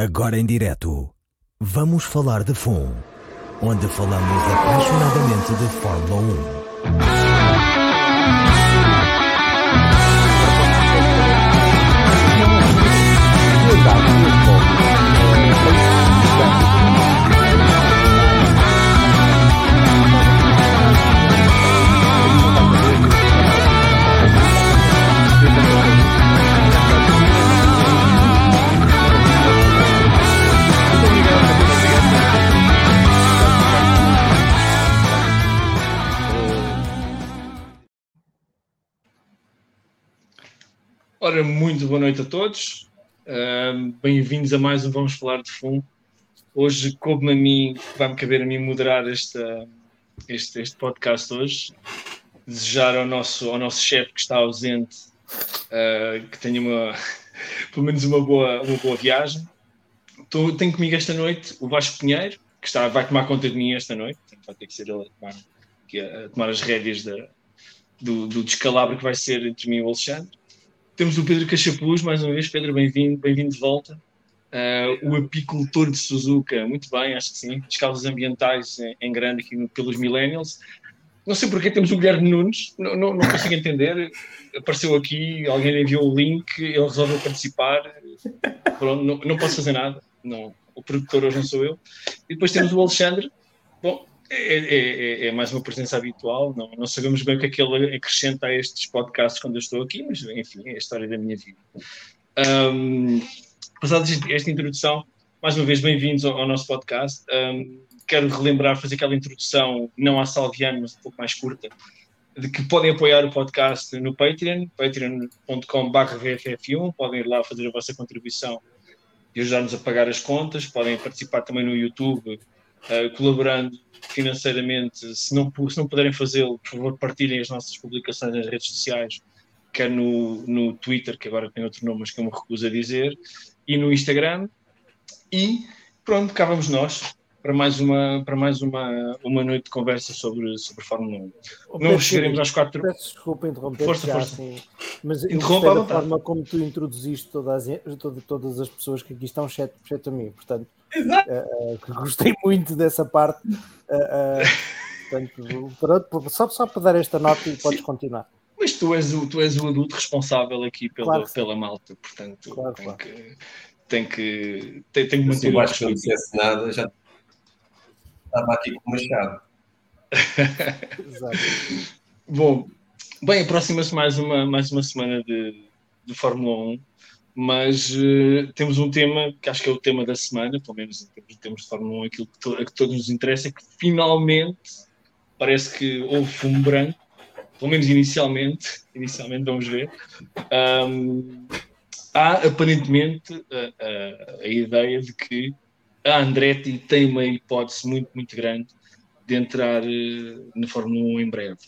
Agora em direto, vamos falar de FUN, onde falamos apaixonadamente de Fórmula 1. Ora, muito boa noite a todos. Uh, Bem-vindos a mais um Vamos Falar de Fundo. Hoje coube-me a mim, vai-me caber a mim moderar este, este podcast hoje. Desejar ao nosso, ao nosso chefe que está ausente uh, que tenha uma, pelo menos uma boa, uma boa viagem. Tô, tenho comigo esta noite o Vasco Pinheiro, que está, vai tomar conta de mim esta noite. Vai ter que ser ele a tomar, a tomar as rédeas da, do, do descalabro que vai ser entre mim e o Alexandre. Temos o Pedro Cachapuz, mais uma vez. Pedro, bem-vindo, bem-vindo de volta. Uh, o apicultor de Suzuka, muito bem, acho que sim. Causas ambientais em, em grande aqui pelos Millennials. Não sei porque temos o Guilherme Nunes, não, não, não, consigo entender. Apareceu aqui, alguém enviou o link, ele resolveu participar. Pronto, não, não posso fazer nada. Não, o produtor hoje não sou eu. E depois temos o Alexandre. Bom, é, é, é, é, mais uma presença habitual, não, não sabemos bem o que é que ele acrescenta a estes podcasts quando eu estou aqui, mas enfim, é a história da minha vida. Um, passada esta introdução, mais uma vez bem-vindos ao, ao, nosso podcast. Um, quero relembrar, fazer aquela introdução, não à salviana, mas um pouco mais curta, de que podem apoiar o podcast no Patreon, patreon.com.br podem ir lá fazer a vossa contribuição e ajudar-nos a pagar as contas, podem participar também no YouTube, uh, colaborando financeiramente, se não, se não puderem fazê-lo, por favor, partilhem as nossas publicações nas redes sociais, quer no, no Twitter, que agora tem outro nome, mas que eu me recuso a dizer, e no Instagram. E pronto, cá vamos nós para mais uma, para mais uma, uma noite de conversa sobre, sobre Fórmula 1. Oh, não chegaremos às quatro. Peço desculpa interromper, força, já, força. Assim, mas Interrompa a forma como tu introduziste todas as, todas as pessoas que aqui estão, exceto, exceto a mim. Portanto, Uh, uh, gostei muito dessa parte. Uh, portanto, pronto, só, só para dar esta nota e podes continuar. Mas tu és o, tu és o adulto responsável aqui pela, claro pela malta, portanto claro, tem, claro. Que, tem que tem, tem que manter. Se eu acho que não dissesse nada, já estava aqui com o machado. Exato. Bom, bem, aproxima-se mais uma, mais uma semana de, de Fórmula 1 mas uh, temos um tema que acho que é o tema da semana, pelo menos em termos de Fórmula 1, aquilo que, to que todos nos interessa, é que finalmente parece que houve fumo branco, pelo menos inicialmente, inicialmente vamos ver. Um, há aparentemente a, a, a, ideia de que a Andretti tem uma hipótese muito, muito grande de entrar uh, na Fórmula 1 em breve.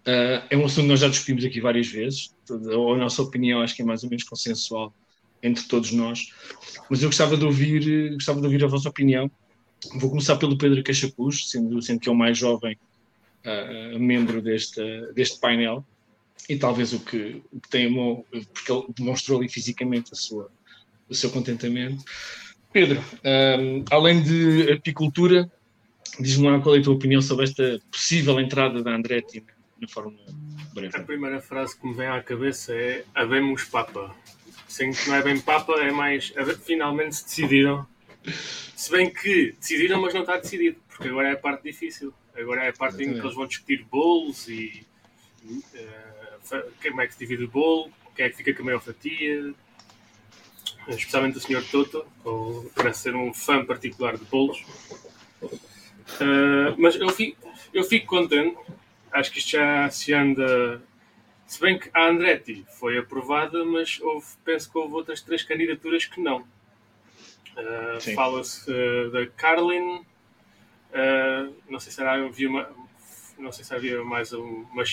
Uh, é um assunto que nós já discutimos aqui várias vezes, a nossa opinião acho que é mais ou menos consensual entre todos nós, mas eu gostava de ouvir, gostava de ouvir a vossa opinião. Vou começar pelo Pedro Cachapuz, sendo, sendo que é o mais jovem uh, membro deste, deste painel, e talvez o que, o que tem, porque ele demonstrou ali fisicamente a sua, o seu contentamento. Pedro, um, além de apicultura, diz-me lá qual é a tua opinião sobre esta possível entrada da Andretti na Fórmula 1 breve. A primeira frase que me vem à cabeça é Habemos Papa. Sendo que não é bem Papa, é mais finalmente se decidiram. Se bem que decidiram, mas não está decidido, porque agora é a parte difícil. Agora é a parte em que eles vão discutir bolos e uh, como é que se divide o bolo, quem é que fica com a maior fatia, especialmente o Sr. Toto, ou parece ser um fã particular de bolos. Uh, mas eu fico, eu fico contente acho que isto já se anda. Se bem que a Andretti foi aprovada, mas houve, penso que houve outras três candidaturas que não. Uh, Fala-se uh, da Carlin, uh, não sei se havia uma, não sei se havia mais uma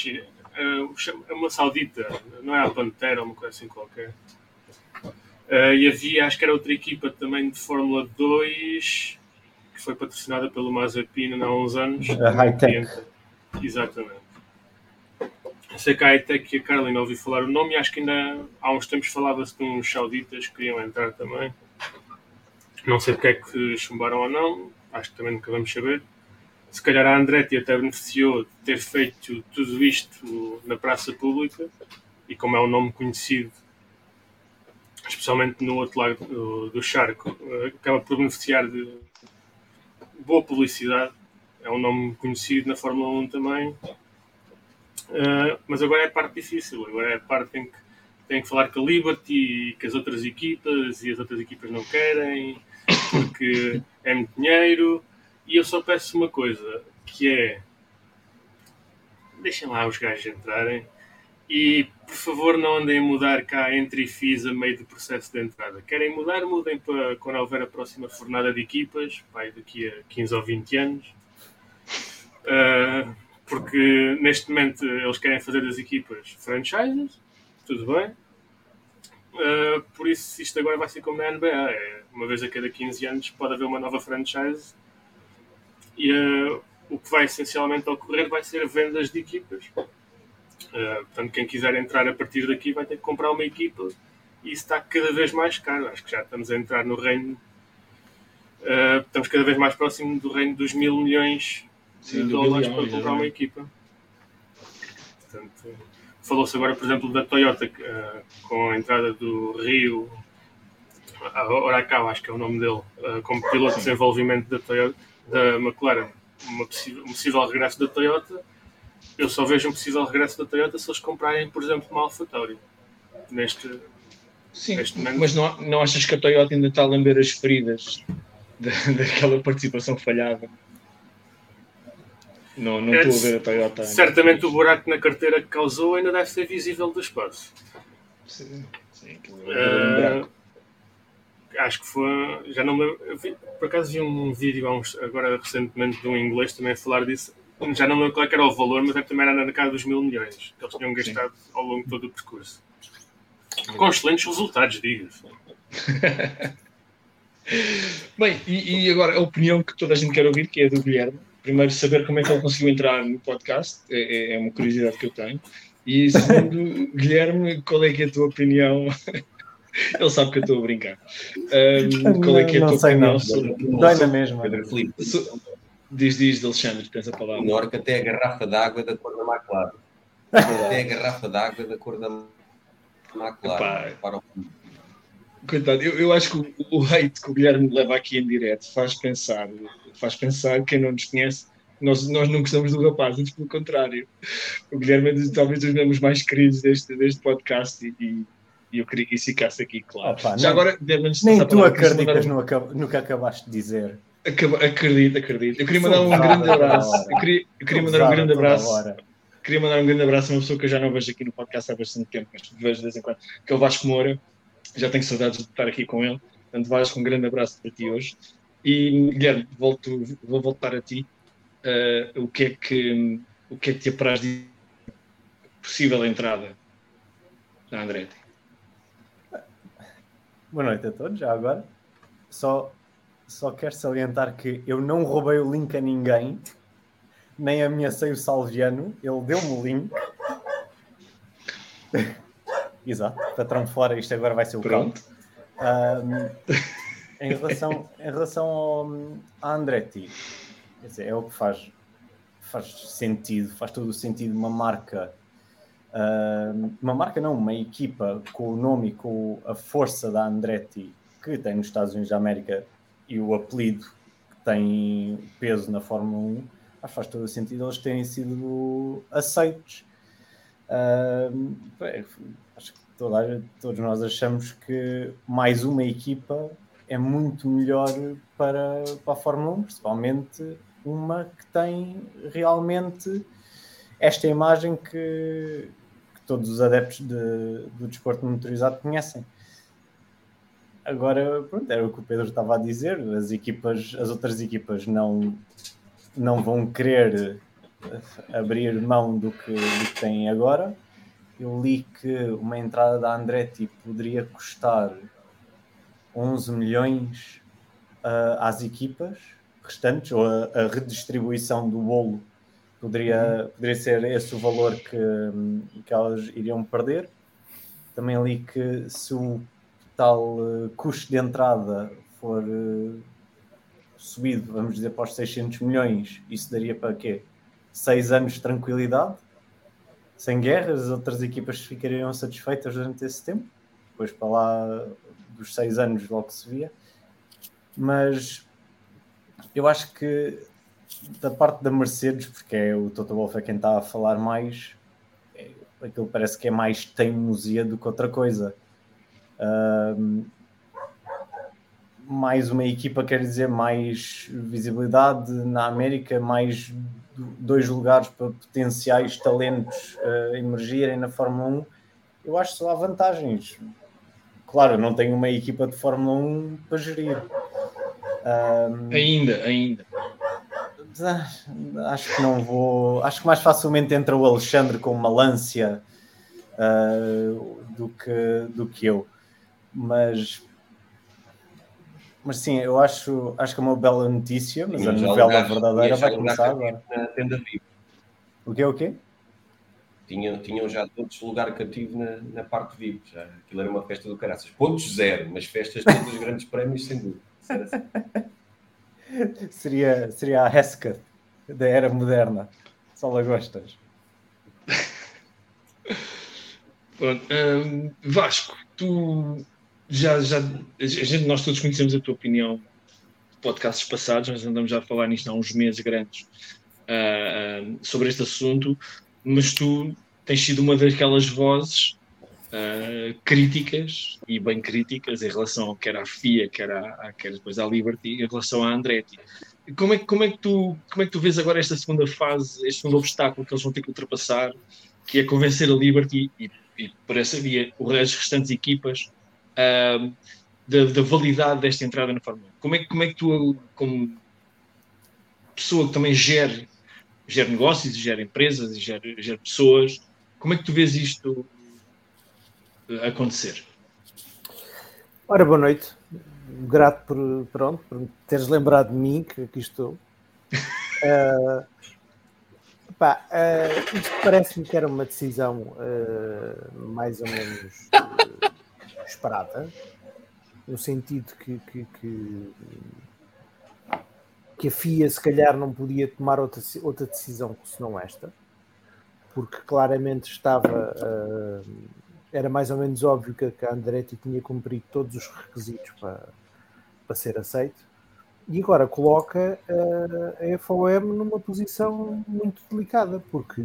é uma saudita, não é a Pantera, uma coisa assim qualquer. Uh, e havia, acho que era outra equipa também de Fórmula 2 que foi patrocinada pelo Mazepin há uns anos. A Hightech. Exatamente. Sei que a Hightech e a Carolina ouvi falar o nome e acho que ainda há uns tempos falava-se de uns sauditas que queriam entrar também. Não sei porque é que chumbaram ou não, acho que também nunca vamos saber. Se calhar a Andretti até beneficiou de ter feito tudo isto na praça pública e como é um nome conhecido especialmente no outro lado do, do charco, acaba por beneficiar de boa publicidade. É um nome conhecido na Fórmula 1 também. Uh, mas agora é a parte difícil. Agora é a parte em que tem que falar com a Liberty e com as outras equipas e as outras equipas não querem porque é muito dinheiro. E eu só peço uma coisa, que é deixem lá os gajos entrarem e por favor não andem a mudar cá entre FIS a meio do processo de entrada. Querem mudar, mudem para quando houver a próxima fornada de equipas, pai, daqui a 15 ou 20 anos. Uh, porque neste momento eles querem fazer das equipas franchises, tudo bem. Uh, por isso isto agora vai ser como na NBA. É, uma vez a cada 15 anos pode haver uma nova franchise e uh, o que vai essencialmente ocorrer vai ser vendas de equipas Uh, portanto, quem quiser entrar a partir daqui vai ter que comprar uma equipa e isso está cada vez mais caro. Acho que já estamos a entrar no reino. Uh, estamos cada vez mais próximo do reino dos mil milhões Sim, de dólares para comprar uma equipa. Portanto, falou-se agora, por exemplo, da Toyota uh, com a entrada do Rio Orakawa, acho que é o nome dele, como piloto de desenvolvimento da Toyota, da McLaren, uma possível, um possível regresso da Toyota eu só vejo um possível regresso da Toyota se eles comprarem, por exemplo, uma AlphaTauri. Neste, Sim, neste momento. mas não, não achas que a Toyota ainda está a lamber as feridas da, daquela participação falhada? Não, não é, estou a ver a Toyota. Certamente o buraco na carteira que causou ainda deve ser visível do espaço. Sim, sim uh, acho que foi. Já não me. Vi, por acaso vi um vídeo uns, agora recentemente de um inglês também a falar disso já não lembro qual é era o valor, mas é também era na casa dos mil milhões que eles tinham gastado Sim. ao longo de todo o percurso. Com excelentes resultados, diga-se. Bem, e, e, agora a opinião que toda a gente quer ouvir, que é do Guilherme. Primeiro, saber como é que ele conseguiu entrar no podcast, é, é, é uma curiosidade que eu tenho. E segundo, Guilherme, qual é que é a tua opinião? Ele sabe que eu estou a brincar. Um, qual é que é a tua não sei opinião não. sobre. Dói na mesma. Pedro Filipe. Diz, diz, Alexandre, tens a palavra. Menor que até a garrafa d'água da cor da McLaren. até a garrafa d'água da cor da McLaren. Para o... Coitado, eu, eu acho que o, o hate que o Guilherme leva aqui em direto faz pensar, faz pensar, quem não nos conhece, nós, nós não gostamos do rapaz, antes pelo contrário. O Guilherme é talvez dos membros mais queridos deste, deste podcast e, e, e eu queria que isso ficasse aqui claro. Opa, Já nem, agora, nem tu acreditas no, no que acabaste de dizer. Acredito, acredito. Eu queria mandar um grande abraço. Eu queria, eu queria mandar um grande abraço. Queria mandar um grande abraço a uma pessoa que eu já não vejo aqui no podcast há bastante tempo, mas vejo de vez em quando, que é o Vasco Moura. Já tenho saudades de estar aqui com ele. Portanto, Vasco, um grande abraço para ti hoje. E, Guilherme, volto, vou voltar a ti. Uh, o, que é que, o que é que te apraz de possível entrada da Andretti? Boa noite a todos, já agora. Só só quero salientar que eu não roubei o link a ninguém, nem ameacei o Salviano, ele deu-me o link. Exato, patrão fora, isto agora vai ser o Pronto. Um, em relação, em relação ao, a Andretti, dizer, é o que faz, faz sentido, faz todo o sentido uma marca, uh, uma marca não, uma equipa com o nome e com a força da Andretti que tem nos Estados Unidos da América e o apelido que tem peso na Fórmula 1, acho que faz todo o sentido eles terem sido aceitos. Uh, acho que toda, todos nós achamos que mais uma equipa é muito melhor para, para a Fórmula 1, principalmente uma que tem realmente esta imagem que, que todos os adeptos de, do desporto motorizado conhecem. Agora, pronto, era o que o Pedro estava a dizer, as equipas, as outras equipas não, não vão querer abrir mão do que, do que têm agora. Eu li que uma entrada da Andretti poderia custar 11 milhões uh, às equipas restantes, ou a, a, redistribuição do bolo poderia, uhum. poderia ser esse o valor que, que elas iriam perder. Também li que se o tal uh, custo de entrada for uh, subido, vamos dizer, para os 600 milhões, isso daria para quê? Seis anos de tranquilidade, sem guerras, as outras equipas ficariam satisfeitas durante esse tempo. Depois, para lá dos seis anos, logo se via. Mas eu acho que da parte da Mercedes, porque é o Toto Wolff é quem está a falar mais, é, aquilo parece que é mais teimosia do que outra coisa. Um, mais uma equipa quer dizer mais visibilidade na América, mais dois lugares para potenciais talentos uh, emergirem na Fórmula 1. Eu acho que só há vantagens. Claro, não tenho uma equipa de Fórmula 1 para gerir. Um, ainda, ainda. Acho que não vou. Acho que mais facilmente entra o Alexandre com uma Lancia uh, do, que, do que eu. Mas mas sim, eu acho, acho que é uma bela notícia, mas a novela verdadeira vai começar agora. Na tenda VIP. O quê, o quê? Tinham, tinham já todos lugar cativo na, na parte VIP. Já. Aquilo era uma festa do caraças. Pontos zero, mas festas todos os grandes prémios, sem dúvida. Assim. seria, seria a Hesketh da era moderna. Só lagostas. Pronto, hum, Vasco, tu já, já a gente, nós todos conhecemos a tua opinião de podcasts passados, nós andamos já a falar nisto há uns meses grandes uh, sobre este assunto, mas tu tens sido uma daquelas vozes uh, críticas e bem críticas em relação quer à FIA, quer, à, depois à Liberty, em relação à Andretti. Como é, como, é que tu, como é que tu vês agora esta segunda fase, este segundo obstáculo que eles vão ter que ultrapassar, que é convencer a Liberty e, e por essa via as restantes equipas uh, da, da, validade desta entrada na Fórmula 1. Como é, como é que tu, como pessoa que também gere, gere negócios, gera empresas e gera, gera pessoas, como é que tu vês isto acontecer? Ora, boa noite. Grato por, pronto, por teres lembrado de mim, que aqui estou. Uh, pá, uh, isto parece-me que era uma decisão uh, mais ou menos esperada, no sentido que, que, que, que, a FIA se calhar não podia tomar outra, outra decisão senão esta, porque claramente estava. Uh, era mais ou menos óbvio que, a Andretti tinha cumprido todos os requisitos para, para ser aceito. E agora coloca uh, a FOM numa posição muito delicada, porque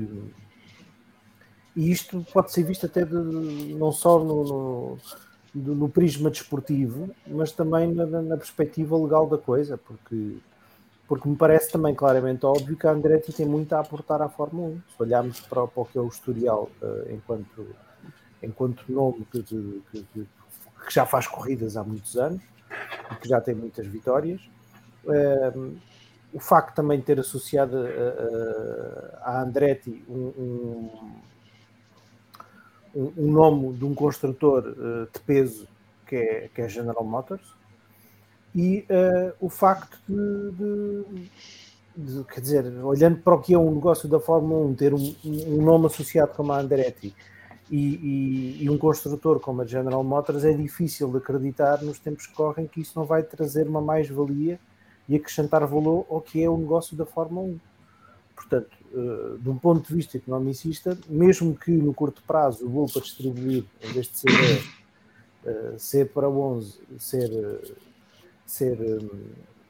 e isto pode ser visto até de, não só no, no, no prisma desportivo, mas também na, na, perspectiva legal da coisa, porque, porque me parece também claramente óbvio que a Andretti tem muito a aportar à Fórmula 1. Se olharmos para, para o que é o historial uh, enquanto, enquanto nome que, que, que, que, já faz corridas há muitos anos e que já tem muitas vitórias, uh, o facto também de ter associado à Andretti um, um um, nome de um construtor de peso que é, que é General Motors e uh, o facto de, de, de, quer dizer, olhando para o que é um negócio da Fórmula 1, ter um, um nome associado como a Andretti e, e, e, um construtor como a General Motors, é difícil de acreditar nos tempos que correm que isso não vai trazer uma mais-valia e acrescentar valor ao que é o negócio da Fórmula 1. Portanto, uh, de um ponto de vista economicista, mesmo que no curto prazo o bolo para distribuir, em vez de ser 10, uh, ser para 11, ser, ser, um,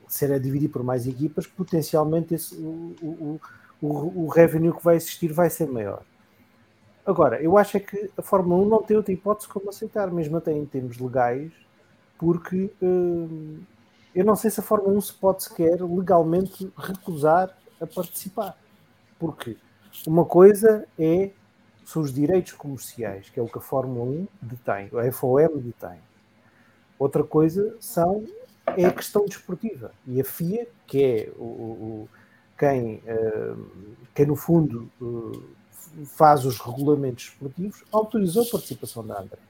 ser a dividir por mais equipas, potencialmente esse, o, o, o, o revenue que vai existir vai ser maior. Agora, eu acho é que a Fórmula 1 não tem outra hipótese como aceitar, mesmo até em termos legais, porque hum, eu não sei se a Fórmula 1 se pode sequer legalmente recusar a participar. Porque uma coisa é são os direitos comerciais, que é o que a Fórmula 1 detém, a FOM detém. Outra coisa são é a questão desportiva. E a FIA, que é o, o quem, uh, quem no fundo uh, faz os regulamentos esportivos, autorizou a participação da Andretti.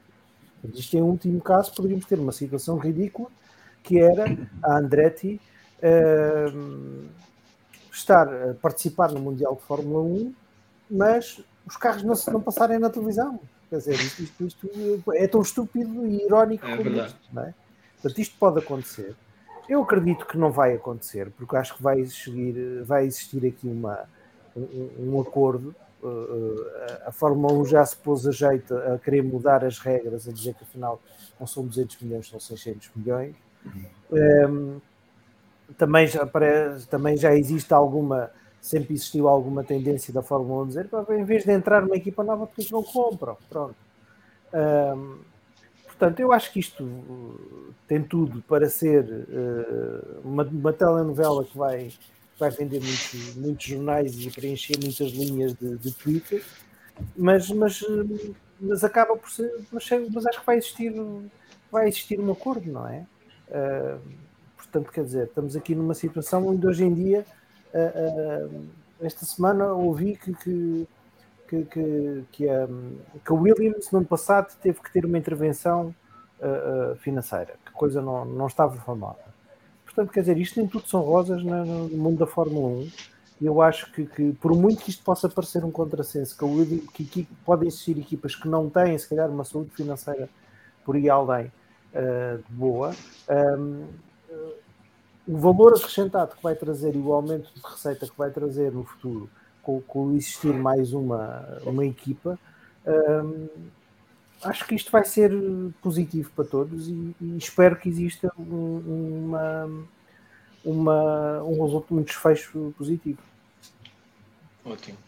Isto em último caso poderíamos ter uma situação ridícula que era a Andretti uh, estar a participar no Mundial de Fórmula 1, mas os carros não, não passarem na televisão. Quer dizer, isto, isto, isto é tão estúpido e irónico é como verdade. isto. Não é? Portanto, isto pode acontecer. Eu acredito que não vai acontecer, porque acho que vai existir, vai existir aqui uma, um, um acordo. Uh, a Fórmula 1 já se pôs a jeito a querer mudar as regras, a dizer que afinal não são 200 milhões, são 600 milhões. Um, também, já, também já existe alguma, sempre existiu alguma tendência da Fórmula 1 dizer, em vez de entrar numa equipa nova, porque não compram? Pronto. Um, portanto, eu acho que isto uh, tem tudo para ser uh, uma, uma telenovela que vai, vai vender muitos, muitos jornais e preencher muitas linhas de, de Twitter, mas, mas, mas acaba por ser. Mas, mas acho que vai existir, vai existir um acordo, não é? Uh, portanto, quer dizer, estamos aqui numa situação onde hoje em dia, uh, uh, esta semana ouvi que, que, que, que, que, um, que a Williams no ano passado teve que ter uma intervenção financeira, que a coisa não, não estava famada. Portanto, quer dizer, isto nem tudo são rosas no, no mundo da Fórmula 1. E eu acho que, que, por muito que isto possa parecer um contrassenso, que, Williams, que, que podem existir equipas que não têm, se calhar, uma saúde financeira por aí além, uh, boa, um, uh, o valor acrescentado que vai trazer e o aumento de receita que vai trazer no futuro com, com existir mais uma, uma equipa, um, acho que isto vai ser positivo para todos e, e espero que exista um, uma, uma, um resultado, um desfecho positivo. Ótimo.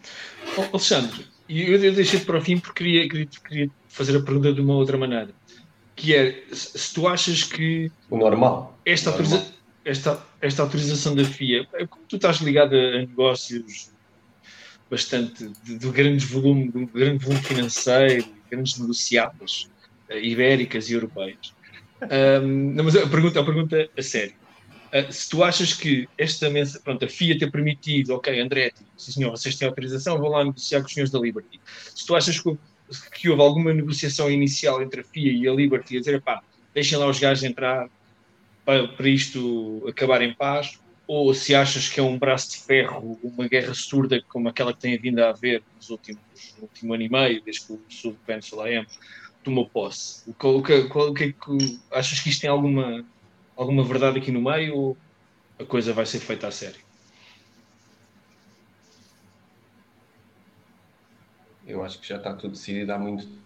Oh, Alexandre, eu, eu deixei para o fim porque queria, queria, queria fazer a pergunta de uma outra maneira que é se tu achas que o normal esta, o autoriza normal. Esta, esta autorização da FIA, como tu estás ligado a, negócios bastante de, de grandes volume, de grande volume financeiro, grandes negociadas uh, ibéricas e europeias. Um, não, mas a pergunta, a pergunta a sério. Uh, se tu achas que esta mensagem, pronto, a FIA ter permitido, ok, Andretti, sim senhor, vocês têm autorização, vou lá negociar com os senhores da Liberty. Se tu achas que que houve alguma negociação inicial entre a FIA e a Liberty a dizer, pá, deixem lá os gajos entrar para, para isto acabar em paz, ou se achas que é um braço de ferro, uma guerra surda como aquela que tem vindo a haver nos últimos, no último ano e meio, desde que o sul de Península AM tomou posse. O que, qual, que, é que, achas que isto tem alguma, alguma verdade aqui no meio ou a coisa vai ser feita a sério? Eu acho que já está tudo decidido há muito tempo.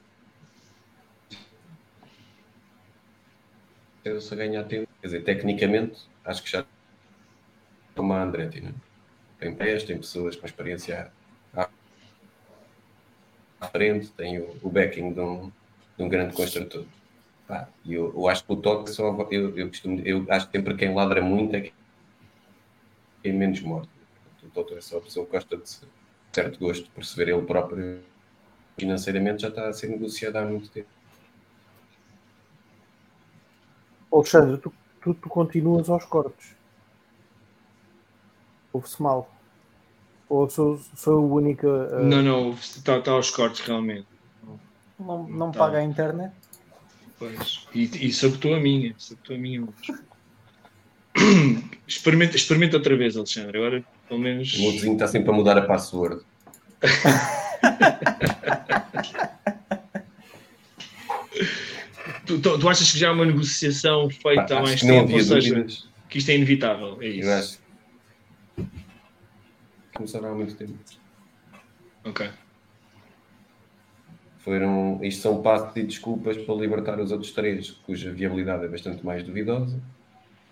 Se ganhar tempo, quer dizer, tecnicamente, acho que já como a Andretti, não é? tem pés, tem pessoas com experiência à, frente, tem o, o backing de um, de um grande construtor. Pá, eu, eu, acho que o toque só eu, eu, costumo, eu acho que sempre quem ladra muito é quem menos morto. O doutor é só a pessoa que gosta de certo gosto perceber ele próprio financeiramente já está a ser negociado há muito tempo. Alexandre, tu, tu, tu continuas aos cortes. Ouve-se mal. Ou sou, sou o único. Uh... Não, não, está, está aos cortes realmente. Não, não tá. paga a internet? Pois. E, e sabotou a minha. Sabotou a minha. experimenta, experimenta outra vez, Alexandre. Agora, pelo menos. O meu vizinho está sempre a mudar a password. tu, tu, tu, achas que já há uma negociação feita há mais tempo? Ou seja, dúvidas. que isto é inevitável? É isso. Começaram há muito tempo. Ok. Foram, isto são passos e desculpas para libertar os outros três, cuja viabilidade é bastante mais duvidosa.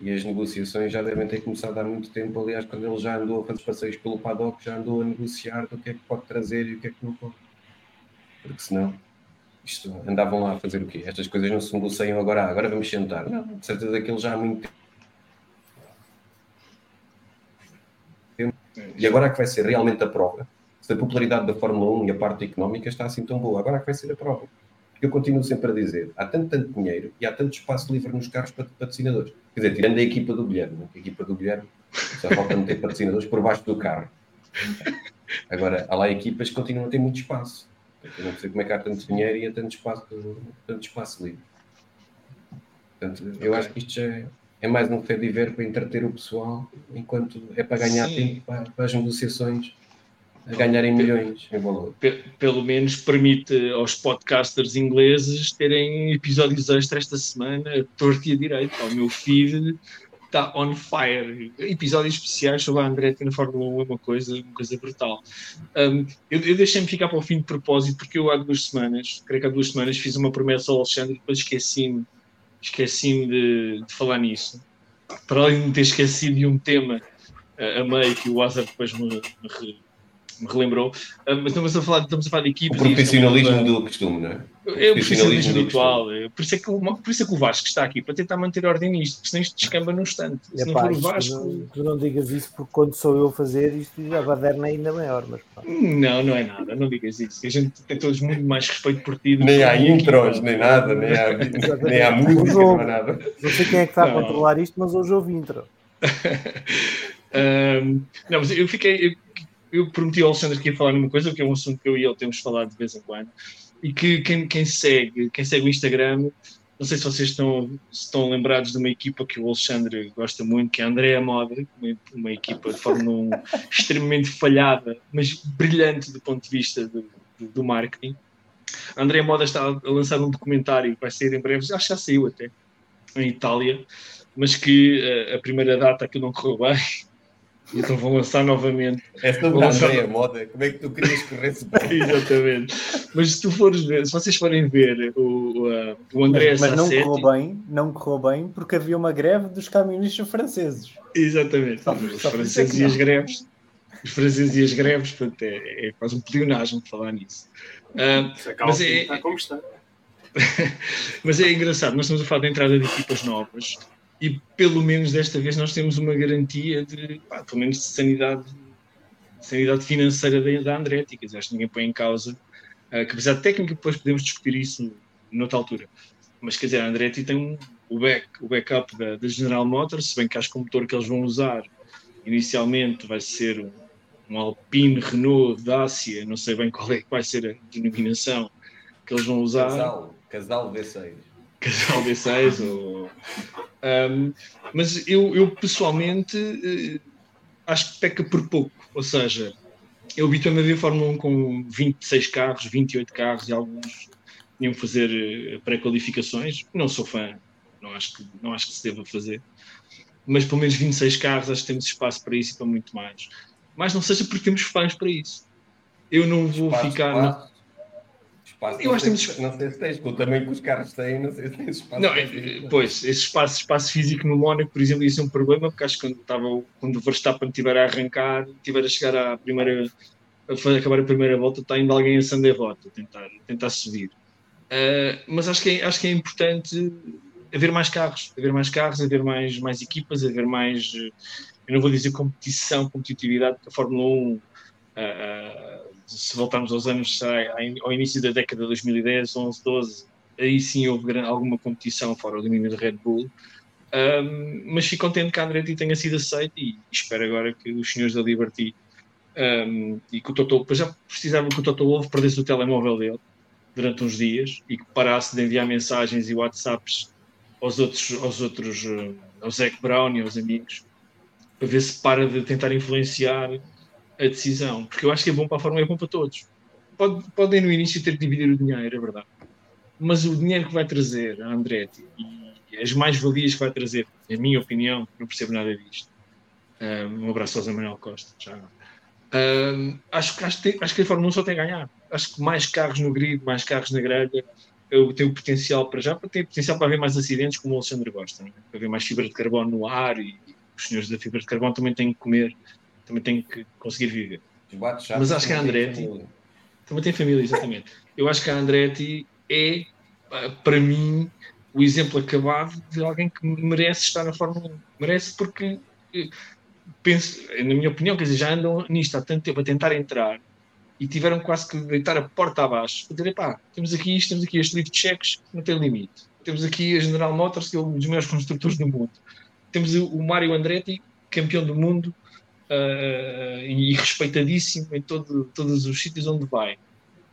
E as negociações já devem ter começado há muito tempo. Aliás, quando ele já andou a fazer passeios pelo paddock, já andou a negociar do que é que pode trazer e o que é que não pode. Porque senão, isto, andavam lá a fazer o quê? Estas coisas não se negociam agora, agora vamos sentar. Não, de certeza que ele já há muito tempo. E agora é que vai ser realmente a prova. Se a popularidade da Fórmula 1 e a parte económica está assim tão boa, agora é que vai ser a prova. Porque eu continuo sempre a dizer, há tanto, tanto dinheiro e há tanto espaço livre nos carros para patrocinadores. Quer dizer, tirando a equipa do Guilherme, a equipa do Guilherme só falta meter patrocinadores por baixo do carro. Agora, há lá equipas que continuam a ter muito espaço. Eu não sei como é que há tanto dinheiro e há tanto espaço, tanto espaço livre. Portanto, eu acho que isto já é, é mais um fé de ver para entreter o pessoal, enquanto é para ganhar Sim. tempo para, para, as negociações a ganharem milhões em valor. Pelo menos permite aos podcasters ingleses terem episódios extra esta semana, torto e a direito. Ao meu feed está on fire. Episódios especiais sobre a Andretti na Fórmula 1 é uma coisa, uma coisa brutal. Um, eu, eu deixei-me ficar para o fim de propósito, porque eu há duas semanas, creio que há duas semanas, fiz uma promessa ao Alexandre e depois esqueci-me esqueci de, de, falar nisso. Para além de ter esquecido de um tema uh, a meio que o Azar depois me, me, me relembrou. Uh, mas estamos a falar, estamos a falar de equipas. O profissionalismo do costume, não é? É o profissionalismo habitual. É. Por isso, é que o, por isso é que o Vasco está aqui, para tentar manter ordem nisto, porque senão isto descamba num instante. Se é, não for o Vasco. Não, tu não digas isso porque quando sou eu a fazer isto, a baderna é ainda maior. Mas, Não, não é nada, não digas isso. A gente tem todos muito mais respeito por ti. Nem há intros, nem nada, nem há, nem há música, não há nada. Não sei quem é que está não. a controlar isto, mas hoje houve intro. um, não, mas eu fiquei. Eu, eu prometi ao Alexandre que ia falar numa coisa, que é um assunto que eu e ele temos falado de vez em quando, e que quem, quem segue, quem segue o Instagram, não sei se vocês estão, estão lembrados de uma equipa que o Alexandre gosta muito, que é a Andrea Moda, uma, uma equipa de Fórmula 1 extremamente falhada, mas brilhante do ponto de vista do, do, do marketing. A Andrea Moda está a lançar um documentário que vai sair em breve, acho que já saiu até, em Itália, mas que a, eh, a primeira data que não correu bem então vão lançar novamente. É sobre a lançar... moda. Como é que tu querias correr bem? Exatamente. Mas se tu fores ver, se vocês forem ver o, uh, o André Mas, mas não correu bem, não correu bem porque havia uma greve dos camionistas franceses. Exatamente. Só, os só franceses e as greves. Os franceses e as greves, portanto, é, é quase um pleonasmo falar nisso. Uh, mas é, está como está. mas é engraçado, nós estamos a falar da entrada de equipas novas e pelo menos desta vez nós temos uma garantia de, pá, pelo menos de sanidade, sanidade financeira da, da Andretti, quer dizer, acho que ninguém põe em causa, uh, que apesar de técnica depois podemos discutir isso noutra altura, mas quer dizer, a Andretti tem um, o, back, o backup da, da, General Motors, se bem que acho que o motor que eles vão usar inicialmente vai ser um, um Alpine, Renault, Dacia, não sei bem qual é que vai ser a denominação que eles vão usar. Casal, casal V6 casal D6 ou, um, mas eu, eu pessoalmente uh, acho que peca por pouco, ou seja, eu habituei-me a ver Fórmula 1 com 26 carros, 28 carros e alguns iam fazer eh, pré-qualificações. Não sou fã, não acho, que, não acho que se deva fazer, mas pelo menos 26 carros acho que temos espaço para isso e para muito mais. Mas não seja porque temos fãs para isso. Eu não vou espaço, ficar. Espaço espaço. Eu acho que temos... Não sei se tens, com o tamanho que os carros têm, não sei se tens espaço. Não, é, pois, esse espaço, espaço físico no Mónaco, por exemplo, ia ser um problema, porque acho que quando, estava, quando o Verstappen estiver a arrancar, estiver a chegar à primeira, a acabar a primeira volta, está ainda alguém a acender rota, tentar, tentar subir. Uh, mas acho que, é, acho que é importante haver mais carros, haver mais carros, haver mais, mais equipas, haver mais, eu não vou dizer competição, competitividade, porque a Fórmula 1 uh, uh, se voltarmos aos anos ao início da década de 2010, 11, 12, aí sim houve alguma competição fora o domínio da Red Bull. Um, mas fico contente que a Andretti tenha sido aceito e espero agora que os senhores da Liberty um, e que o Toto, pois já precisava que o Toto Wolff perdesse o telemóvel dele durante uns dias e que parasse de enviar mensagens e WhatsApps aos outros, aos outros, ao Zac Brown e aos amigos, para ver se para de tentar influenciar a decisão, porque eu acho que é bom para a Fórmula, é bom para todos. Pode, podem no início ter que dividir o dinheiro, é verdade. Mas o dinheiro que vai trazer a Andretti e as mais-valias que vai trazer, na minha opinião, não percebo nada disto. Um abraço ao Zé Manuel Costa. Já. Um, acho, acho, que, acho que a Fórmula 1 só tem a ganhar. Acho que mais carros no grid, mais carros na grelha, eu tenho potencial para já, para ter potencial para haver mais acidentes, como o Alexandre gosta, é? para haver mais fibra de carbono no ar e, e os senhores da fibra de carbono também têm que comer também tem que conseguir viver. Mas acho que a Andretti também tem família, exatamente. Eu acho que a Andretti é, para mim, o exemplo acabado de alguém que merece estar na Fórmula 1. Merece porque, eh, penso, na minha opinião, quer dizer, já andam nisto há tanto tempo a tentar entrar e tiveram quase que deitar a porta abaixo. Dizer, pá, temos aqui isto, temos aqui este livro de cheques, não tem limite. Temos aqui a General Motors, que é um dos maiores construtores do mundo. Temos o Mário Andretti, campeão do mundo uh, e respeitadíssimo em todo, todos os sítios onde vai.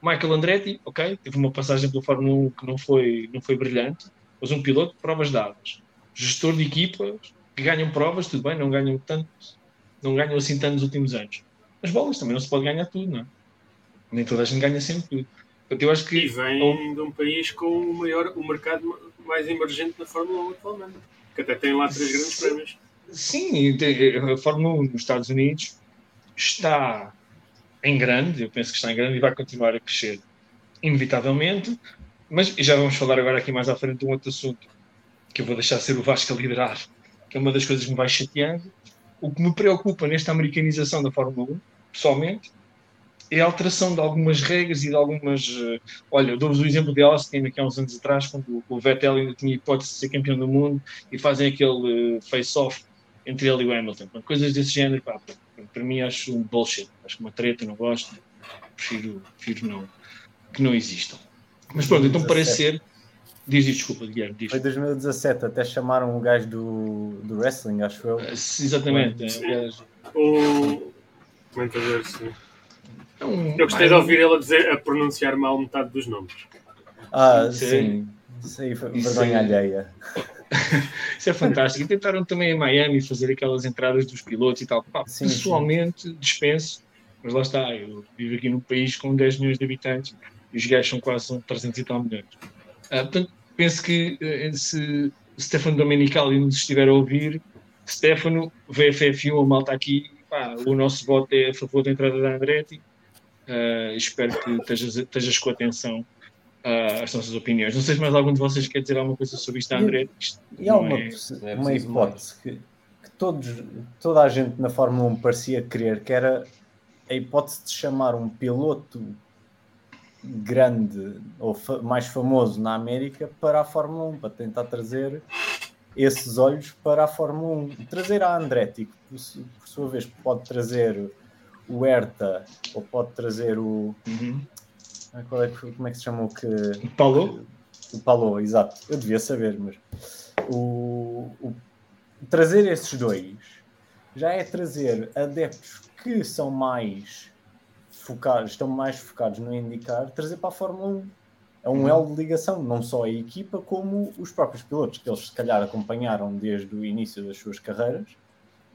Michael Andretti, ok, teve uma passagem pela Fórmula 1 que não foi, não foi brilhante, mas um piloto, provas dadas. Gestor de equipas que ganham provas, tudo bem, não ganham tanto, não ganham assim tanto nos últimos anos. As bolas também não se pode ganhar tudo, não é? Nem toda a gente ganha sempre tudo. Portanto, eu acho que, e vem de um país com o maior, o mercado mais emergente na Fórmula 1 atualmente, que até tem lá três grandes prémios. Sim, a Fórmula 1 nos Estados Unidos está em grande, eu penso que está em grande e vai continuar a crescer, inevitavelmente. Mas já vamos falar agora aqui mais à frente de um outro assunto que eu vou deixar ser o Vasco a liderar, que é uma das coisas que me vai chateando. O que me preocupa nesta americanização da Fórmula 1, pessoalmente, é a alteração de algumas regras e de algumas. Eh, olha, dou-vos o exemplo de Austin, aqui há uns anos atrás, quando o Vettel ainda tinha hipótese de ser campeão do mundo e fazem aquele eh, face-off entre ele e o Hamilton. Coisas desse género, pá, para mim acho um bullshit. Acho que uma treta, não gosto. Prefiro, prefiro não, que não existam. Mas pronto, então parece ser. Diz, diz desculpa, Guilherme. Diz. Foi 2017, até chamaram um gajo do, do wrestling, acho eu. exatamente. É, o comentador, sim. É um, eu gostei de ouvir ele a, dizer, a pronunciar mal metade dos nomes. Ah, sim. Isso aí foi vergonha alheia. Isso é fantástico. E tentaram também em Miami fazer aquelas entradas dos pilotos e tal. Pá, sim, pessoalmente, sim. dispenso, mas lá está. Eu vivo aqui num país com 10 milhões de habitantes e os gajos são quase 300 e tal milhões. Uh, portanto, penso que uh, se Stefano Domenicali nos estiver a ouvir, Stefano, VFF1, a malta aqui, pá, o nosso voto é a favor da entrada da Andretti. Uh, espero que estejas, estejas com atenção uh, as nossas opiniões. Não sei se mais algum de vocês quer dizer alguma coisa sobre isto, André. Isto e há uma, é, uma hipótese que, que, todos, toda a gente na Fórmula 1 parecia querer, que era a hipótese de chamar um piloto grande ou fa mais famoso na América para a Fórmula 1, para tentar trazer esses olhos para a Fórmula 1. Trazer a Andretti, que por, por sua vez pode trazer o Herta ou pode trazer o. Uhum. Qual é, como é que se chama o que. O Paulo? O Paulo, exato. Eu devia saber, mas. O, o, trazer esses dois já é trazer adeptos que são mais focados, estão mais focados no indicar, trazer para a Fórmula 1. É um uhum. elo de ligação, não só a equipa, como os próprios pilotos, que eles se calhar acompanharam desde o início das suas carreiras.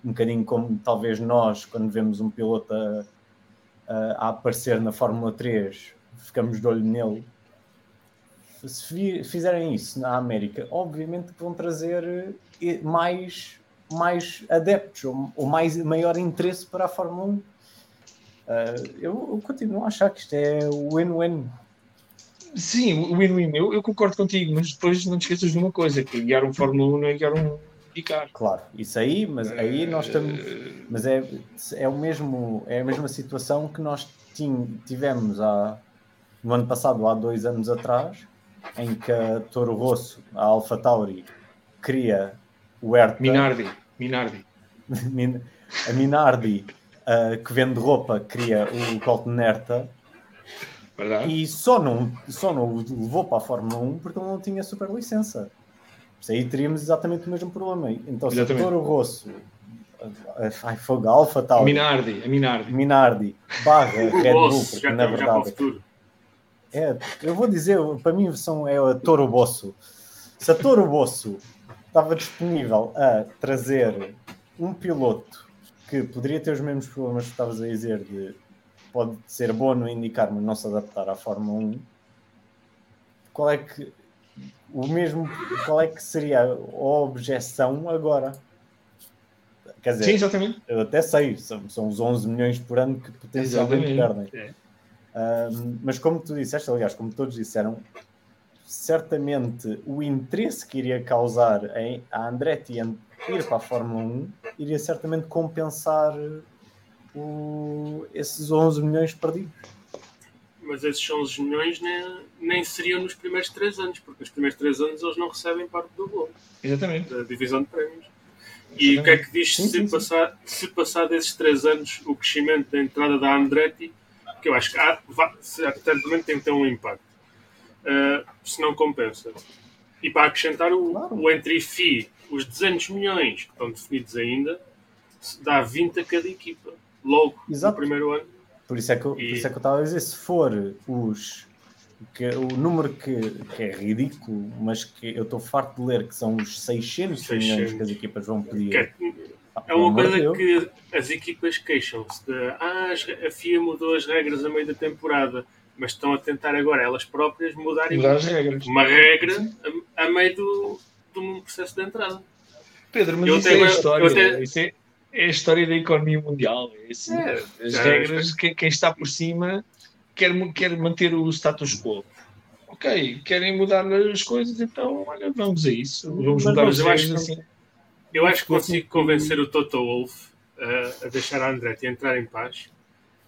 Um bocadinho como talvez nós, quando vemos um piloto a, a aparecer na Fórmula 3, ficamos de olho nele. Se fizerem isso na América, obviamente vão trazer eh, mais, mais adeptos ou, ou mais, maior interesse para a Fórmula 1. Uh, eh, eu, eu, continuo a achar que isto é win-win. Sim, win-win. Eu, eu, concordo contigo, mas depois não te esqueças de uma coisa: que guiar um Fórmula 1 não é guiar um ICAR. Claro, isso aí, mas aí nós estamos. Mas é, é, o mesmo, é a mesma situação que nós tivemos há no ano passado, há dois anos atrás, em que a Toro Rosso, a Alpha Tauri, cria o Hertha. Minardi. Minardi. a Minardi, uh, que vende roupa, cria o Colton Hertha. Verdade. E só não, só não o levou para a Fórmula 1 porque ele não tinha super licença. Isso aí teríamos exatamente o mesmo problema. Então, se a Toro Rosso, ai, fogo, Alpha Tauri, Minardi, a Minardi, Minardi barra Red Bull, porque na verdade é, eu vou dizer, para mim são, é a Toro Bosso. Se a Toro Bosso estava disponível a trazer um piloto que poderia ter os mesmos problemas que estavas a dizer de pode ser bom no indicar, mas não se adaptar à Fórmula 1, qual é que o mesmo qual é que seria a objeção agora? Quer dizer, Sim, exatamente. eu até sei, são, são os 11 milhões por ano que potencialmente perdem. É mas como tu disseste, aliás, como todos disseram, certamente o interesse que iria causar em, a Andretti ir para a Fórmula 1 iria certamente compensar o, esses 11 milhões perdidos. Mas esses 11 milhões nem, nem seriam nos primeiros 3 anos, porque nos primeiros 3 anos eles não recebem parte do bolo. Exatamente. Da divisão de prémios. E Exatamente. o que é que diz sim, se, sim, passar, sim. se passar desses 3 anos o crescimento da entrada da Andretti que eu acho que há, certamente tem que ter um impacto. Uh, se não compensa. E para acrescentar o, claro. o entry fee, os 200 milhões que estão definidos ainda, dá 20 a cada equipa, logo Exato. no primeiro ano. Por isso é que, eu, e... por isso é que eu estava a dizer, se for os que o número que, que, é ridículo, mas que eu estou farto de ler que são os 600, 600. milhões que as equipas vão pedir. É, é uma coisa que as equipas queixam-se de ah, a FIA mudou as regras a meio da temporada, mas estão a tentar agora elas próprias mudarem Mudar uma regra a, a meio do, do processo de entrada. Pedro, mas eu isso, tenho, é a história, isso é, é, a história da economia mundial. É assim, é, as regras, quem, quem está por cima quer, quer manter o status quo. Ok, querem mudar as coisas, então olha, vamos a isso. Vamos mas, mudar as coisas assim. Eu acho que consigo convencer o Toto Wolff a, a deixar a Andretti entrar em paz.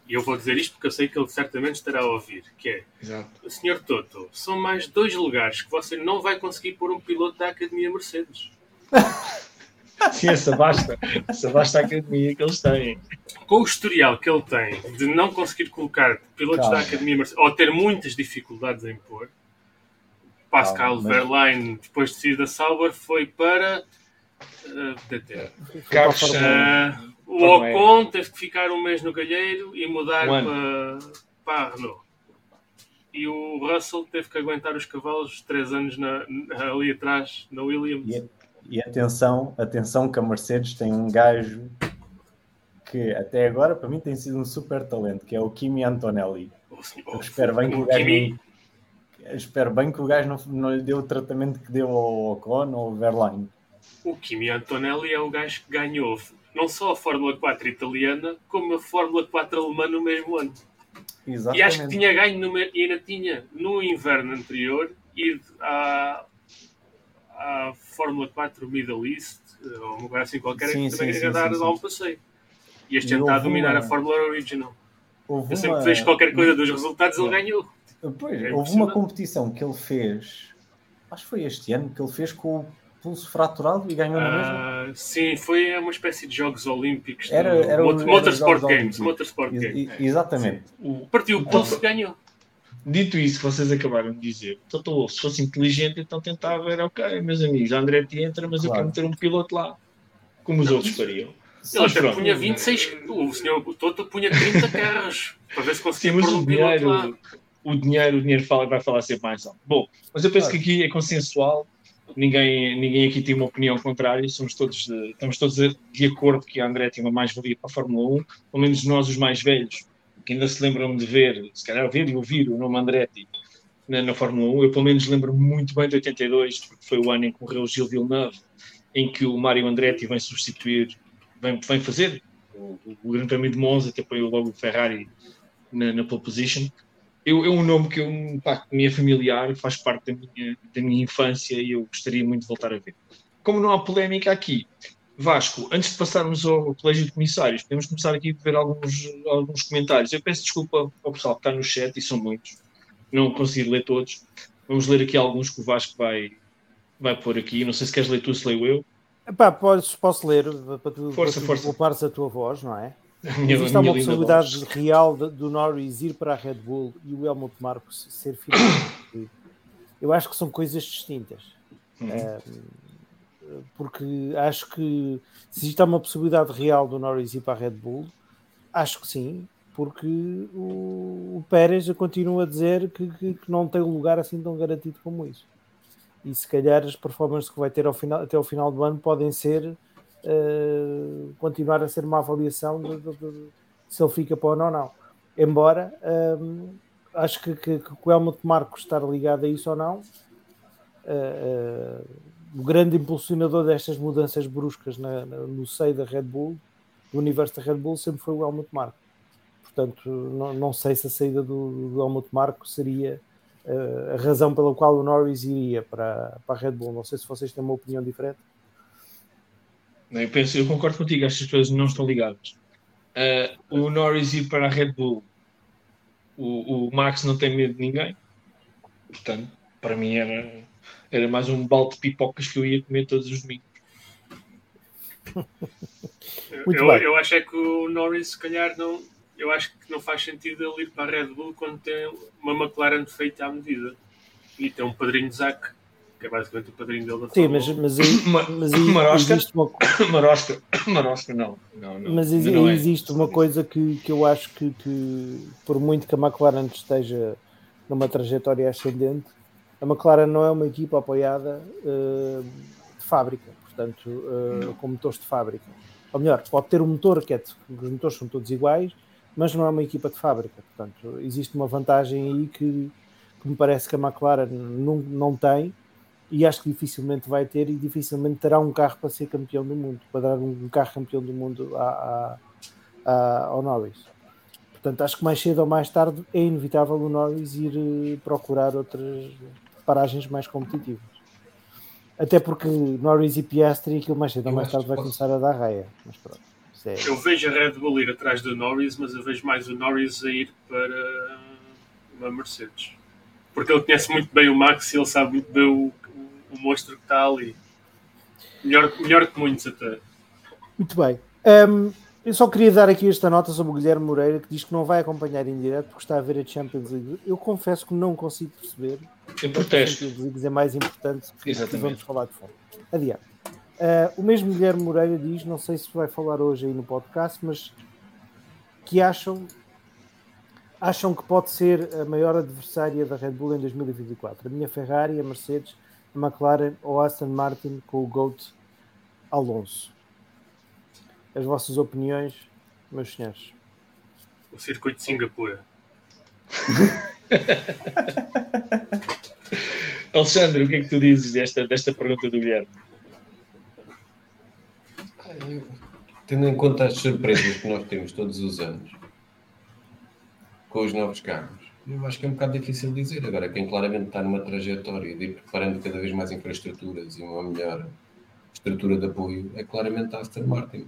E eu vou dizer isto porque eu sei que ele certamente estará a ouvir, que é Exato. Senhor Toto, são mais dois lugares que você não vai conseguir pôr um piloto da Academia Mercedes. Sim, essa basta. Essa basta a academia que eles têm. Com o historial que ele tem de não conseguir colocar pilotos Calma. da Academia Mercedes, ou ter muitas dificuldades em pôr, Pascal Calma, Verlaine, depois de sair da Sauber, foi para DT. Carlos, uh, o Ocon teve que ficar um mês no Galheiro e mudar para, para a Renault. E o Russell teve que aguentar os cavalos três anos na, ali atrás, na Williams. E atenção, atenção que a Mercedes tem um gajo que até agora para mim tem sido um super talento, que é o Kimi Antonelli. Eu espero bem que o, gajo Kimi... não, espero bem que o gajo não, não lhe deu o tratamento que deu ao Ocon ou ao Verlaine. O Kimi Antonelli é o gajo que ganhou não só a Fórmula 4 italiana, como a Fórmula 4 alemã no mesmo ano. Exatamente. E acho que tinha ganho no, e ainda tinha no inverno anterior ido à, à Fórmula 4 Middle East, ou uma coisa assim qualquer, sim, que também sim, queria dar, dar um passeio. E este ano está a dominar uma... a Fórmula Original. Houve eu sempre uma... fez qualquer coisa dos resultados, ele ganhou. Pois, é houve uma competição que ele fez, acho que foi este ano, que ele fez com o pulso fraturado e ganhou na mesma? Uh, sim, foi uma espécie de Jogos Olímpicos. Era, era, Motorsport Games. Motorsport Games. Exatamente. O, Partiu o pulso e ganhou. Dito isso que vocês acabaram de dizer, Toto se fosse inteligente, então tentava, era ok, meus amigos, a Andretti entra, mas claro. eu quero meter um piloto lá, como os não, outros fariam. Ele até punha 26, o senhor Toto punha 30 carros, para ver se conseguia pôr um dinheiro, lá. O dinheiro, o dinheiro fala, vai falar sempre mais alto. Bom, mas eu penso claro. que aqui é consensual, ninguém, ninguém aqui tem uma opinião contrária, somos todos, estamos todos de acordo que a Andretti é uma mais-valia para a Fórmula 1, pelo menos nós os mais velhos, que ainda se lembram de ver, se calhar ver e ouvir o nome Andretti na, na Fórmula 1. Eu, pelo menos, lembro muito bem de 82, porque foi o ano em que correu o Gil Villeneuve, em que o Mário Andretti vem substituir, vem, vem fazer o, o Grande Prémio de Monza, que apoiou logo o Ferrari na, na pole position. Eu, é um nome que eu, pá, me é familiar, faz parte da minha, da minha infância e eu gostaria muito de voltar a ver. Como não há polémica aqui, Vasco, antes de passarmos ao Colégio de Comissários, podemos começar aqui a ver alguns, alguns comentários. Eu peço desculpa ao pessoal que está no chat, e são muitos, não consegui ler todos. Vamos ler aqui alguns que o Vasco vai, vai pôr aqui. Não sei se queres ler tu, se leio eu. Epá, podes, posso ler para tu, força, para tu força. poupares a tua voz, não é? Minha, Existe uma possibilidade real do Norris ir para a Red Bull e o Helmut Marcos ser filho. Eu acho que são coisas distintas. Uhum. porque acho que se existe uma possibilidade real do Norris ir para a Red Bull, acho que sim, porque o, o Pérez continua a dizer que, que, que, não tem um lugar assim tão garantido como isso. E se calhar as performances que vai ter ao final, até ao final do ano podem ser uh, continuar a ser uma avaliação de, de, de, se ele fica para ou não. Embora um, acho que, que, que o Helmut Marcos estar ligado a isso ou não. Uh, uh, o grande impulsionador destas mudanças bruscas na, na, no seio da Red Bull, do universo da Red Bull, sempre foi o Helmut Marko. Portanto, não, não, sei se a saída do, do Helmut Marko seria a razão pela qual o Norris iria para, para a Red Bull. Não sei se vocês têm uma opinião diferente. Eu, penso, eu concordo contigo, acho que as coisas não estão ligadas. Uh, o Norris ir para a Red Bull, o, o Max não tem medo de ninguém, portanto, para mim era era mais um balde de pipocas que eu ia comer todos os domingos. eu, eu acho é que o Norris, se calhar, não. eu acho que não faz sentido ele ir para a Red Bull quando tem uma McLaren feita à medida e tem um padrinho de Zac que é basicamente o padrinho dele da Sim, mas, mas, mas, Marosca, existe uma... Marosca, Marosca não. não, não mas existe, não é. existe uma coisa que, que eu acho que, que, por muito que a McLaren esteja numa trajetória ascendente, a McLaren não é uma equipa apoiada uh, de fábrica, portanto, uh, com motores de fábrica. Ou melhor, pode ter um motor que é de, os motores são todos iguais, mas não é uma equipa de fábrica. Portanto, existe uma vantagem aí que, que me parece que a McLaren não, não tem e acho que dificilmente vai ter e dificilmente terá um carro para ser campeão do mundo, para dar um carro campeão do mundo a, a, a, ao Norris. Portanto, acho que mais cedo ou mais tarde é inevitável o Norris ir eh, procurar outras paragens mais competitivas. Até porque Norris e Piastri, aquilo mais cedo ou mais tarde vai começar a dar raia. Mas pronto. É... Eu vejo a Red Bull ir atrás do Norris, mas eu vejo mais o Norris a ir para uma Mercedes. Porque ele conhece muito bem o Max e ele sabe muito bem o, o monstro que está ali. Melhor, melhor que muitos até. Muito bem. Um, eu só queria dar aqui esta nota sobre o Guilherme Moreira que diz que não vai acompanhar em direto porque está a ver a Champions League. Eu confesso que não consigo perceber. Em protesto. A Champions League é mais importante que Exatamente. vamos falar de fora. Adiante. Uh, o mesmo Guilherme Moreira diz, não sei se vai falar hoje aí no podcast, mas que acham acham que pode ser a maior adversária da Red Bull em 2024. A minha Ferrari, a Mercedes, McLaren ou Aston Martin com o GOAT Alonso. As vossas opiniões, meus senhores? O circuito de Singapura. Alexandre, o que é que tu dizes desta, desta pergunta do Guilherme? Tendo em conta as surpresas que nós temos todos os anos com os novos carros, eu acho que é um bocado difícil dizer. Agora, quem claramente está numa trajetória de ir preparando cada vez mais infraestruturas e uma melhor estrutura de apoio é claramente a Aston Martin.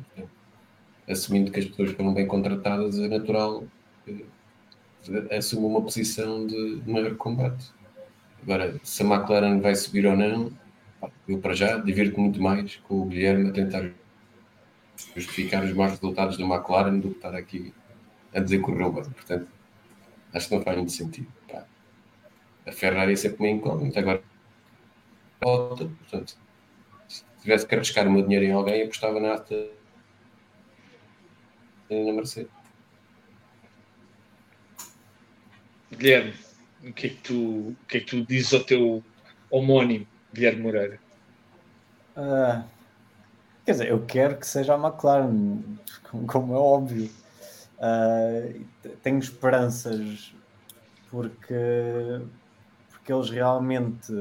Assumindo que as pessoas foram bem contratadas, é natural que assuma uma posição de maior combate. Agora, se a McLaren vai subir ou não, eu para já divirto muito mais com o Guilherme a tentar justificar os maus resultados da McLaren do que estar aqui a dizer que correu bem. Portanto, Acho que não faz muito sentido. Pá. A Ferrari é sempre uma incógnita. Agora, portanto, se tivesse que arriscar o meu dinheiro em alguém, apostava na Ata e na Mercedes. Guilherme, o que é que tu, o que é que tu dizes ao teu homónimo, Guilherme Moreira? Uh, quer dizer, eu quero que seja a McLaren, como é óbvio. Uh, tenho esperanças porque, porque eles realmente.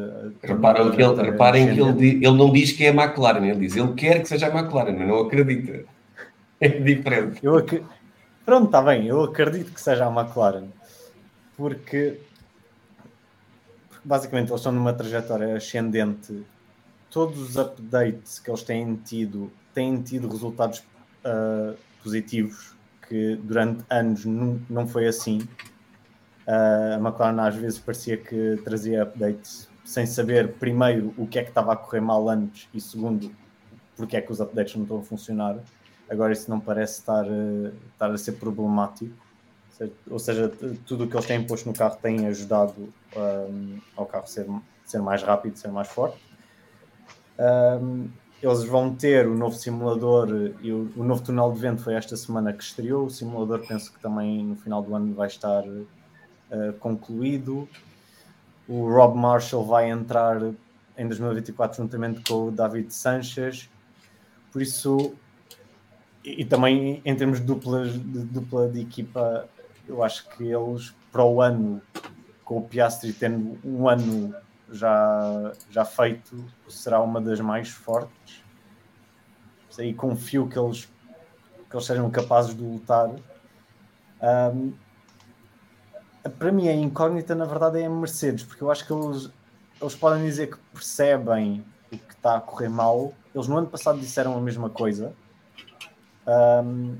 Reparam que ele, reparem que ele, ele não diz que é a McLaren, ele diz ele quer que seja a McLaren, mas não acredita. É diferente. Eu ac... Pronto, está bem, eu acredito que seja a McLaren porque, porque basicamente eles estão numa trajetória ascendente. Todos os updates que eles têm tido têm tido resultados uh, positivos que durante anos não, não foi assim. Uh, a McLaren às vezes parecia que trazia updates sem saber, primeiro, o que é que estava a correr mal antes e, segundo, porque é que os updates não estão a funcionar. Agora, isso não parece estar, uh, estar a ser problemático. Ou seja, tudo o que eles têm posto no carro tem ajudado um, ao carro ser, ser mais rápido, ser mais forte. Um, eles vão ter o novo simulador e o, o, novo túnel de vento foi esta semana que estreou. O simulador penso que também no final do ano vai estar uh, concluído. O Rob Marshall vai entrar em 2024 juntamente com o David Sanchez. Por isso, e, e também em termos de, duplas, de dupla de equipa, eu acho que eles para o ano, com o Piastri tendo um ano já, já feito, será uma das mais fortes. E confio que eles, que eles sejam capazes de lutar. Um, para mim, a incógnita, na verdade, é a Mercedes, porque eu acho que eles, eles podem dizer que percebem o que está a correr mal. Eles no ano passado disseram a mesma coisa. Um,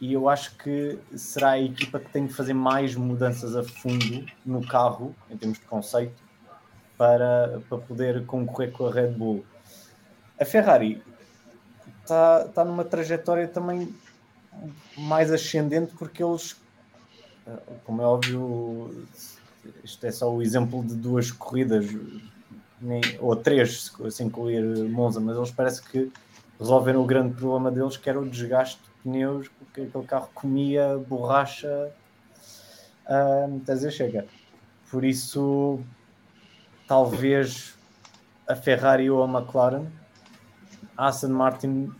e eu acho que será a equipa que tem de fazer mais mudanças a fundo no carro, em termos de conceito, para, para poder concorrer com a Red Bull. A Ferrari está, está numa trajetória também mais ascendente porque eles, eh, como é óbvio, isto é só o exemplo de duas corridas, nem, ou três, se incluir Monza, mas eles parece que resolveram o grande problema deles, que era o desgaste de pneus, porque aquele carro comia borracha uh, até dizer chega. Por isso, talvez a Ferrari ou a McLaren, a Aston Martin,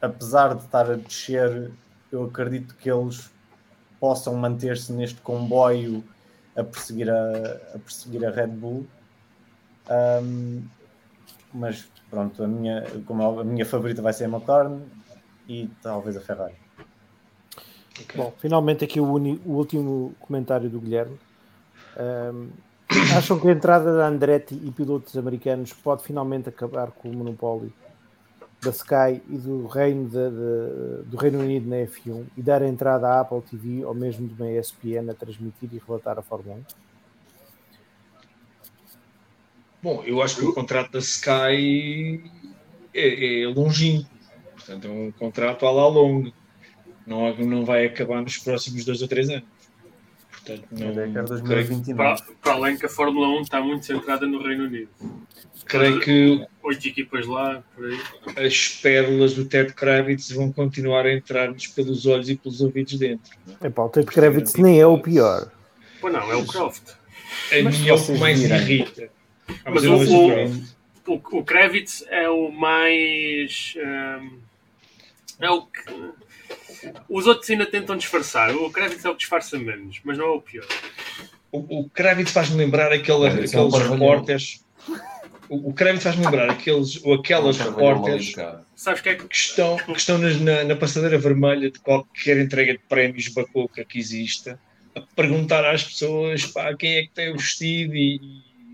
apesar de estar a descer, eu acredito que eles possam manter-se neste comboio a perseguir a, a perseguir a Red Bull. Um, mas pronto, a minha, como a minha favorita vai ser a McLaren e talvez a Ferrari. Okay. Bom, finalmente aqui o, uni, o, último comentário do Guilherme. Um, acham que a entrada da Andretti e pilotos americanos pode finalmente acabar com o monopólio da Sky e do Reino, de, de, do Reino Unido na F1 e dar entrada à Apple TV ou mesmo de uma ESPN a transmitir e relatar a Fórmula 1? Bom, eu acho que o contrato da Sky é, é longínquo, portanto é um contrato à la longa, não, não vai acabar nos próximos dois ou três anos. Portanto, não, 2029. Para, para além que a Fórmula 1 está muito centrada no Reino Unido. Creio que oito equipas lá, por aí. As pérolas do Ted Kravitz vão continuar a entrar-nos pelos olhos e pelos ouvidos dentro. É pá, o Ted Kravitz nem é o pior. Pô, não, é o Croft. A Mas mim é o que mais viram. irrita. Mas o, o, o, o Kravitz é o mais. Um, é o que os outros ainda tentam disfarçar. O Kravitz é o que disfarça menos, mas não é o pior. O, o Kravitz faz-me lembrar aquele, é aqueles repórteres. O, o Kravitz faz-me lembrar aqueles, ou aquelas repórteres Sabes que, é que... que estão, que estão na, na passadeira vermelha de qualquer entrega de prémios bacoca que exista a perguntar às pessoas pá, quem é que tem o vestido e,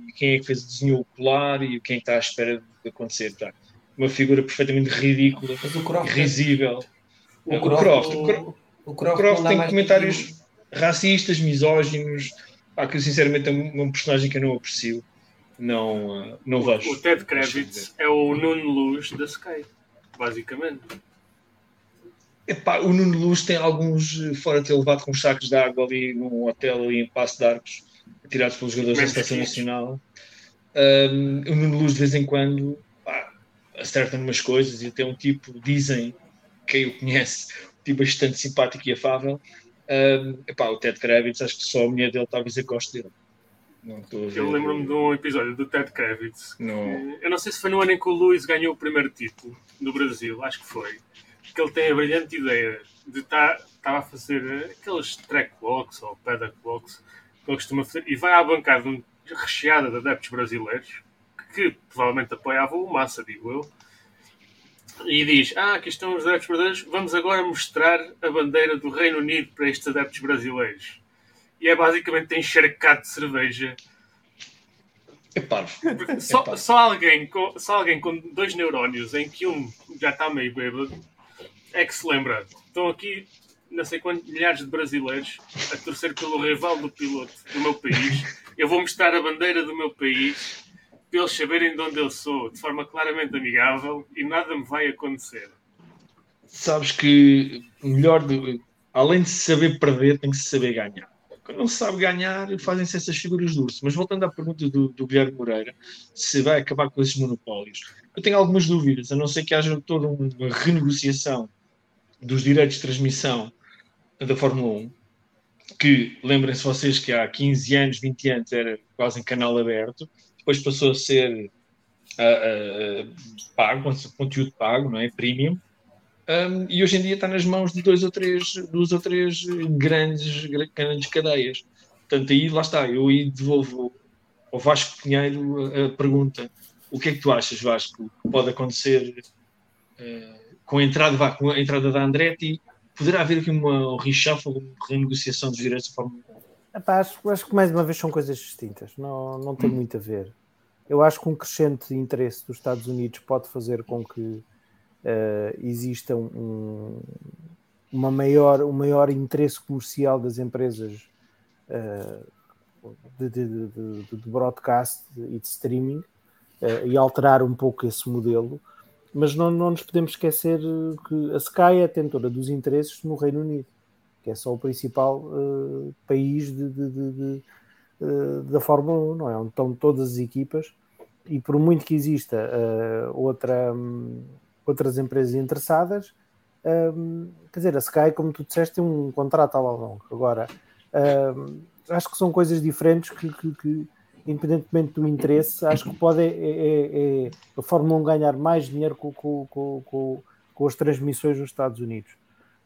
e quem é que fez, desenhou o colar e quem é está à espera de acontecer. Tá? Uma figura perfeitamente ridícula, risível. O Croft, o Croft, o Croft, Croft tem comentários racistas, misóginos, pá, que sinceramente é um, personagem que eu não aprecio. Não, uh, não vejo. O Ted Kravitz é o Nuno Luz da Sky, basicamente. Epá, o Nuno Luz tem alguns eh, fora de ter levado com sacos de água ali num hotel ali em Passo de Arcos, tirados pelos jogadores da Seleção Nacional. Um, o Nuno Luz de vez em quando pá, acerta umas coisas e até um tipo, dizem, quem o conhece, tipo bastante simpático e afável. Um, epá, o Ted Kravitz, acho que só a mulher dele talvez eu goste dele. Eu lembro-me de um episódio do Ted Kravitz. Não. eu não sei se foi no ano em que o Luiz ganhou o primeiro título no Brasil, acho que foi. Que ele tem a brilhante ideia de estar tá, a fazer aqueles track walks ou paddock walks que ele costuma fazer e vai à bancada recheada de adeptos brasileiros que provavelmente apoiavam o Massa, digo eu e diz: Ah, aqui estão os adeptos brasileiros, vamos agora mostrar a bandeira do Reino Unido para estes adeptos brasileiros. E é basicamente encharcado de cerveja. É parvo. Só, só, alguém com, só alguém com dois neurónios, em que um já está meio bêbado, é que se lembra. Estão aqui não sei quantos milhares de brasileiros a torcer pelo rival do piloto do meu país. Eu vou mostrar a bandeira do meu país para eles saberem de onde eu sou, de forma claramente amigável, e nada me vai acontecer. Sabes que melhor, de, além de saber perder, tem que saber ganhar. Quando não se sabe ganhar, fazem-se essas figuras de urso. Mas voltando à pergunta do, do Guilherme Moreira, se vai acabar com esses monopólios, eu tenho algumas dúvidas, a não ser que haja toda uma renegociação dos direitos de transmissão da Fórmula 1, que lembrem-se vocês que há 15 anos, 20 anos era quase em canal aberto, depois passou a ser uh, uh, pago, conteúdo pago, não é? Premium. Um, e hoje em dia está nas mãos de dois ou três, duas ou três grandes, grandes cadeias. Portanto, aí lá está, eu aí devolvo ao Vasco Pinheiro a, pergunta: o que é que tu achas, Vasco, que pode acontecer uh, com, a entrada, com a entrada da Andretti? Poderá haver aqui uma um reshuffle, uma renegociação dos direitos da Fórmula 1? Epá, acho, acho, que mais uma vez são coisas distintas, não, não tem muito a ver. Eu acho que um crescente interesse dos Estados Unidos pode fazer com que uh, exista um, uma maior, um maior interesse comercial das empresas uh, de, de, de, de, broadcast e de streaming uh, e alterar um pouco esse modelo. mas não, não nos podemos esquecer que a Sky é tentora dos interesses no Reino Unido, que é só o principal uh, país de, de, de, uh, da Fórmula 1, não é? Onde estão todas as equipas, e por muito que exista uh, outra, um, outras empresas interessadas, um, quer dizer, a Sky, como tu disseste, tem um contrato ao longo. Agora, um, acho que são coisas diferentes que, que, que independentemente do interesse, acho que pode é, é, é a Fórmula 1 ganhar mais dinheiro com, com, com, com as transmissões nos Estados Unidos.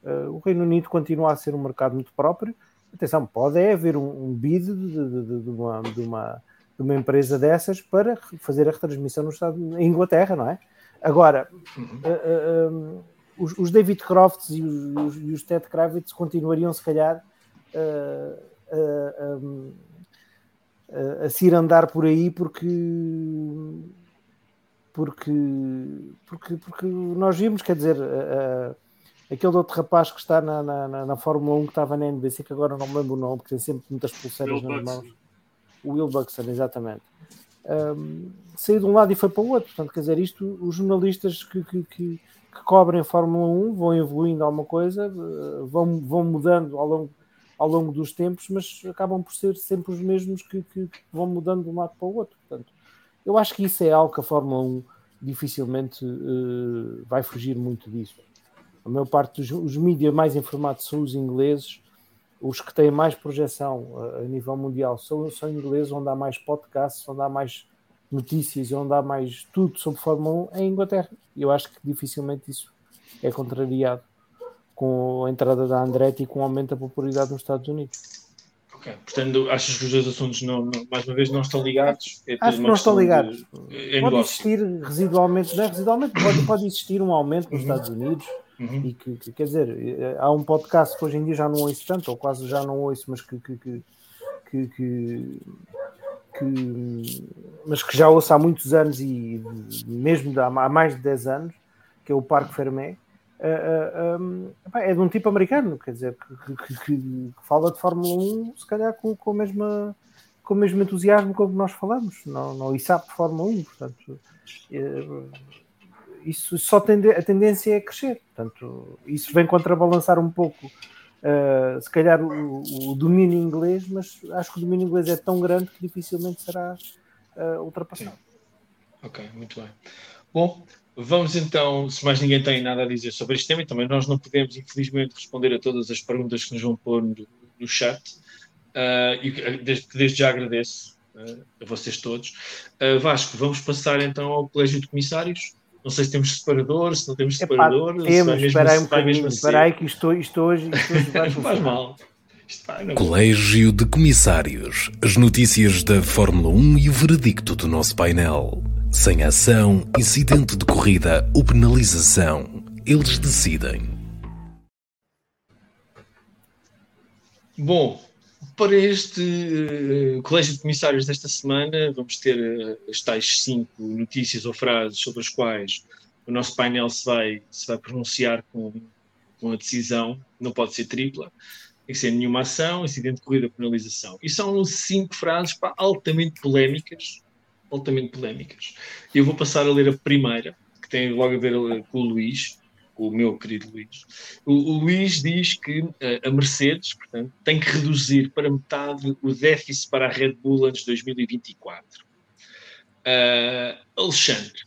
Uh, o Reino Unido continua a ser um mercado muito próprio. Atenção, pode é haver um, um bid de, de, de, uma, de, uma, de uma empresa dessas para fazer a retransmissão no Estado, em Inglaterra, não é? Agora, uh, uh, os, os, David Crofts e os, e os Ted Kravitz continuariam, se calhar, um, a se ir andar por aí porque porque porque, porque nós vimos, quer dizer, a, a, aquele outro rapaz que está na, na, na, Fórmula 1 que estava na NBC, que agora não me lembro o nome, porque tem sempre muitas pulseiras nas mãos. O Will Buxton, exatamente. Um, saiu de um lado e foi para o outro. Portanto, quer dizer, isto, os jornalistas que, que, que, que cobrem a Fórmula 1 vão evoluindo alguma coisa, eh, vão, vão mudando ao longo ao longo dos tempos, mas acabam por ser sempre os mesmos que, que, que, vão mudando de um lado para o outro. Portanto, eu acho que isso é algo que a Fórmula 1 dificilmente uh, vai fugir muito disso. A maior parte dos os mídias mais informados são os ingleses, os que têm mais projeção uh, a nível mundial são, são ingleses, onde há mais podcasts, onde há mais notícias, onde há mais tudo sobre Fórmula 1 é em Inglaterra. Eu acho que dificilmente isso é contrariado com a entrada da Andretti e com o aumento da popularidade nos Estados Unidos. Ok, portanto, achas que os dois assuntos, não, não mais uma vez, não estão ligados? É Acho que não estão ligados. De, é pode existir residualmente, não é residualmente, pode, pode existir um aumento nos uhum. Estados Unidos. Uhum. E que, que, quer dizer, eh, há um podcast que hoje em dia já não ouço tanto, ou quase já não ouço, mas que, que, que, que, que mas que já ouço há muitos anos e mesmo há mais de 10 anos, que é o Parque Fermé, uh, um, é de um tipo americano, quer dizer, que, que, que, que fala de Fórmula 1, se calhar com, com, a com o mesmo entusiasmo como nós falamos, não, não, e sabe de Fórmula 1, portanto, isso só tende, a tendência é crescer, portanto, isso vem contrabalançar um pouco. Uh, se calhar o, o, domínio inglês, mas acho que o domínio inglês é tão grande que dificilmente será uh, ultrapassado. Ok, muito bem. Bom, Vamos então, se mais ninguém tem nada a dizer sobre este tema, e também nós não podemos, infelizmente, responder a todas as perguntas que nos vão pôr no, no chat, uh, e desde, desde, já agradeço a vocês todos. Uh, Vasco, vamos passar então ao Colégio de Comissários. Não sei se temos separador, se não temos Epá, separador. Temos, espera aí um bocadinho, espera aí que isto, isto hoje, isto hoje vai faz mal. Colégio de Comissários. As notícias da Fórmula 1 e o veredicto do nosso painel. Sem ação, incidente de corrida ou penalização, eles decidem. Bom, para este uh, Colégio de Comissários desta semana, vamos ter uh, as tais cinco notícias ou frases sobre as quais o nosso painel se vai, se vai pronunciar com, com a decisão. Não pode ser tripla, tem que ser nenhuma ação, incidente de corrida, penalização. E são cinco frases pá, altamente polémicas altamente polémicas. Eu vou passar a ler a primeira, que tem logo a ver com o Luís, o meu querido Luís. O, o Luís diz que uh, a Mercedes, portanto, tem que reduzir para metade o déficit para a Red Bull antes de 2024. Uh, eh, Alexandre,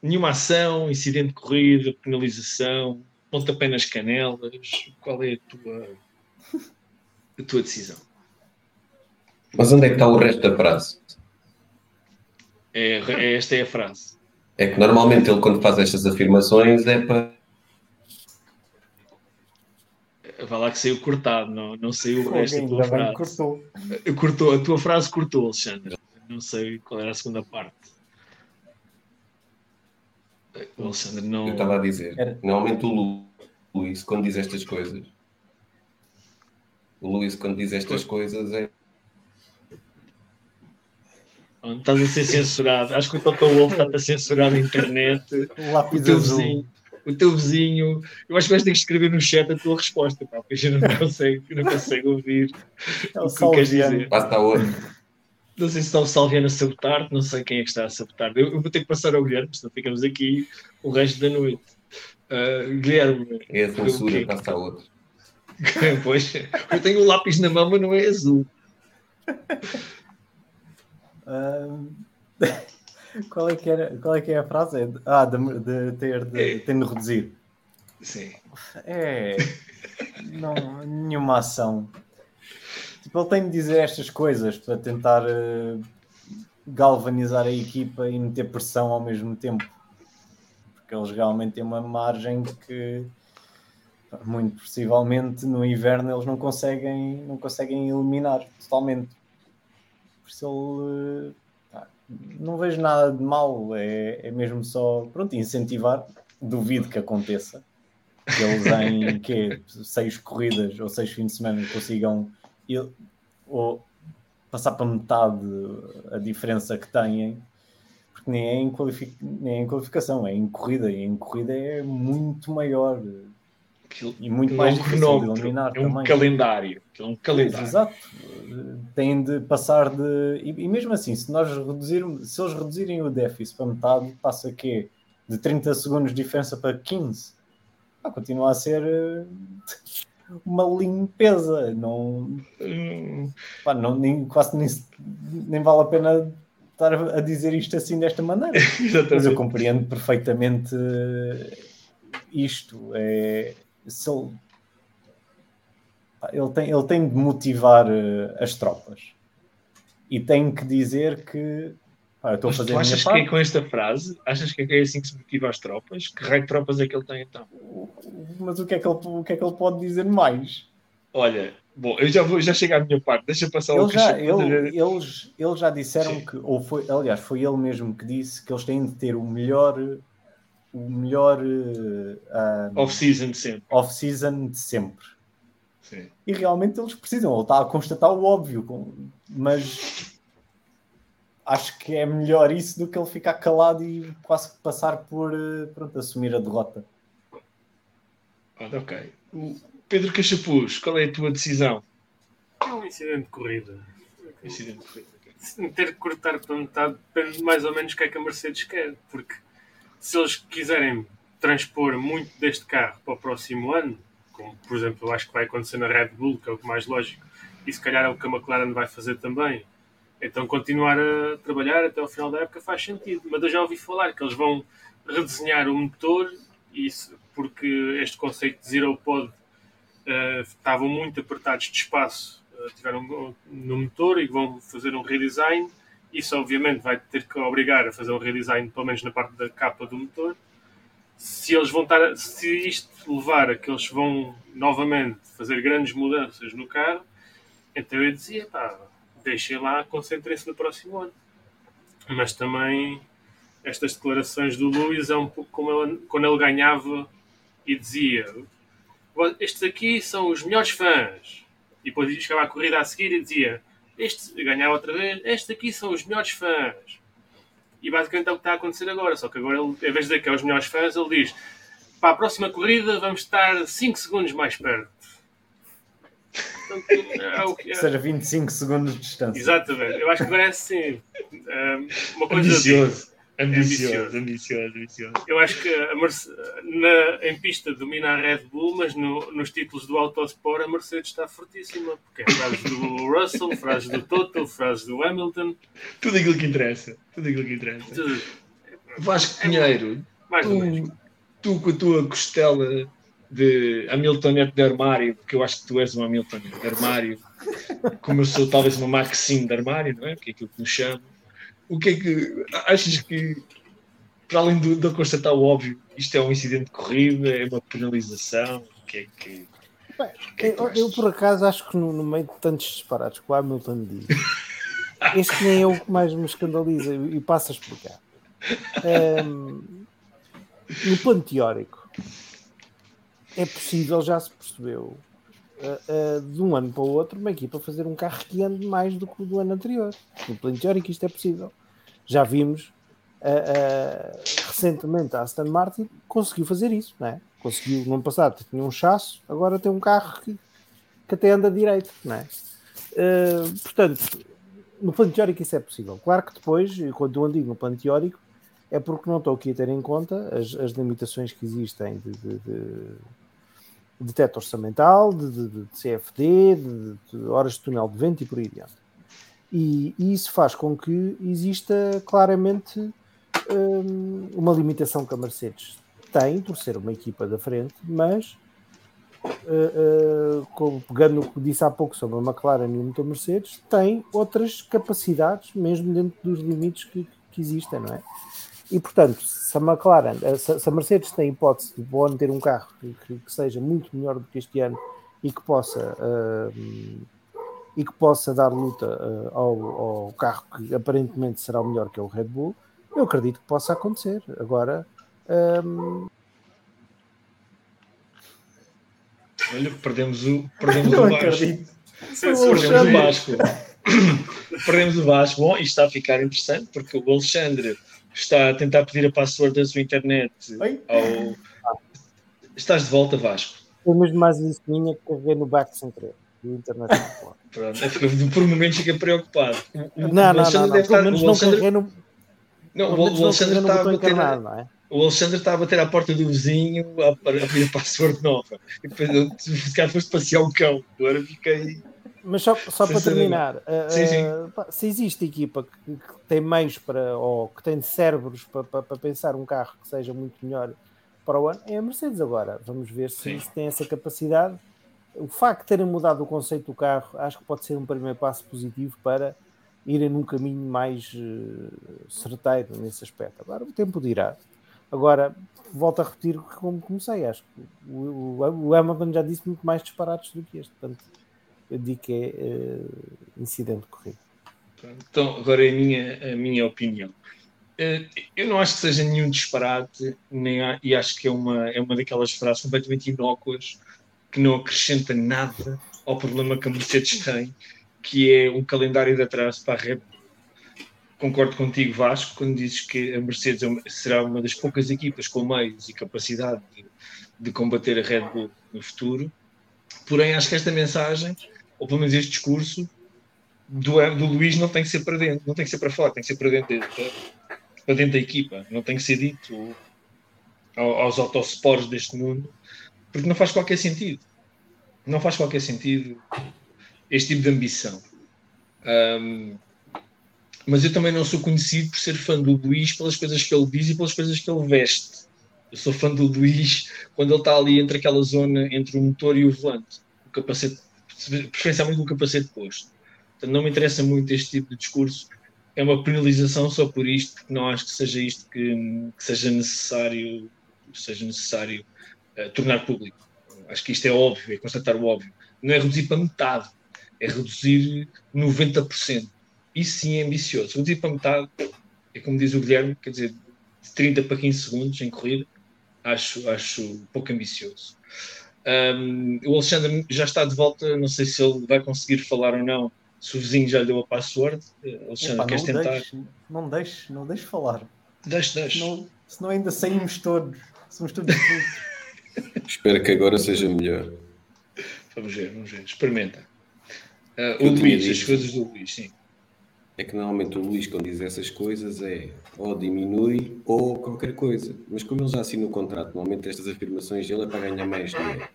nenhuma ação, incidente de corrida, penalização, pontapé nas canelas, qual é a tua, a tua decisão? Mas onde é que está o resto da frase? É, é, esta é a frase. É que normalmente ele, quando faz estas afirmações, é para. Vai lá que saiu cortado, não, não saiu o resto da tua frase. Cortou. cortou. A tua frase cortou, Alexandre. Não sei qual era a segunda parte. O Alexandre não. Eu estava a dizer, normalmente o Luís, quando diz estas coisas, o Luís, quando diz estas coisas, é Estás a ser censurado. Acho que o Toto Wolff está a censurar na internet. O, teu vizinho. O teu vizinho. Eu acho que vais ter que escrever no chat a tua resposta, porque a gente não consegue, não consegue ouvir é o, o que queres dizer. Basta a outra. Não sei se está o Salviano a sabotar, não sei quem é que está a sabotar. Eu, eu vou ter que passar ao Guilherme, senão ficamos aqui o resto da noite. Uh, Guilherme. É a censura, que... passa a outro. pois, eu tenho um lápis na mão, mas não é azul. Uh, qual, é que era, qual é que é a frase? Ah, de, de ter de, é. de reduzir. Sim. É. Não, nenhuma ação. Tipo, ele tem de dizer estas coisas para tentar uh, galvanizar a equipa e meter pressão ao mesmo tempo. Porque eles realmente têm uma margem que muito possivelmente no inverno eles não conseguem, não conseguem eliminar totalmente. Por isso ele uh, não vejo nada de mal, é, é mesmo só pronto, incentivar. Duvido que aconteça que eles em que seis corridas ou seis fins de semana consigam il, ou passar para metade a diferença que têm, porque nem é em, nem é em qualificação, é em corrida, e em corrida é muito maior e muito mais é um difícil de eliminar é um também. calendário é um calendário exato têm de passar de e, e, mesmo assim se nós reduzirmos se eles reduzirem o déficit para metade passa que de 30 segundos de diferença para 15 ah, continua a ser eh, uma limpeza. Não, pá, não nem, quase nem, nem vale a pena estar a dizer isto assim desta maneira. Mas eu compreendo perfeitamente eh, isto. É, ele, ele, tem, ele tem de motivar eh, as tropas e tem que dizer que ah, estou a fazer tu achas que é com esta frase? Achas que é assim que se motiva as tropas? Que raio de tropas é que ele tem então? Mas o que é que ele, o que é que ele pode dizer mais? Olha, bom, eu já vou já chegar à minha parte, deixa passar ele o já, ele, eles, eles já disseram Sim. que, ou foi, aliás, foi ele mesmo que disse que eles têm de ter o melhor o melhor uh, off-season de sempre. Off-season de sempre. Sim. E realmente eles precisam, ele está a constatar o óbvio, mas acho que é melhor isso do que ele ficar calado e quase passar por eh, pronto, assumir a derrota. Ok. Pedro Cachapuz, qual é a tua decisão? É um incidente de corrida. Incidente de corrida. Ter que cortar para metade depende mais ou menos do que é que a Mercedes quer, porque se eles quiserem transpor muito deste carro para o próximo ano, como por exemplo eu acho que vai acontecer na Red Bull, que é o mais lógico, e se calhar é o que a McLaren vai fazer também, então continuar a trabalhar até ao final da época faz sentido. Mas eu já ouvi falar que eles vão redesenhar o motor, isso porque este conceito de Zero Pod uh, estavam muito apertados de espaço, uh, tiveram no motor e vão fazer um redesign. Isso obviamente vai ter que obrigar a fazer um redesign, pelo menos na parte da capa do motor. Se eles vão estar, se isto levar a que eles vão novamente fazer grandes mudanças no carro, então eu dizia, pá, deixem lá, concentrem-se no próximo ano. Mas também estas declarações do Luís é um pouco como ele, quando ele ganhava e dizia: Estes aqui são os melhores fãs. E depois chegava a corrida a seguir e dizia: este, ganhava outra vez, estes aqui são os melhores fãs. E basicamente é o que está a acontecer agora. Só que agora, ele, em vez de dizer que é os melhores fãs, ele diz: Para a próxima corrida vamos estar 5 segundos mais perto. Portanto, é o que é. Ou seja, 25 segundos de distância. Exatamente. Eu acho que parece sim. uma coisa ambicioso. Ambicioso, ambicioso, ambicioso. Eu acho que na, em pista domina a Red Bull, mas no, nos títulos do Autosport a Mercedes está fortíssima, porque é frases do Russell, frases do Toto, frases do Hamilton. Tudo aquilo que interessa. Tudo aquilo que interessa. Tudo. Vasco Pinheiro, é, tu, tu com a tua costela de Hamiltonete de armário, porque eu acho que tu és um Hamiltonete de armário, como eu sou talvez uma Maxine de armário, não é? Que é aquilo que nos chama. O que é que achas que, para além de, de constatar o óbvio, isto é um incidente de corrida, é uma penalização? O que é que. Bem, que é que eu, eu, por acaso acho que no, no, meio de tantos disparados que o Hamilton diz, este nem é o que mais me escandaliza e, e passa a explicar. Um, no plano teórico, é possível, já se percebeu, uh, de um ano para o outro, uma equipa fazer um carro que ande mais do que o do ano anterior. No plano teórico, isto é possível. Já vimos uh, recentemente a Aston Martin conseguiu fazer isso, não é? Conseguiu no ano passado tinha um chasso, agora tem um carro que, que até anda direito, não é? portanto, no plano teórico isso é possível. Claro que depois, quando eu digo no plano teórico, é porque não estou aqui a ter em conta as, as limitações que existem de, de, de, de teto orçamental, de, de, de CFD, de, horas de túnel de vento e por aí adiante. E, e isso faz com que exista claramente um, uma limitação que a Mercedes tem, por ser uma equipa da frente, mas uh, uh, pegando o que disse há pouco sobre a McLaren e o motor Mercedes, tem outras capacidades, mesmo dentro dos limites que, que existem, não é? E portanto, se a McLaren, eh, se a Mercedes tem hipótese de bom ter um carro que, que, seja muito melhor do que este ano e que possa uh, e que possa dar luta uh, ao, ao, carro que aparentemente será o melhor que é o Red Bull, eu acredito que possa acontecer. Agora um, Olha, perdemos o, perdemos o Vasco. Perdemos o Vasco. perdemos o Vasco. Bom, isto está a ficar interessante porque o Alexandre está a tentar pedir a password da sua internet ao. Estás de volta, Vasco. Foi mesmo mais isso minha que carreguei no back sem querer. internet Pronto, por um momento fica preocupado. O, não, não, não, não, não, pelo menos não carreguei no. Não, o, o Alexandre está a bater. Não é? o Alexandre está a bater à porta do vizinho a, pedir a password nova. E depois eu, se calhar foste passear o cão. Agora fiquei. Mas só, só para terminar, uh, sim, sim. Uh, se existe equipa que, que, tem meios para, ou que tem cérebros para, para, para, pensar um carro que seja muito melhor para o ano, é a Mercedes agora. Vamos ver se, se tem essa capacidade. O facto de terem mudado o conceito do carro, acho que pode ser um primeiro passo positivo para irem num caminho mais uh, certeiro nesse aspecto. Agora o tempo dirá. Agora, volto a repetir como comecei, acho que o, o, o Hamilton já disse muito mais disparados do que este, portanto, eu digo que é uh, incidente corrido. Então, agora é a minha, a minha opinião. Uh, eu não acho que seja nenhum disparate, nem há, e acho que é uma, é uma daquelas frases completamente inócuas que não acrescenta nada ao problema que a Mercedes tem, que é um calendário de atraso para a Red Bull concordo contigo, Vasco, quando dizes que a Mercedes é será uma das poucas equipas com meios e capacidade de, de, combater a Red Bull no futuro. Porém, acho que esta mensagem, ou pelo menos este discurso, do, do Luís não tem que ser para dentro, não tem que ser para fora, tem que ser para dentro, de, para dentro da equipa. Não tem que ser dito aos autospores deste mundo, porque não faz qualquer sentido. Não faz qualquer sentido este tipo de ambição. Um, mas eu também não sou conhecido por ser fã do Luís pelas coisas que ele diz e pelas coisas que ele veste. Eu sou fã do Luís quando ele está ali entre aquela zona entre o motor e o volante, o capacete, preferencialmente o capacete posto. Portanto, não me interessa muito este tipo de discurso. É uma penalização só por isto, porque não acho que seja isto que, que seja necessário, seja necessário uh, tornar público. Acho que isto é óbvio, é constatar o óbvio. Não é reduzir para metade, é reduzir 90% isso sim é ambicioso. Reduzir para metade, é como diz o Guilherme, quer dizer, de 30 para 15 segundos em corrida, acho, acho pouco ambicioso. Um, o Alexandre já está de volta, não sei se ele vai conseguir falar ou não, se o vizinho já lhe deu a password. Alexandre, Epa, queres tentar? Deixe, não deixe, não deixe falar. Deixe, deixe. Senão, senão ainda saímos todos. Somos todos Espero que agora seja melhor. Vamos ver, vamos ver. Experimenta. Uh, o Luís, as coisas do Luís, sim é que normalmente o Luís, quando diz essas coisas, é ou diminui ou qualquer coisa. Mas como ele já assinou o contrato, normalmente estas afirmações dele é para ganhar mais dinheiro.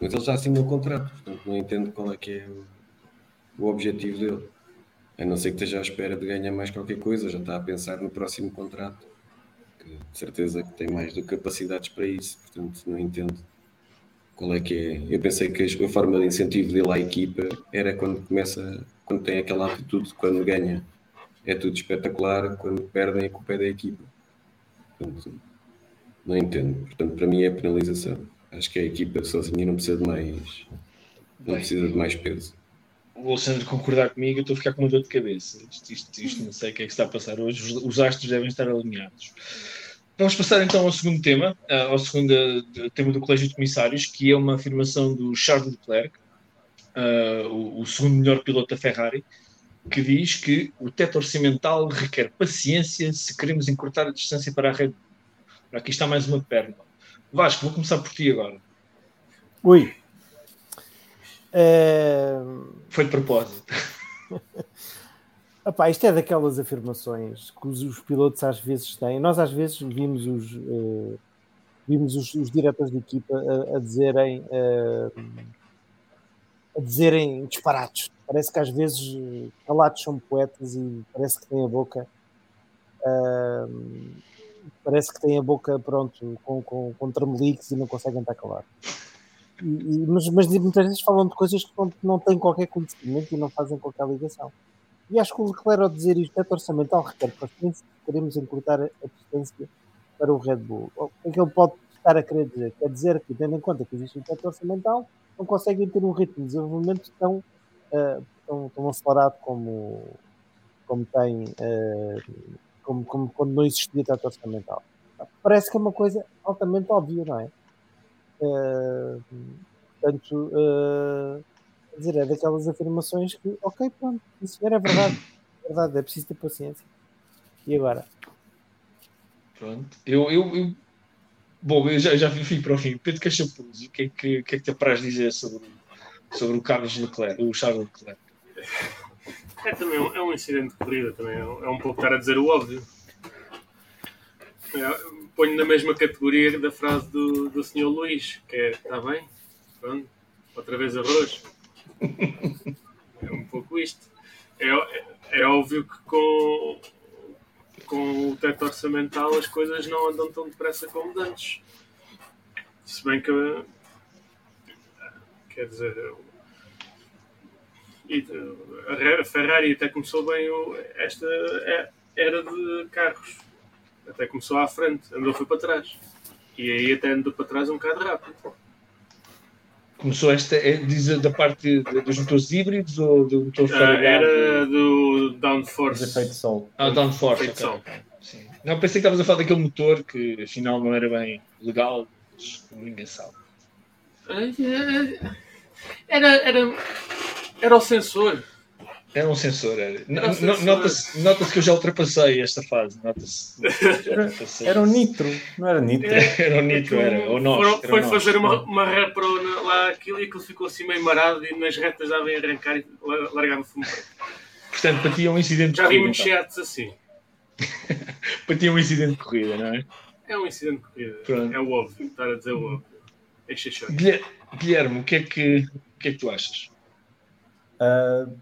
Mas ele já assinou o contrato, portanto não entendo qual é que é o, objetivo dele. A não ser que esteja à espera de ganhar mais qualquer coisa, já está a pensar no próximo contrato, que de certeza que tem mais do que capacidades para isso, portanto não entendo qual é que é. Eu pensei que a forma de incentivo dele à equipa era quando começa quando tem aquela atitude, quando ganha é tudo espetacular, quando perdem a culpa é da equipa. Portanto, não entendo. Portanto, para mim é penalização. Acho que a equipa sozinha não precisa de mais, não precisa de mais peso. O Alexandre concordar comigo, eu estou a ficar com uma dor de cabeça. Isto, isto, isto não sei o que é que está a passar hoje. Os, os astros devem estar alinhados. Vamos passar então ao segundo tema, ao segundo tema do Colégio de Comissários, que é uma afirmação do Charles Leclerc, uh, o, o, segundo melhor piloto da Ferrari, que diz que o teto orçamental requer paciência se queremos encurtar a distância para a Red Bull. Aqui está mais uma perna. Vasco, vou começar por ti agora. Ui. É... Foi de propósito. Epá, isto é daquelas afirmações que os, os, pilotos às vezes têm. Nós às vezes vimos os, uh, vimos os, os diretores de equipa a, a dizerem uh, a dizerem disparates. Parece que às vezes calados são poetas e parece que têm a boca uh, parece que têm a boca pronto com, com, com tremeliques e não conseguem estar calados. Mas, mas muitas vezes falam de coisas que não, não têm qualquer conhecimento e não fazem qualquer ligação. E acho que o Leclerc ao dizer isto é orçamental requer paciência queremos encurtar a distância para o Red Bull. O que é que ele pode estar a querer dizer? Quer dizer que, tendo em conta que existe um teto orçamental, não conseguem ter um ritmo de desenvolvimento tão, uh, tão, tão acelerado como, como tem uh, como, como quando não existia teto orçamental. Parece que é uma coisa altamente óbvia, não é? Uh, portanto, uh, dizer, é daquelas afirmações que, ok, pronto, isso era verdade, é verdade, é preciso ter paciência. E agora? Pronto, eu, eu, eu bom, eu já, já fui para o fim. Pedro Cachapuz, o que é que, que, é que te apraz dizer sobre, sobre o Carlos Leclerc, o Charles Leclerc? É também um, é um incidente de corrida, também é um, é um pouco estar a dizer o óbvio. É, ponho na mesma categoria da frase do, do Sr. Luís, que é está bem, pronto, outra vez arroz. É um pouco isto. É, é, é óbvio que com, com o teto orçamental as coisas não andam tão depressa como antes. Se bem que quer dizer, e a Ferrari até começou bem esta é, era de carros. Até começou à frente, andou foi para trás. E aí até andou para trás um bocado rápido. Começou esta, é, diz da parte dos motores híbridos ou do motor uh, Era do downforce. Efeito sol. Ah, downforce. Okay. Sol. Sim. Não, pensei que estavas a falar daquele motor que afinal não era bem legal, mas ninguém sabe. Era, era, era o sensor. Era um sensor, era. Nota-se nota que eu já ultrapassei esta fase. Nota-se. Era, era o nitro, não era nitro. É, era o nitro, era. Ou nós, foi nós. fazer uma, uma repro lá aquilo e aquilo ficou assim meio marado e nas retas já vem arrancar e largava fumo Portanto, para ti é um incidente de corrida. Já vi muitos então. assim. para ti é um incidente de corrida, não é? É um incidente de corrida. Pronto. É o óbvio, estar a dizer o óbvio. Guilherme, o que é que, o que, é que tu achas? Uh,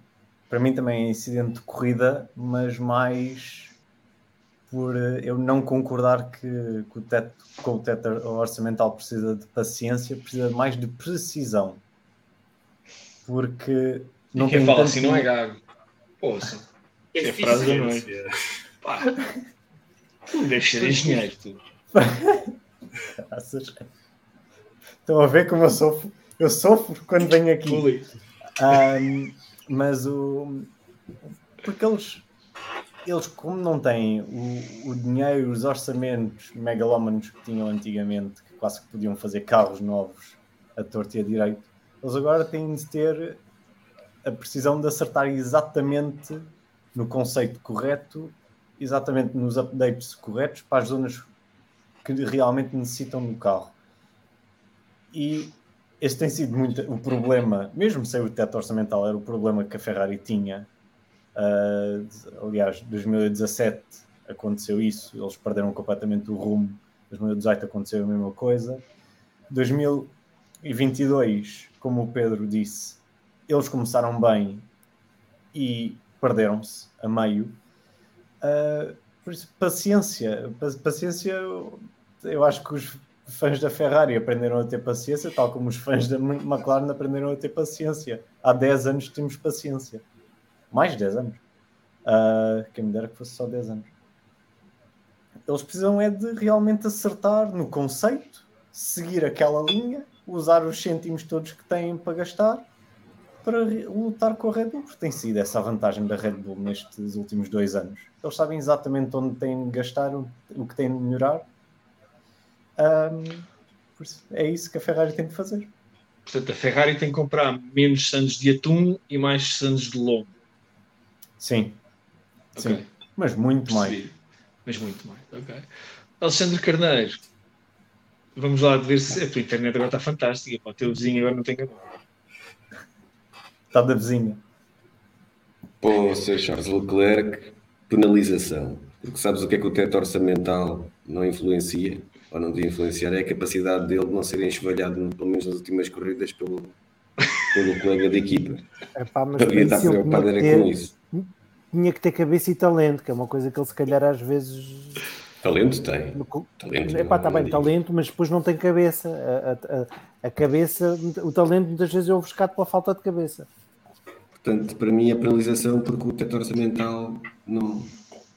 para mim também é incidente de corrida, mas mais por uh, eu não concordar que, que o teto, com o teto orçamental precisa de paciência, precisa mais de precisão. Porque não e quem fala assim não é gago. Poxa, é frase da noite. Pá. Tu deves ser engenheiro, tu. Estão a ver como eu sofro? Eu sofro quando venho aqui. Um, mas o. Porque eles, eles como não têm o, o dinheiro, os orçamentos megalómanos que tinham antigamente, que quase que podiam fazer carros novos a torto e a direito, eles agora têm de ter a precisão de acertar exatamente no conceito correto, exatamente nos updates corretos para as zonas que realmente necessitam do carro. E esse tem sido muito o problema, mesmo sem o teto orçamental, era o problema que a Ferrari tinha. Uh, aliás, 2017 aconteceu isso, eles perderam completamente o rumo. 2018 aconteceu a mesma coisa. 2022, como o Pedro disse, eles começaram bem e perderam-se a meio. Uh, por isso, paciência, paciência, eu acho que os fãs da Ferrari aprenderam a ter paciência, tal como os fãs da McLaren aprenderam a ter paciência. Há 10 anos temos paciência. Mais de 10 anos. Uh, quem me dera que fosse só 10 anos. Eles precisam é de realmente acertar no conceito, seguir aquela linha, usar os cêntimos todos que têm para gastar para lutar com a Red Bull, porque tem sido essa a vantagem da Red Bull nestes últimos dois anos. Eles sabem exatamente onde têm de gastar, o que têm de melhorar um, é isso que a Ferrari tem de fazer. Portanto, a Ferrari tem que comprar menos sandes de atum e mais sandes de lombo. Sim. Okay. Sim. Mas muito Percebi. mais. Mas muito mais. Ok. Alexandre Carneiro. Vamos lá ver se a tua internet agora está fantástica. o teu vizinho agora não tem Está da vizinha. O Sr. Charles Leclerc, penalização. Porque sabes o que é que o teto orçamental não influencia, ou não devia influenciar, é a capacidade dele de não ser enxovalhado, pelo menos nas últimas corridas, pelo, pelo colega de equipa. Epá, mas Devia estar preocupado era ter, com isso. Tinha que ter cabeça e talento, que é uma coisa que ele se calhar às vezes. Talento tem. Talento, Epá, está bem, talento, mas depois não tem cabeça. A, a, a, cabeça, o talento muitas vezes é ofuscado pela falta de cabeça. Portanto, para mim, a penalização, porque o teto orçamental não,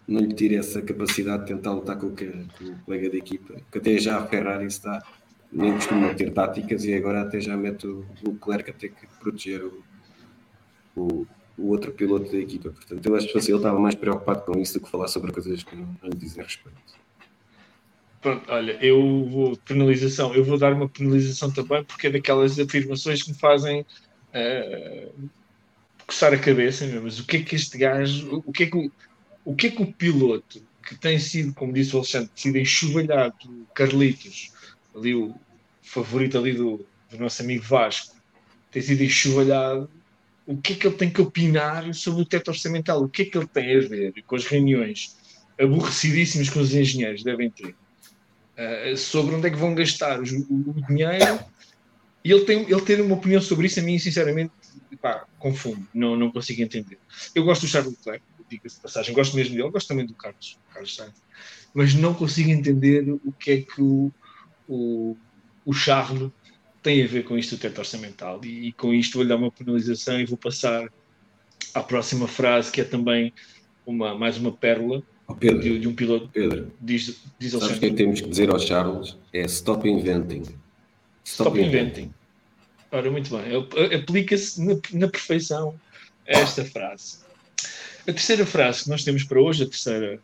não lhe tira essa capacidade de tentar lutar com o, o colega de equipa, que até já a Ferrari está, nem costuma ter táticas e agora até já mete o Leclerc a ter que proteger o, o, o outro piloto da equipa. Portanto, eu acho que ele estava mais preocupado com isso do que falar sobre coisas que não, não lhe dizem respeito. Pronto, olha, eu vou penalização, eu vou dar uma penalização também porque é daquelas afirmações que me fazem uh, coçar a cabeça, mas o que é que este gajo, o que é que o, o que é que o piloto que tem sido, como disse o Alexandre, sido enxovalhado Carlitos, ali o favorito ali do, do nosso amigo Vasco, tem sido enxovalhado, o que é que ele tem que opinar sobre o teto orçamental? O que é que ele tem a ver com as reuniões aborrecidíssimas que os engenheiros devem ter uh, sobre onde é que vão gastar o, o, dinheiro? E ele tem, ele ter uma opinião sobre isso, a mim, sinceramente, pá, confundo, não, não consigo entender. Eu gosto do Charles Leclerc, diga-se de passagem, gosto mesmo dele, gosto também do Carlos, Carlos Sainz, mas não consigo entender o que é que o, o, o Charles tem a ver com isto do teto orçamental. E, e com isto vou-lhe dar uma penalização e vou passar à próxima frase, que é também uma, mais uma pérola oh Pedro, de, de, um piloto. Pedro, diz, diz sabes o que é temos que dizer ao Charles? É stop inventing. Stop, stop inventing. inventing. Ora, muito bem. Aplica-se na, na perfeição esta frase. A terceira frase que nós temos para hoje, a terceira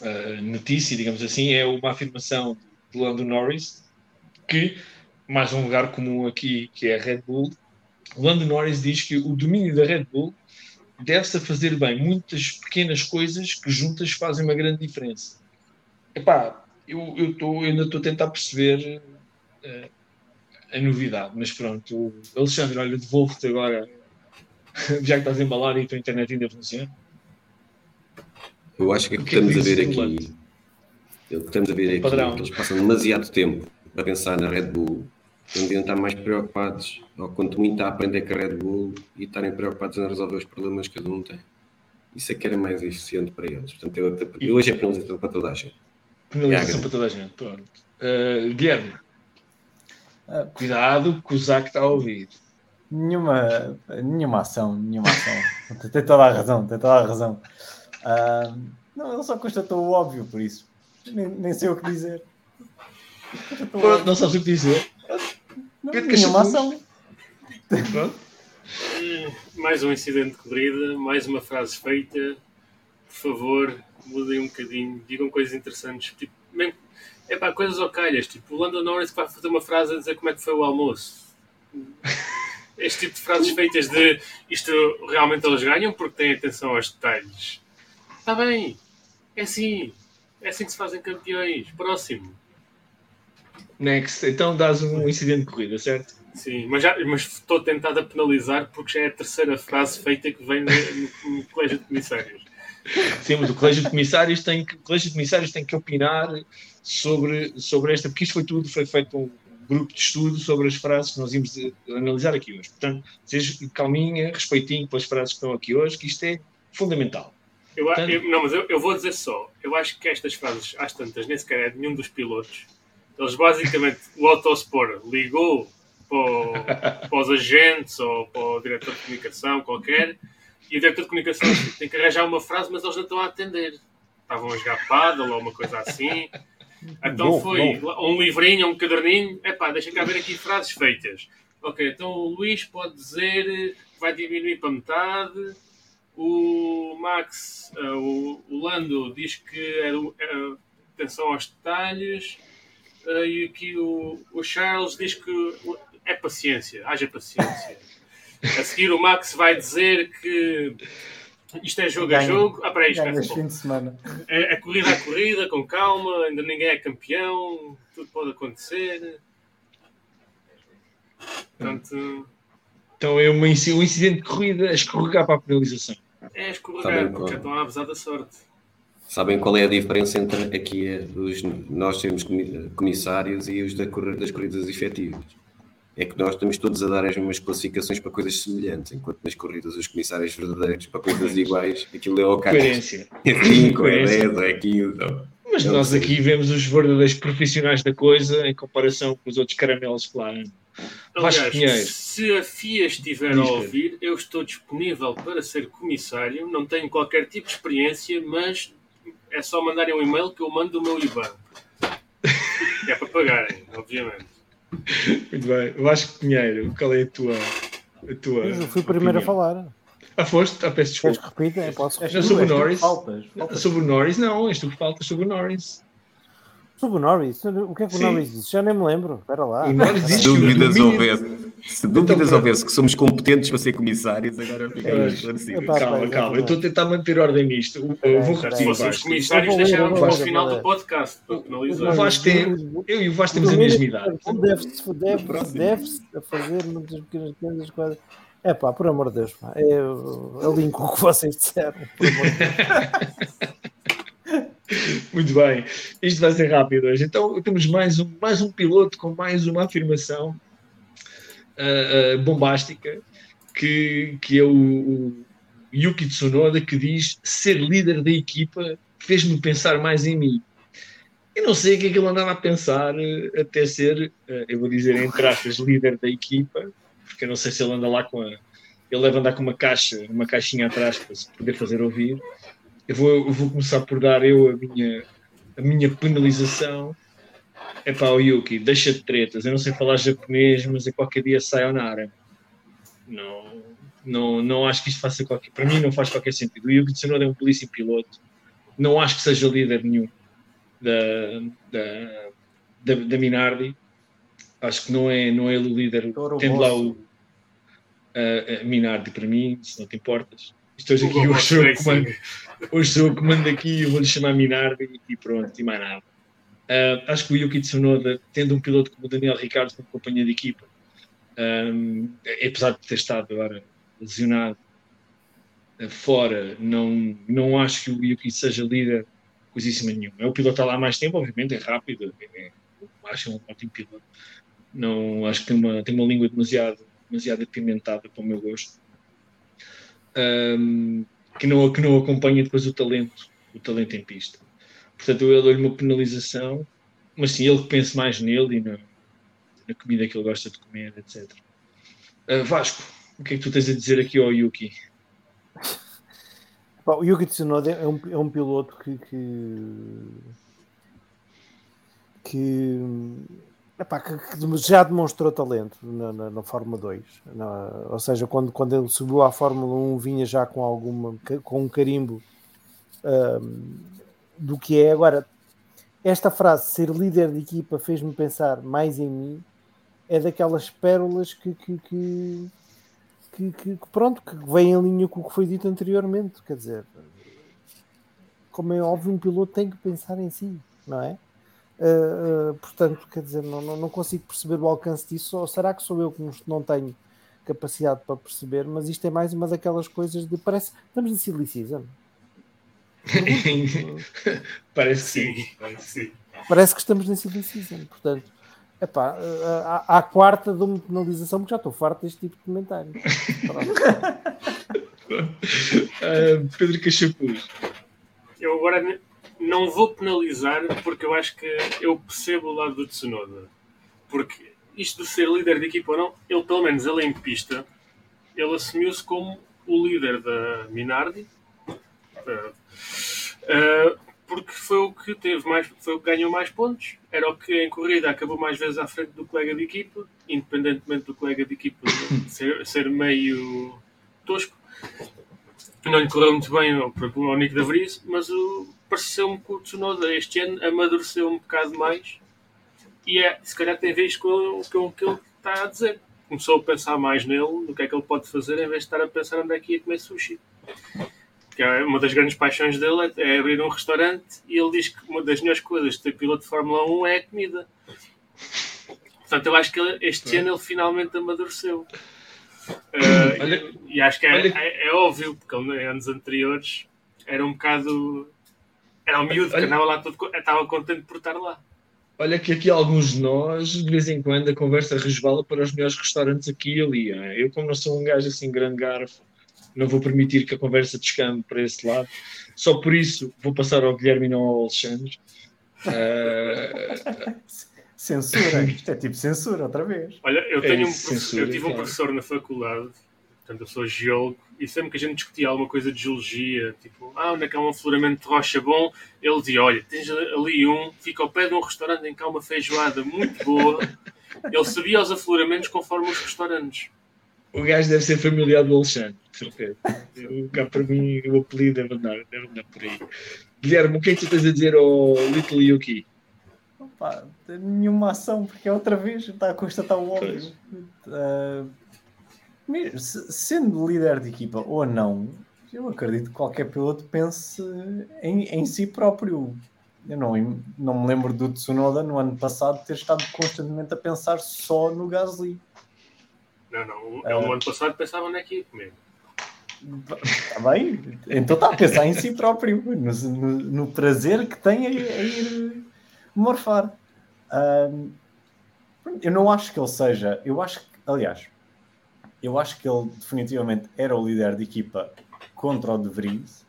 uh, notícia, digamos assim, é uma afirmação de Lando Norris, que, mais um lugar comum aqui, que é a Red Bull, Lando Norris diz que o domínio da Red Bull deve-se a fazer bem muitas pequenas coisas que juntas fazem uma grande diferença. Epá, eu, eu, tô, eu ainda estou a tentar perceber uh, a novidade, mas pronto, Alexandre, olha, devolvo-te agora, já que estás a embalar e a tua internet ainda funciona. Eu acho que o que estamos a ver aqui, o que estamos a ver aqui, Padrão. eles passam demasiado tempo a pensar na Red Bull, deviam estar mais preocupados, ou quanto muito a aprender com a Red Bull e estarem preocupados em resolver os problemas que cada um tem. Isso é que era mais eficiente para eles. Portanto, eu, eu hoje é penalização para toda a gente. Penalização para toda a gente, pronto. Uh, Guilherme, uh, cuidado que o Zac está a ouvir. Nenhuma, nenhuma ação, nenhuma ação. tem toda a razão, tem toda a razão. Uh, não, ele só constatou o óbvio, por isso. Nem, nem sei o que dizer. Pronto, não sabes o que dizer. Não, nenhuma ação. Mais um incidente de corrida, mais uma frase feita. Por favor, mudem um bocadinho, digam coisas interessantes. Tipo, mesmo, é para coisas ao calhas. Tipo, o Lando Norris vai fazer uma frase a dizer como é que foi o almoço. Este tipo de frases feitas de isto realmente eles ganham porque têm atenção aos detalhes. Está bem, é assim. É assim que se fazem campeões. Próximo. Next. Então dás um incidente de corrida, certo? Sim, mas, já, mas estou tentado a penalizar porque já é a terceira frase feita que vem no, no, Colégio de Comissários. Sim, mas o Colégio de Comissários tem que, o Colégio de Comissários tem que opinar sobre, sobre esta, porque isto foi tudo, foi feito um grupo de estudo sobre as frases que nós íamos analisar aqui hoje. Portanto, seja calminha, respeitinho pelas frases que estão aqui hoje, que isto é fundamental. Eu, Portanto, eu, não, mas eu, eu, vou dizer só, eu acho que estas frases, às tantas, nem sequer é de nenhum dos pilotos, eles basicamente, o Autosport ligou para, para, os agentes ou para o diretor de comunicação qualquer e o diretor de comunicação tem que arranjar uma frase, mas eles não estão a atender. Estavam a jogar paddle ou uma coisa assim. Então bom, foi bom. um livrinho, um caderninho. Epá, deixa cá ver aqui frases feitas. Ok, então o Luís pode dizer que vai diminuir para metade. O Max, uh, o, o, Lando, diz que é, é atenção aos detalhes. Uh, e aqui o, o, Charles diz que é paciência, haja paciência. A seguir o Max vai dizer que isto é jogo Ganha. a jogo. Ah, peraí, espera. Fim de semana. É, é, corrida a corrida, com calma, ainda ninguém é campeão, tudo pode acontecer. Portanto. Então é uma, um incidente de corrida a escorregar para a penalização. É escorregar, porque já estão a abusar da sorte. Sabem qual é a diferença entre aqui os, nós sermos comissários e os das corridas efetivas? É que nós estamos todos a dar as mesmas classificações para coisas semelhantes, enquanto nas corridas os comissários verdadeiros para coisas iguais, aquilo é o caso. Coerência. É 5, é 10, é 15. Mas nós aqui vemos os verdadeiros profissionais da coisa em comparação com os outros caramelos que lá Aliás, se a FIA estiver a ouvir, eu estou disponível para ser comissário, não tenho qualquer tipo de experiência, mas é só mandarem um e-mail que eu mando o meu IBAN. é para pagarem, obviamente. Muito bem. Vasco Pinheiro, qual é a tua. A tua eu fui o primeiro a falar. Ah, foste? Ah, peço desculpa. Que repita? É, posso... Não, sobre o Norris. Faltas, faltas. Sobre o Norris, não. És tu que faltas sobre o Norris. Sobre o Norris? O que é que o Sim. Norris disse? Já nem me lembro. Espera lá. O Norris disse se dúvidas houvesse, se dúvidas então, houvesse que somos competentes para ser comissários, agora ficamos esclarecidos. Calma, calma. Eu estou a tentar manter ordem nisto. Eu vou repetir. Se comissários, deixávamos para o final do podcast. O Vasco tem... Eu e o Vasco temos a mesma idade. Deve-se deve, deve a fazer muitas pequenas coisas. É pá, por amor de Deus, pá. Eu alinco o que vocês disseram. Muito bem, isto vai ser rápido hoje. Então temos mais um, mais um piloto com mais uma afirmação uh, bombástica que, que é o, o, Yuki Tsunoda que diz ser líder da equipa fez-me pensar mais em mim. Eu não sei o que é que ele andava a pensar uh, até ser, eu vou dizer entre aspas, líder da equipa, porque eu não sei se ele anda lá com a. Ele deve andar com uma caixa, uma caixinha atrás para se poder fazer ouvir eu vou, eu vou começar por dar eu a minha, a minha penalização. É para o Yuki, deixa de tretas. Eu não sei falar japonês, mas a qualquer dia sayonara. Não, não, não acho que isto faça qualquer. Para mim, não faz qualquer sentido. O Yuki Tsunoda é um polícia piloto. Não acho que seja líder nenhum da, da, da, da Minardi. Acho que não é, não é o líder. Tendo lá o a Minardi para mim, se não te importas. Estou aqui hoje sou, comando, hoje sou o comando aqui, eu vou-lhe chamar Minardi e pronto, e mais nada. Uh, acho que o Yuki Tsunoda, tendo um piloto como o Daniel Ricardo como companhia de equipa, um, apesar de ter estado agora lesionado uh, fora, não, não acho que o Yuki seja líder coisíssima nenhuma. É o piloto está lá há mais tempo, obviamente, é rápido, é, é, acho um ótimo piloto. Não, acho que tem uma, tem uma língua demasiado, demasiado apimentada para o meu gosto um, que, não, que não acompanha depois o talento, o talento em pista. Portanto, eu dou-lhe uma penalização, mas sim, ele que pense mais nele e na, na comida que ele gosta de comer, etc. Uh, Vasco, o que é que tu tens a dizer aqui ao Yuki? o Yuki Tsunoda é um, é um piloto que, que, que Epá, que, já demonstrou talento na, na, na Fórmula 2. Na, ou seja, quando, quando ele subiu à Fórmula 1 vinha já com alguma com um carimbo um, do que é. Agora, esta frase, ser líder de equipa, fez-me pensar mais em mim, é daquelas pérolas que, que, que, que, que pronto, que vem em linha com o que foi dito anteriormente. Quer dizer, como é óbvio, um piloto tem que pensar em si, não é? Uh, portanto, quer dizer, não, não, consigo perceber o alcance disso, ou será que sou eu que não tenho capacidade para perceber? Mas isto é mais uma daquelas coisas de parece estamos em silicismo. parece que sim, parece sim. Parece que estamos em silicismo, portanto. Epá, à, à quarta de uma penalização, porque já estou farto deste tipo de comentário. uh, Pedro Cachapuz. Eu agora não vou penalizar porque eu acho que eu percebo o lado do Tsunoda. Porque isto de ser líder de equipa ou não, ele pelo menos ele em pista, ele assumiu-se como o líder da Minardi. Uh, uh, porque foi o que teve mais, foi o que ganhou mais pontos, era o que em corrida acabou mais vezes à frente do colega de equipa, independentemente do colega de equipa ser, ser meio tosco. Não lhe correu muito bem ao, ao Nick da Vries, mas o, pareceu-me que o Tsunoda este ano amadureceu um bocado mais e é, se calhar tem a ver com, com o que ele está a dizer. Começou a pensar mais nele, no que é que ele pode fazer, em vez de estar a pensar onde é que ia comer sushi. Que é uma das grandes paixões dele é, é abrir um restaurante e ele diz que uma das melhores coisas de ter piloto de Fórmula 1 é a comida. Portanto, eu acho que ele, este ano ele finalmente amadureceu. Uh, olha, e acho que é, é, é, óbvio, porque em anos anteriores era um bocado. Era o miúdo olha, que andava lá todo. Estava contente por estar lá. Olha que aqui alguns de nós, de vez em quando, a conversa resvala para os melhores restaurantes aqui e ali. Eu, como não sou um gajo assim grande garfo, não vou permitir que a conversa descambe para esse lado. Só por isso vou passar ao Guilherme e não ao Alexandre. Uh... Censura, isto é tipo censura outra vez. Olha, eu, tenho é, um censura, eu tive um professor na faculdade, portanto eu sou geólogo, e sempre que a gente discutia alguma coisa de geologia, tipo, ah, onde é que há um afloramento de rocha bom, ele dizia, olha, tens ali um, fica ao pé de um restaurante em que há uma feijoada muito boa, ele sabia os afloramentos conforme os restaurantes. O gajo deve ser familiar do Alexandre, de certeza. cá para mim o apelido deve andar, andar por aí. Guilherme, o que é que tu tens a dizer ao Little Yuki? Opa, nenhuma ação, porque é outra vez está a constatar o óbvio. Uh, sendo líder de equipa ou não, eu acredito que qualquer piloto pense em, em si próprio. Eu não, não me lembro do Tsunoda no ano passado ter estado constantemente a pensar só no Gasly. Não, não. É, uh, ano passado pensava na equipe mesmo. Está bem, então está a pensar em si próprio, no, no, no prazer que tem a, a ir morfar. Um, eu não acho que ele seja, eu acho que, aliás, eu acho que ele definitivamente era o líder de equipa contra o De Vries.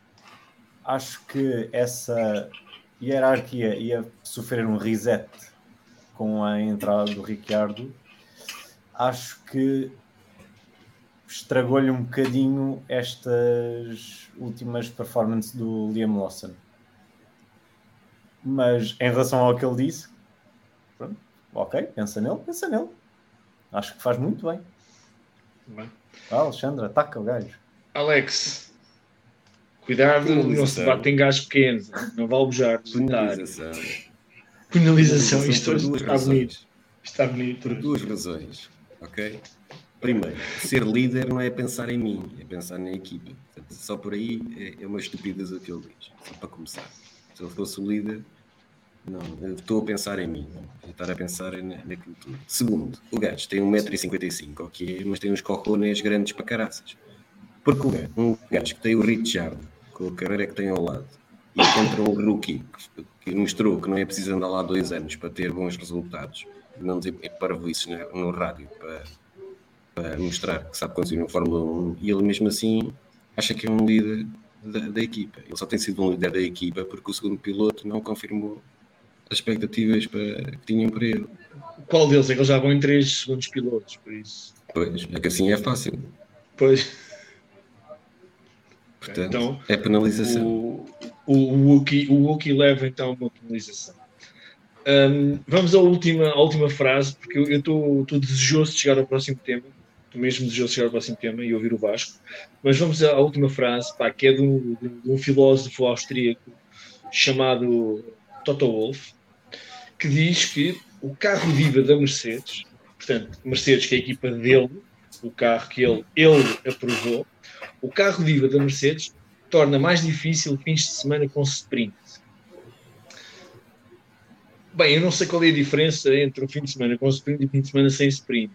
Acho que essa hierarquia ia sofrer um reset com a entrada do Ricciardo. Acho que estragou-lhe um bocadinho estas últimas performances do Liam Lawson. Mas em relação ao que ele disse, pronto, ok, pensa nele, pensa nele. Acho que faz muito bem. bem. Ah, Alexandre, ataca o gajo. Alex, cuidado, não se bate em gajos pequenos, não vale bujar. Penalização. Penalização, isto está bonito. Está bonito. Por duas razões, ok? Primeiro, ser líder não é pensar em mim, é pensar na equipa. Portanto, só por aí é, é uma estupidez o que ele diz, só para começar. Se eu fosse o líder, não, estou a pensar em mim, não estar a pensar naquilo tudo. Segundo, o gajo tem 1,55m, ok, mas tem uns cojones grandes para caraças. Porque o gajo, um gajo que tem o Richard, com a carreira que tem ao lado, e encontra um rookie que, que mostrou que não é preciso andar lá dois anos para ter bons resultados, não dizer é para isso no rádio, para, para mostrar que sabe conduzir no Fórmula 1, e ele mesmo assim acha que é um líder da, da, equipa. Ele só tem sido um líder da equipa porque o segundo piloto não confirmou as expectativas para, que tinham para ele. Qual deles? É que eles já vão em três segundos pilotos, por isso. Pois, é que assim é fácil. Pois. Portanto, então, é penalização. O, o, o, Wookie, o Wookie leva então uma penalização. Um, vamos à última, à última frase, porque eu estou desejoso de chegar ao próximo tema tu mesmo desejoso chegar ao próximo tema e ouvir o Vasco. Mas vamos à última frase, pá, que é de um, de um filósofo austríaco chamado Toto Wolff, que diz que o carro viva da Mercedes, portanto, Mercedes, que é a equipa dele, o carro que ele, ele aprovou, o carro viva da Mercedes torna mais difícil fins de semana com sprint. Bem, eu não sei qual é a diferença entre um fim de semana com sprint e um fim de semana sem sprint.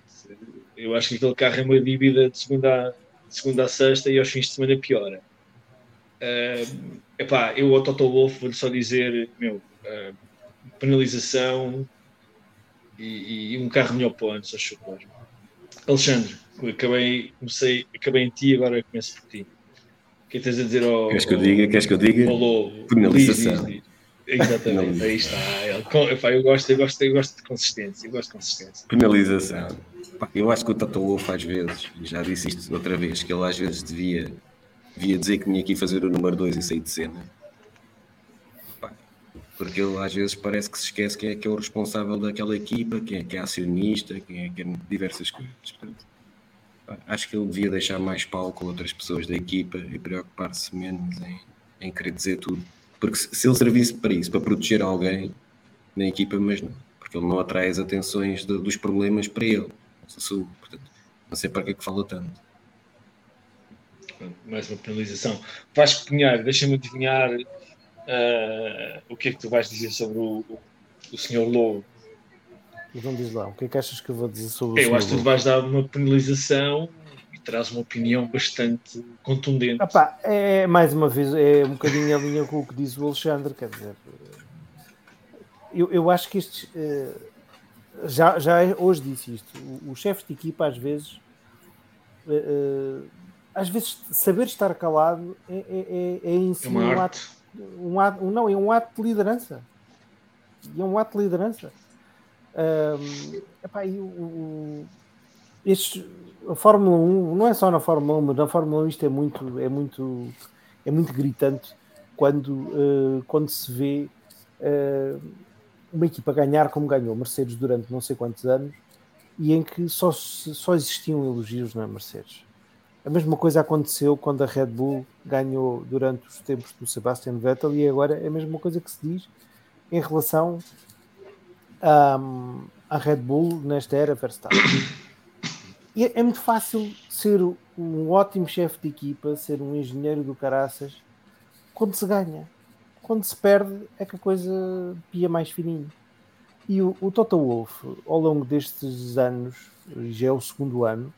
Eu acho que aquele carro é uma dívida de segunda, de segunda a sexta e aos fins de semana piora. Uh, epá, eu ao Toto Wolff vou só dizer, meu, uh, penalização e, e, um carro melhor ponto, se favor. Alexandre, acabei, comecei, acabei em ti, agora começo por ti. O que é tens a dizer ao. Queres que eu diga? Queres que eu diga? Ao Penalização. Diz, diz, diz. Exatamente, aí está. Eu, gosto, eu, gosto, eu gosto de consistência. Eu gosto de consistência. Penalização. Eu acho que o Toto Wolff às vezes, já disse isto outra vez, que ele às vezes devia, devia dizer que tinha que ir fazer o número 2 e sair de cena. Porque ele às vezes parece que se esquece que é, que é o responsável daquela equipa, que é, que é acionista, que é, que é diversas coisas. Portanto, acho que ele devia deixar mais palco a outras pessoas da equipa e preocupar-se menos em, em querer dizer tudo. Porque se, se ele servisse para isso, para proteger alguém na equipa, mas não. Porque ele não atrai as atenções de, dos problemas para ele portanto, não sei para que é que fala tanto. Mais uma penalização. Vasco Pinheiro, deixa-me adivinhar uh, o que é que tu vais dizer sobre o, o, o Sr. Lobo. Então diz lá, o que é que achas que eu vou dizer sobre eu o Eu acho que tu vais dar uma penalização traz uma opinião bastante contundente. É mais uma vez, é um bocadinho a linha com o que diz o Alexandre, quer dizer, eu, eu acho que estes uh, já, já hoje disse isto, os chefes de equipa às vezes uh, às vezes saber estar calado é, é, é, é em si é um, ato, um ato, não, é um ato de liderança. É um ato de liderança. Um, epá, e o, estes, a Fórmula 1, não é só na Fórmula 1, mas na Fórmula 1 isto é muito, é muito, é muito gritante quando, uh, quando se vê uh, uma equipa ganhar como ganhou Mercedes durante não sei quantos anos e em que só, só existiam elogios na Mercedes. A mesma coisa aconteceu quando a Red Bull ganhou durante os tempos do Sebastian Vettel e agora é a mesma coisa que se diz em relação à Red Bull nesta era Verstappen. E é, é muito fácil ser um ótimo chefe de equipa, ser um engenheiro do caraças, quando se ganha. Quando se perde é que a coisa pia mais fininho. E o, o Toto Wolff, ao longo destes anos, já é o segundo ano,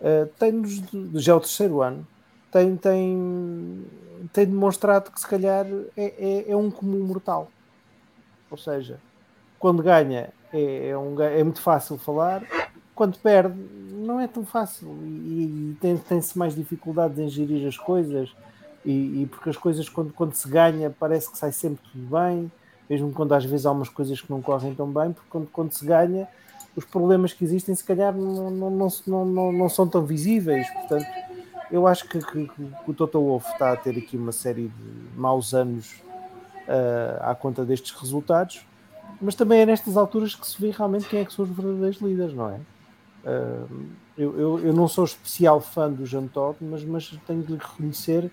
uh, tem-nos, já é o terceiro ano, tem, tem, tem demonstrado que se calhar é, é, é um comum mortal. Ou seja, quando ganha é, é, um, é muito fácil falar, quando perde não é tão fácil. E, e tem, tem-se mais dificuldades em gerir as coisas. E, e, porque as coisas quando, quando se ganha parece que sai sempre tudo bem, mesmo quando às vezes há umas coisas que não correm tão bem, porque quando, quando se ganha os problemas que existem se calhar não, não, não, não, não são tão visíveis, portanto eu acho que, que, que o Toto Wolff está a ter aqui uma série de maus anos uh, à conta destes resultados. Mas também é nestas alturas que se vê realmente quem é que são os verdadeiros líderes, não é? Eu, eu, eu, não sou especial fã do Jean Todt, mas, mas tenho de lhe reconhecer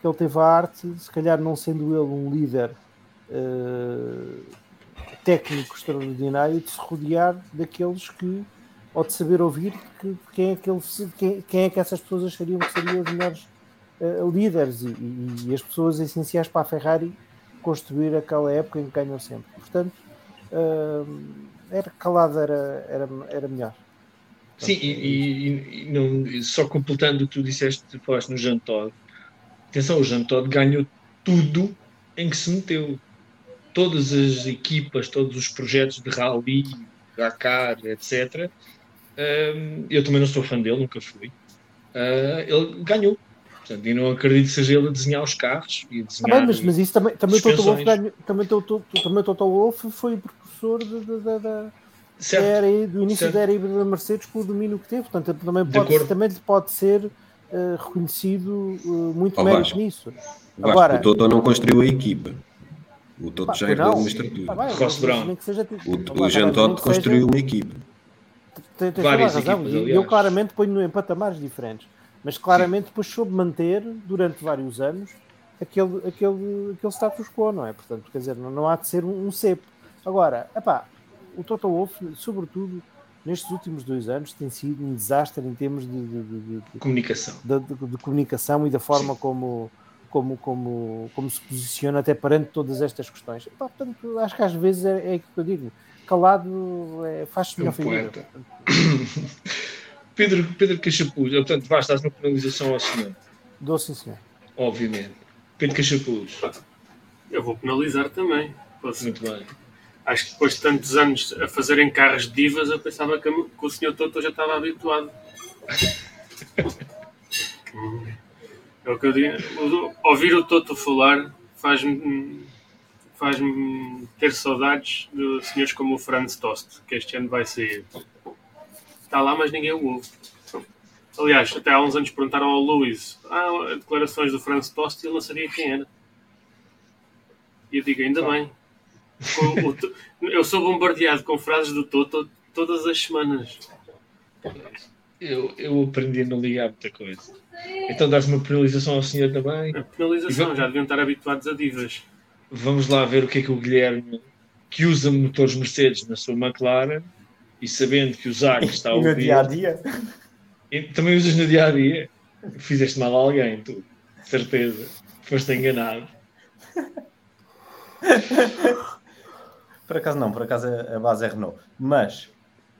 que ele teve a arte, se calhar não sendo ele um líder uh, técnico extraordinário, de se rodear daqueles que, ou de saber ouvir que, quem, é que ele, quem, quem é que essas pessoas achariam que seriam os melhores uh, líderes e, e, e, as pessoas essenciais para a Ferrari construir aquela época em que ganham sempre. Portanto, era calado, era, era, era melhor. Sim, e, e, e não, só completando o que tu disseste, falaste no Jean Todt. Atenção, o Jean Todt ganhou tudo em que se meteu. Todas as equipas, todos os projetos de rally, Dakar, etc. Um, eu também não sou fã dele, nunca fui. Uh, ele ganhou. Portanto, e não acredito que seja ele a desenhar os carros e a desenhar. Ah, bem, mas, mas isso também, também o Toto Wolff também, também o foi professor da era, do início certo. da era híbrida da Mercedes com o domínio que teve, portanto também pode, também pode ser uh, reconhecido uh, muito oh, mérito nisso. Agora, o Toto não construiu a equipa. O Toto já é da administratura. Ah, Ross Brown. O, o Jean Toto construiu uma equipa. Tem, tem Várias razão. Equipas, eu claramente ponho em patamares diferentes. Mas claramente Sim. depois soube manter durante vários anos aquele, aquele, aquele status quo, não é? Portanto, quer dizer, não, não há de ser um, um cepo. Agora, epá, o Toto Wolff, sobretudo nestes últimos dois anos, tem sido um desastre em termos de, de, de, de comunicação. De, comunicação e da forma como, como, como, como se posiciona até perante todas estas questões. Portanto, acho que às vezes é, é aquilo que eu digo. Calado é, faz-se melhor é Pedro, Pedro Cachapuz, portanto, vais, estás na penalização ao senhor. Dou sim, senhor. Obviamente. Pedro Cachapuz. Eu vou penalizar também. Posso... Muito bem acho que depois de tantos anos a fazerem carros de divas, eu pensava que, que o senhor Toto já estava habituado. é o que eu digo. Ouvir o Toto falar faz-me faz ter saudades de senhores como o Franz Tost, que este ano vai sair. Está lá, mas ninguém o ouve. Aliás, até há uns anos perguntaram ao Luís ah, declarações do Franz Tost e ele não sabia quem era. E eu digo, ainda bem, eu sou bombardeado com frases do Toto todas as semanas. Eu, eu aprendi a não ligar muita coisa. Então dás uma penalização ao senhor também? A penalização, já deviam estar habituados a divas. Vamos lá ver o que é que o Guilherme, que usa motores Mercedes na sua McLaren, e sabendo que o Zac está a ouvir... no dia a dia? Também usas no dia a dia? Fizeste mal a alguém, tu. Certeza. Foste enganado. Por acaso não, por acaso a base é Renault. Mas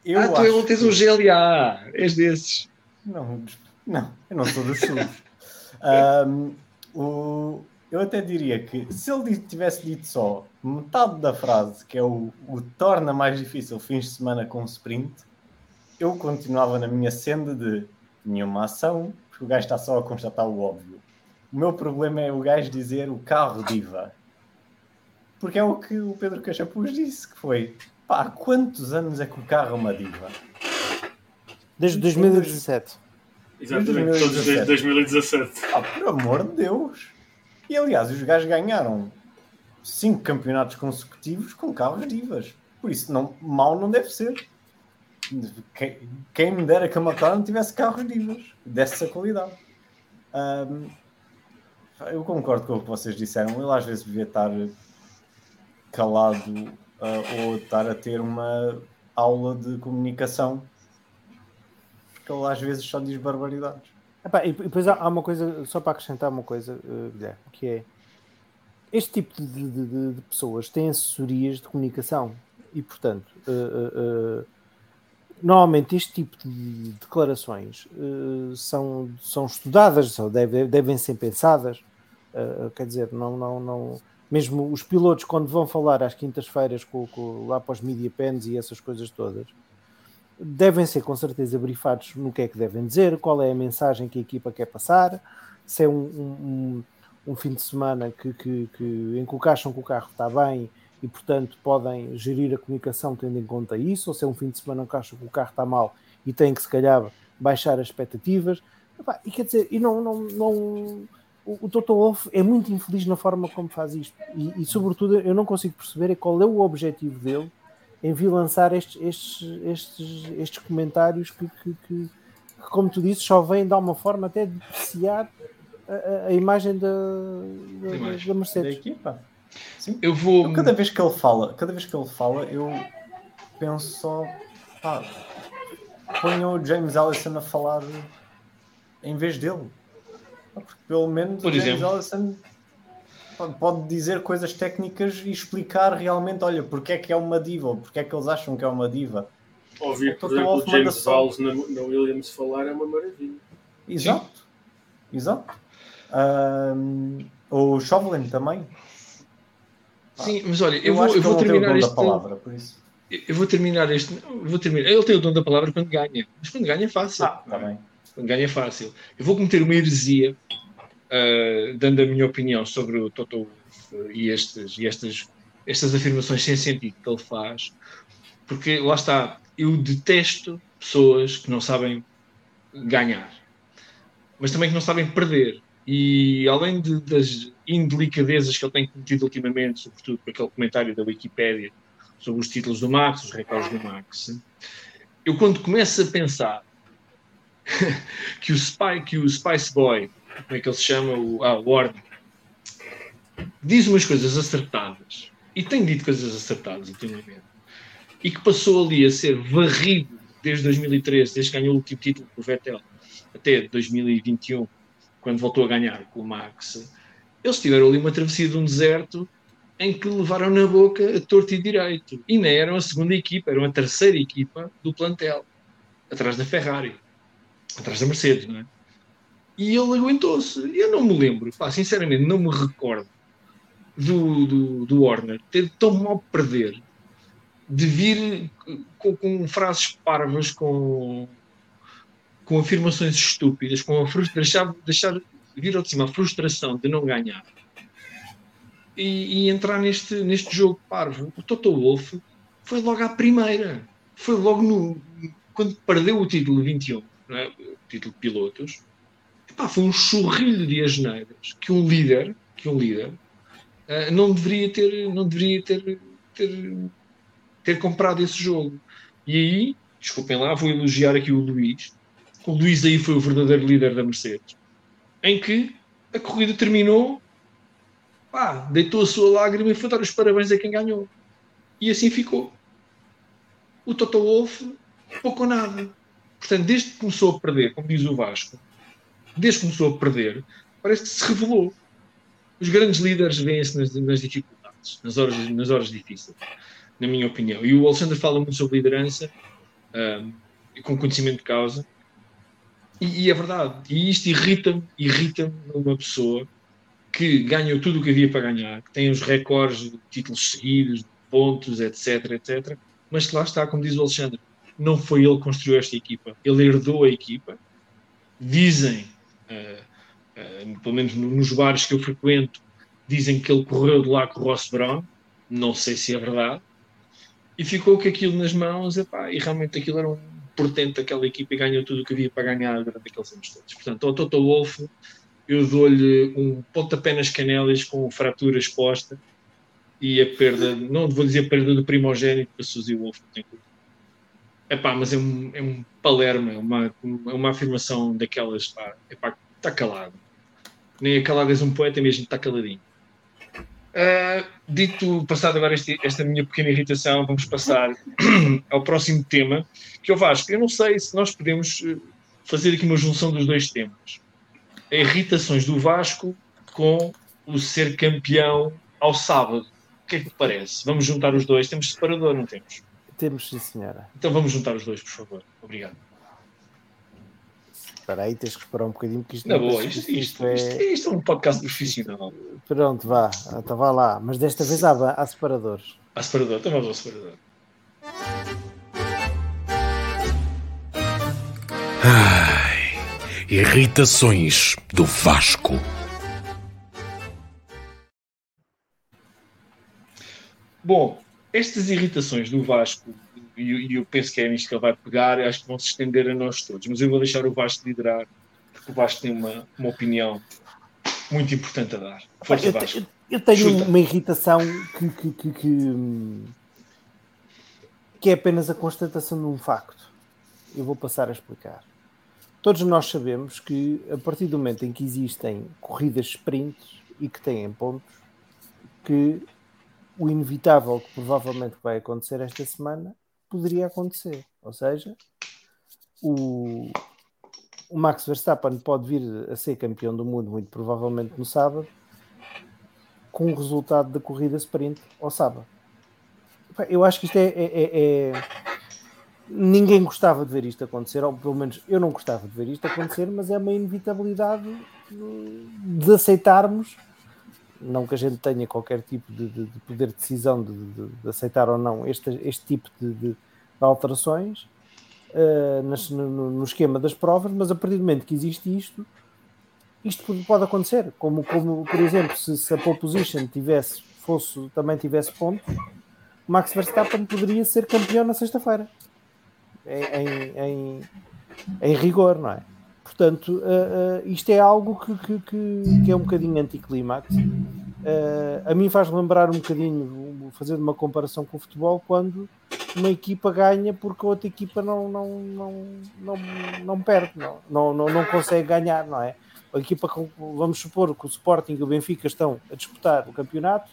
eu ah, tu acho... tens um GLA, és desses. Não, Não, eu não sou dos sul. um, o, eu até diria que se ele tivesse dito só metade da frase, que é o, o torna mais difícil fins de semana com sprint, eu continuava na minha senda de nenhuma ação, porque o gajo está só a constatar o óbvio. O meu problema é o gajo dizer o carro diva. Porque é o que o Pedro Cachapuz disse, que foi pá, há quantos anos é que o carro é uma diva? Desde 2017. Exatamente, todos desde 2017. Ah, por amor de Deus! E aliás, os gajos ganharam cinco campeonatos consecutivos com carros divas. Por isso, não, mal não deve ser. Quem, quem me dera que a McLaren tivesse carros divas dessa qualidade. Um, eu concordo com o que vocês disseram. Ele às vezes devia estar calado uh, ou estar a ter uma aula de comunicação. Porque ele às vezes só diz barbaridades. Epá, e depois há, há, uma coisa, só para acrescentar uma coisa, uh, Guilherme, que é este tipo de, de, de, pessoas têm assessorias de comunicação e, portanto, uh, uh, normalmente este tipo de declarações são, são estudadas, são, devem, devem ser pensadas. quer dizer, não, não, não, mesmo os pilotos, quando vão falar às quintas-feiras com, com, lá para os media pens e essas coisas todas, devem ser com certeza brifados no que é que devem dizer, qual é a mensagem que a equipa quer passar, se é um, um, um fim de semana que, que, que, em que o que o carro está bem e, portanto, podem gerir a comunicação tendo em conta isso, ou se é um fim de semana que acham que o carro está mal e têm que, se calhar, baixar as expectativas. E quer dizer, e não, não, não o, o Toto Wolff é muito infeliz na forma como faz isto e, e, sobretudo, eu não consigo perceber é qual é o objetivo dele em vir lançar estes, estes, estes, estes comentários que, que, que, que, como tu disse, só vêm dar uma forma até de apreciar a, a imagem da, da, da Mercedes. Da equipa. Sim. Eu vou. Eu, cada vez que ele fala, cada vez que ele fala, eu penso só, pá, ponham o James Allison a falar em vez dele. Porque pelo menos Por o James exemplo. Allison pode dizer coisas técnicas e explicar realmente, olha, porque é que é uma diva, ou porque é que eles acham que é uma diva. Ouvir, por exemplo, o James Valls na, na, Williams falar é uma maravilha. Exato, Sim. exato. Um, o Chauvelin também. Sim, mas olha, eu, eu vou, eu vou terminar este. Palavra, por isso. Eu vou terminar este. Vou terminar. Ele tem o dom da palavra quando ganha, mas quando ganha é fácil. Ah, tá bem. Ganha fácil. Eu vou cometer uma heresia uh, dando a minha opinião sobre o Toto e, estes, e estas, estas afirmações sem sentido que ele faz, porque lá está, eu detesto pessoas que não sabem ganhar, mas também que não sabem perder. E além de, das indelicadezas que ele tem cometido ultimamente, sobretudo com aquele comentário da Wikipédia sobre os títulos do Max, os recordes do Max, eu quando começo a pensar que o, o Spice Boy como é que ele se chama? O, ah, Warner. Diz umas coisas acertadas. E tem dito coisas acertadas ultimamente. E que passou ali a ser varrido desde 2013, desde que ganhou o último título com o Vettel, até 2021, quando voltou a ganhar com o Max. Eles tiveram ali uma travessia de um deserto em que levaram na boca a torto e direito. E nem eram a segunda equipa, eram a terceira equipa do plantel, atrás da Ferrari, atrás da Mercedes, não é? E ele aguentou-se. Eu não me lembro, pá, sinceramente, não me recordo do, do, do Warner ter tão mal perder de vir com, com frases parvas, com, com afirmações estúpidas, com a frustração, deixar, vir ao de cima a frustração de não ganhar e, e, entrar neste, neste jogo parvo. O Toto Wolff foi logo à primeira, foi logo no, quando perdeu o título 21, é? o título de pilotos, Epá, foi um churrilho de asneiras que um líder, que um líder uh, não deveria ter, não deveria ter, ter, ter comprado esse jogo. E aí, desculpem lá, vou elogiar aqui o Luís. O Luís aí foi o verdadeiro líder da Mercedes, em que a corrida terminou, pá, deitou a sua lágrima e foi dar os parabéns a quem ganhou. E assim ficou. O Toto Wolff, pouco ou nada. Portanto, desde que começou a perder, como diz o Vasco, desde que começou a perder, parece que se revelou. Os grandes líderes veem-se nas, nas, dificuldades, nas horas, nas horas difíceis, na minha opinião. E o Alexandre fala muito sobre liderança, um, com conhecimento de causa. E, e, é verdade. E isto irrita-me, irrita-me numa pessoa que ganhou tudo o que havia para ganhar, que tem os recordes de títulos seguidos, de pontos, etc, etc, mas que lá está, como diz o Alexandre, não foi ele que construiu esta equipa. Ele herdou a equipa. Dizem, uh, uh, pelo menos nos bares que eu frequento, dizem que ele correu de lá com o Ross Brown. Não sei se é verdade. E ficou com aquilo nas mãos, epá, e realmente aquilo era um portento daquela equipa e ganhou tudo o que havia para ganhar durante aqueles anos todos. Portanto, ao Toto Wolff, eu dou-lhe um pontapé nas canelas com fratura exposta e a perda, não vou dizer a perda do primogênito, para Suzy Wolff não tem culpa. Epá, mas é um, é um palerma, é uma, é uma afirmação daquelas, pá, epá, está calado. Nem a calado és um poeta, mesmo está caladinho. Uh, dito, passado agora este, esta minha pequena irritação, vamos passar ao próximo tema, que eu Vasco, eu não sei se nós podemos eh, fazer aqui uma junção dos dois temas. Irritações do Vasco com o ser campeão ao sábado. O que é que te parece? Vamos juntar os dois. Temos separador, não temos? Temos, sim, senhora. Então vamos juntar os dois, por favor. Obrigado. Espera aí, tens que esperar um bocadinho, porque isto, não, boa, isto, isto, isto, é... Isto, isto, é... um podcast profissional. Pronto, vá, então vá lá. Mas desta vez há, há separadores. Há separador, então vamos ao separador. Ai, irritações do Vasco. Bom, estas irritações do Vasco, e eu penso que é nisto que ele vai pegar, acho que vão se estender a nós todos, mas eu vou deixar o Vasco liderar, porque o Vasco tem uma, uma opinião muito importante a dar. Força, eu, Vasco. Eu tenho Chuta. uma irritação que, que, que, que, que é apenas a constatação de um facto. Eu vou passar a explicar. Todos nós sabemos que a partir do momento em que existem corridas sprints e que têm pontos, que o inevitável que provavelmente vai acontecer esta semana poderia acontecer. Ou seja, o, o Max Verstappen pode vir a ser campeão do mundo, muito provavelmente no sábado, com o resultado da corrida sprint ao sábado. Eu acho que isto é, é, é, é, Ninguém gostava de ver isto acontecer, ou pelo menos eu não gostava de ver isto acontecer, mas é uma inevitabilidade de aceitarmos não que a gente tenha qualquer tipo de, de, de poder de decisão de, de, aceitar ou não este, este tipo de, alterações uh, nas, no, no, esquema das provas, mas a partir do momento que existe isto, isto pode acontecer. Como, como por exemplo, se, se a pole position tivesse, fosse, também tivesse pontos, Max Verstappen poderia ser campeão na sexta-feira. Em, em, em rigor, não é? Portanto, uh, uh, isto é algo que, que, que, que, é um bocadinho anticlimax. Uh, a mim faz lembrar um bocadinho, fazer uma comparação com o futebol, quando uma equipa ganha porque a outra equipa não, não, não, não, não perde, não, não, não, não consegue ganhar, não é? A equipa, vamos supor que o Sporting e o Benfica estão a disputar o campeonato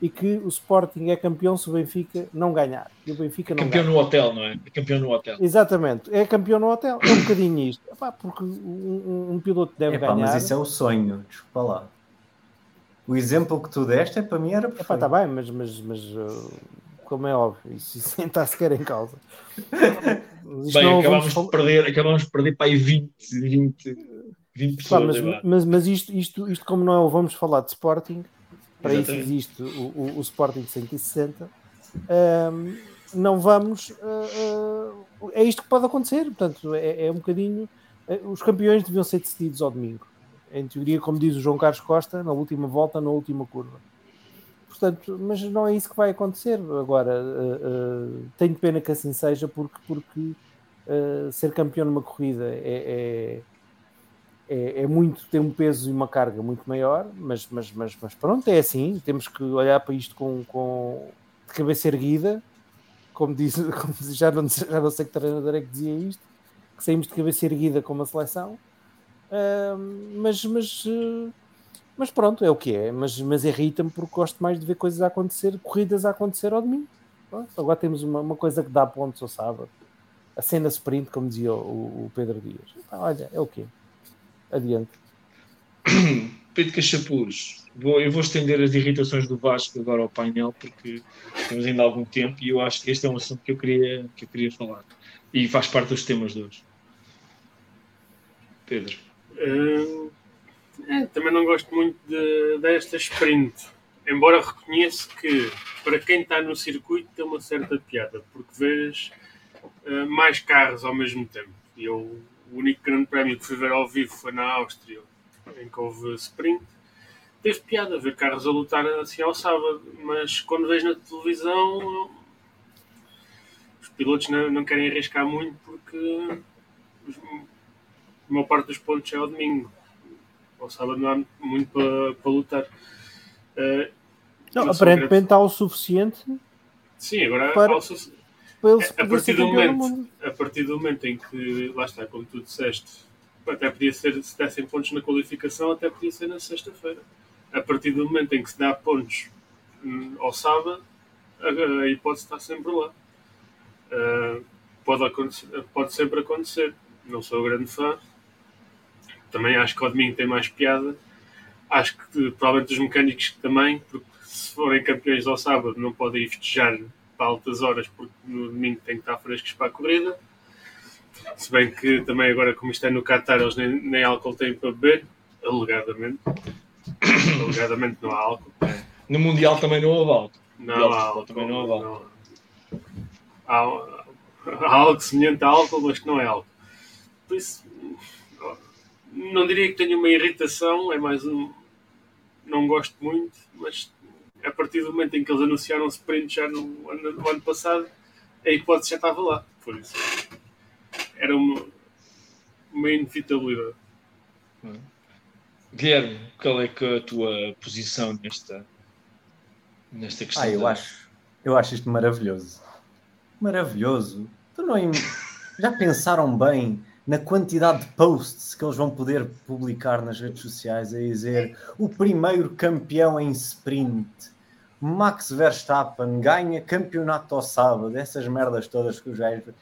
e que o Sporting é campeão se o Benfica não ganhar. E o Benfica não campeão ganha. no hotel, não é? é? Campeão no hotel. Exatamente, é campeão no hotel. É um bocadinho isto. Epá, porque um, um, piloto deve Epá, ganhar. Mas isso é o sonho, desculpa lá. O exemplo que tu deste é para mim era perfeito. Está bem, mas, mas, mas uh, como é óbvio, isso, isso nem está sequer em causa. Bem, acabamos de, perder, acabamos de perder para aí 20, 20, 20 pessoas. mas, mas, mas, isto, isto, isto, como não é o vamos falar de Sporting, para Exatamente. isso existe o, o, o Sporting 160. Um, não vamos. Uh, uh, é isto que pode acontecer. Portanto, é, é um bocadinho. Uh, os campeões deviam ser decididos ao domingo. Em teoria, como diz o João Carlos Costa, na última volta, na última curva. Portanto, mas não é isso que vai acontecer. Agora, tenho pena que assim seja, porque, porque ser campeão numa corrida é, é é, é, muito, tem um peso e uma carga muito maior, mas, mas, mas, mas pronto, é assim, temos que olhar para isto com, com de cabeça erguida, como disse, como disse já, não, já não sei que treinador é que dizia isto, que saímos de cabeça erguida com uma seleção, uh, mas, mas, uh, mas pronto, é o que é, mas, mas irrita-me porque gosto mais de ver coisas a acontecer, corridas a acontecer ao domingo. Agora temos uma, uma coisa que dá pontos ao sábado, a cena sprint, como dizia o, o Pedro Dias. Então, olha, é o que é. Adiante. Pedro Cachapuz, vou, eu vou estender as irritações do Vasco agora ao painel, porque temos ainda algum tempo e eu acho que este é um assunto que eu queria, que eu queria falar. E faz parte dos temas de hoje. Pedro? Uh, é, também não gosto muito de, desta sprint. Embora reconheça que para quem está no circuito tem uma certa piada, porque vês uh, mais carros ao mesmo tempo. Eu, o único grande prémio que fui ver ao vivo foi na Áustria, em que houve sprint. Teve piada ver carros a lutar assim ao sábado, mas quando vejo na televisão os pilotos não, não querem arriscar muito porque a maior parte dos pontos é ao domingo. Ao sábado não há muito para, para lutar. Uh, não, aparentemente há o suficiente. Sim, agora para, há o suficiente. Para ele a, partir do momento, a partir do momento em que, lá está, como tu disseste, até podia ser, se dessem pontos na qualificação, até podia ser na sexta-feira. A partir do momento em que se dá pontos hum, ao sábado, a, a hipótese está sempre lá. Uh, pode, acontecer, pode sempre acontecer. Não sou grande fã, também acho que ao domingo tem mais piada. Acho que provavelmente os mecânicos também, porque se forem campeões ao sábado não podem ir festejar para altas horas, porque no domingo têm que estar frescos para a corrida. Se bem que também agora, como isto é no Qatar, eles nem, nem álcool têm para beber, alegadamente. alegadamente não há álcool. No Mundial também não houve álcool. Não, há álcool. Também não houve álcool. Há, há algo semelhante a álcool, mas que não é álcool. Por isso, não diria que tenho uma irritação, é mais um. Não gosto muito, mas a partir do momento em que eles anunciaram sprint já no ano, no ano passado, a hipótese já estava lá. Por isso, era uma, uma inevitabilidade. Hum. Guilherme, qual é, é a tua posição nesta, nesta questão? Ah, eu acho, eu acho isto maravilhoso. Maravilhoso. Tu não, já pensaram bem na quantidade de posts que eles vão poder publicar nas redes sociais a dizer o primeiro campeão em sprint, Max Verstappen ganha campeonato ao sábado, essas merdas todas que os gajos.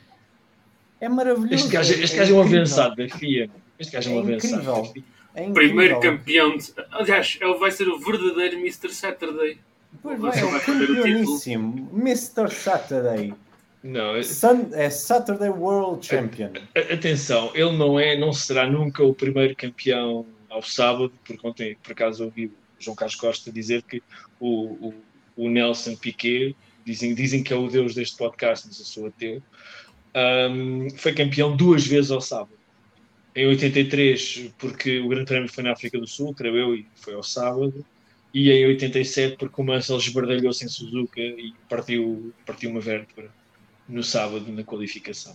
É maravilhoso. Este gajo, este gajo é um avançado da FIA. Este gajo é um é avançado. É Primeiro campeão. De... Aliás, ele vai ser o verdadeiro Mr. Saturday. Pois vai, é o campeoníssimo Mr. Saturday. Não, Sun, é Saturday World Champion. Atenção, ele não é, não será nunca o primeiro campeão ao sábado, porque ontem, por acaso, ouvi o João Carlos Costa dizer que o, o, o, Nelson Piquet, dizem, dizem que é o deus deste podcast, mas eu sou ateu, um, foi campeão duas vezes ao sábado. Em 83, porque o Grande Prémio foi na África do Sul, creio eu, e foi ao sábado. E em 87, porque o Mansell esbardalhou-se em Suzuka e partiu, partiu uma vértebra no sábado na qualificação.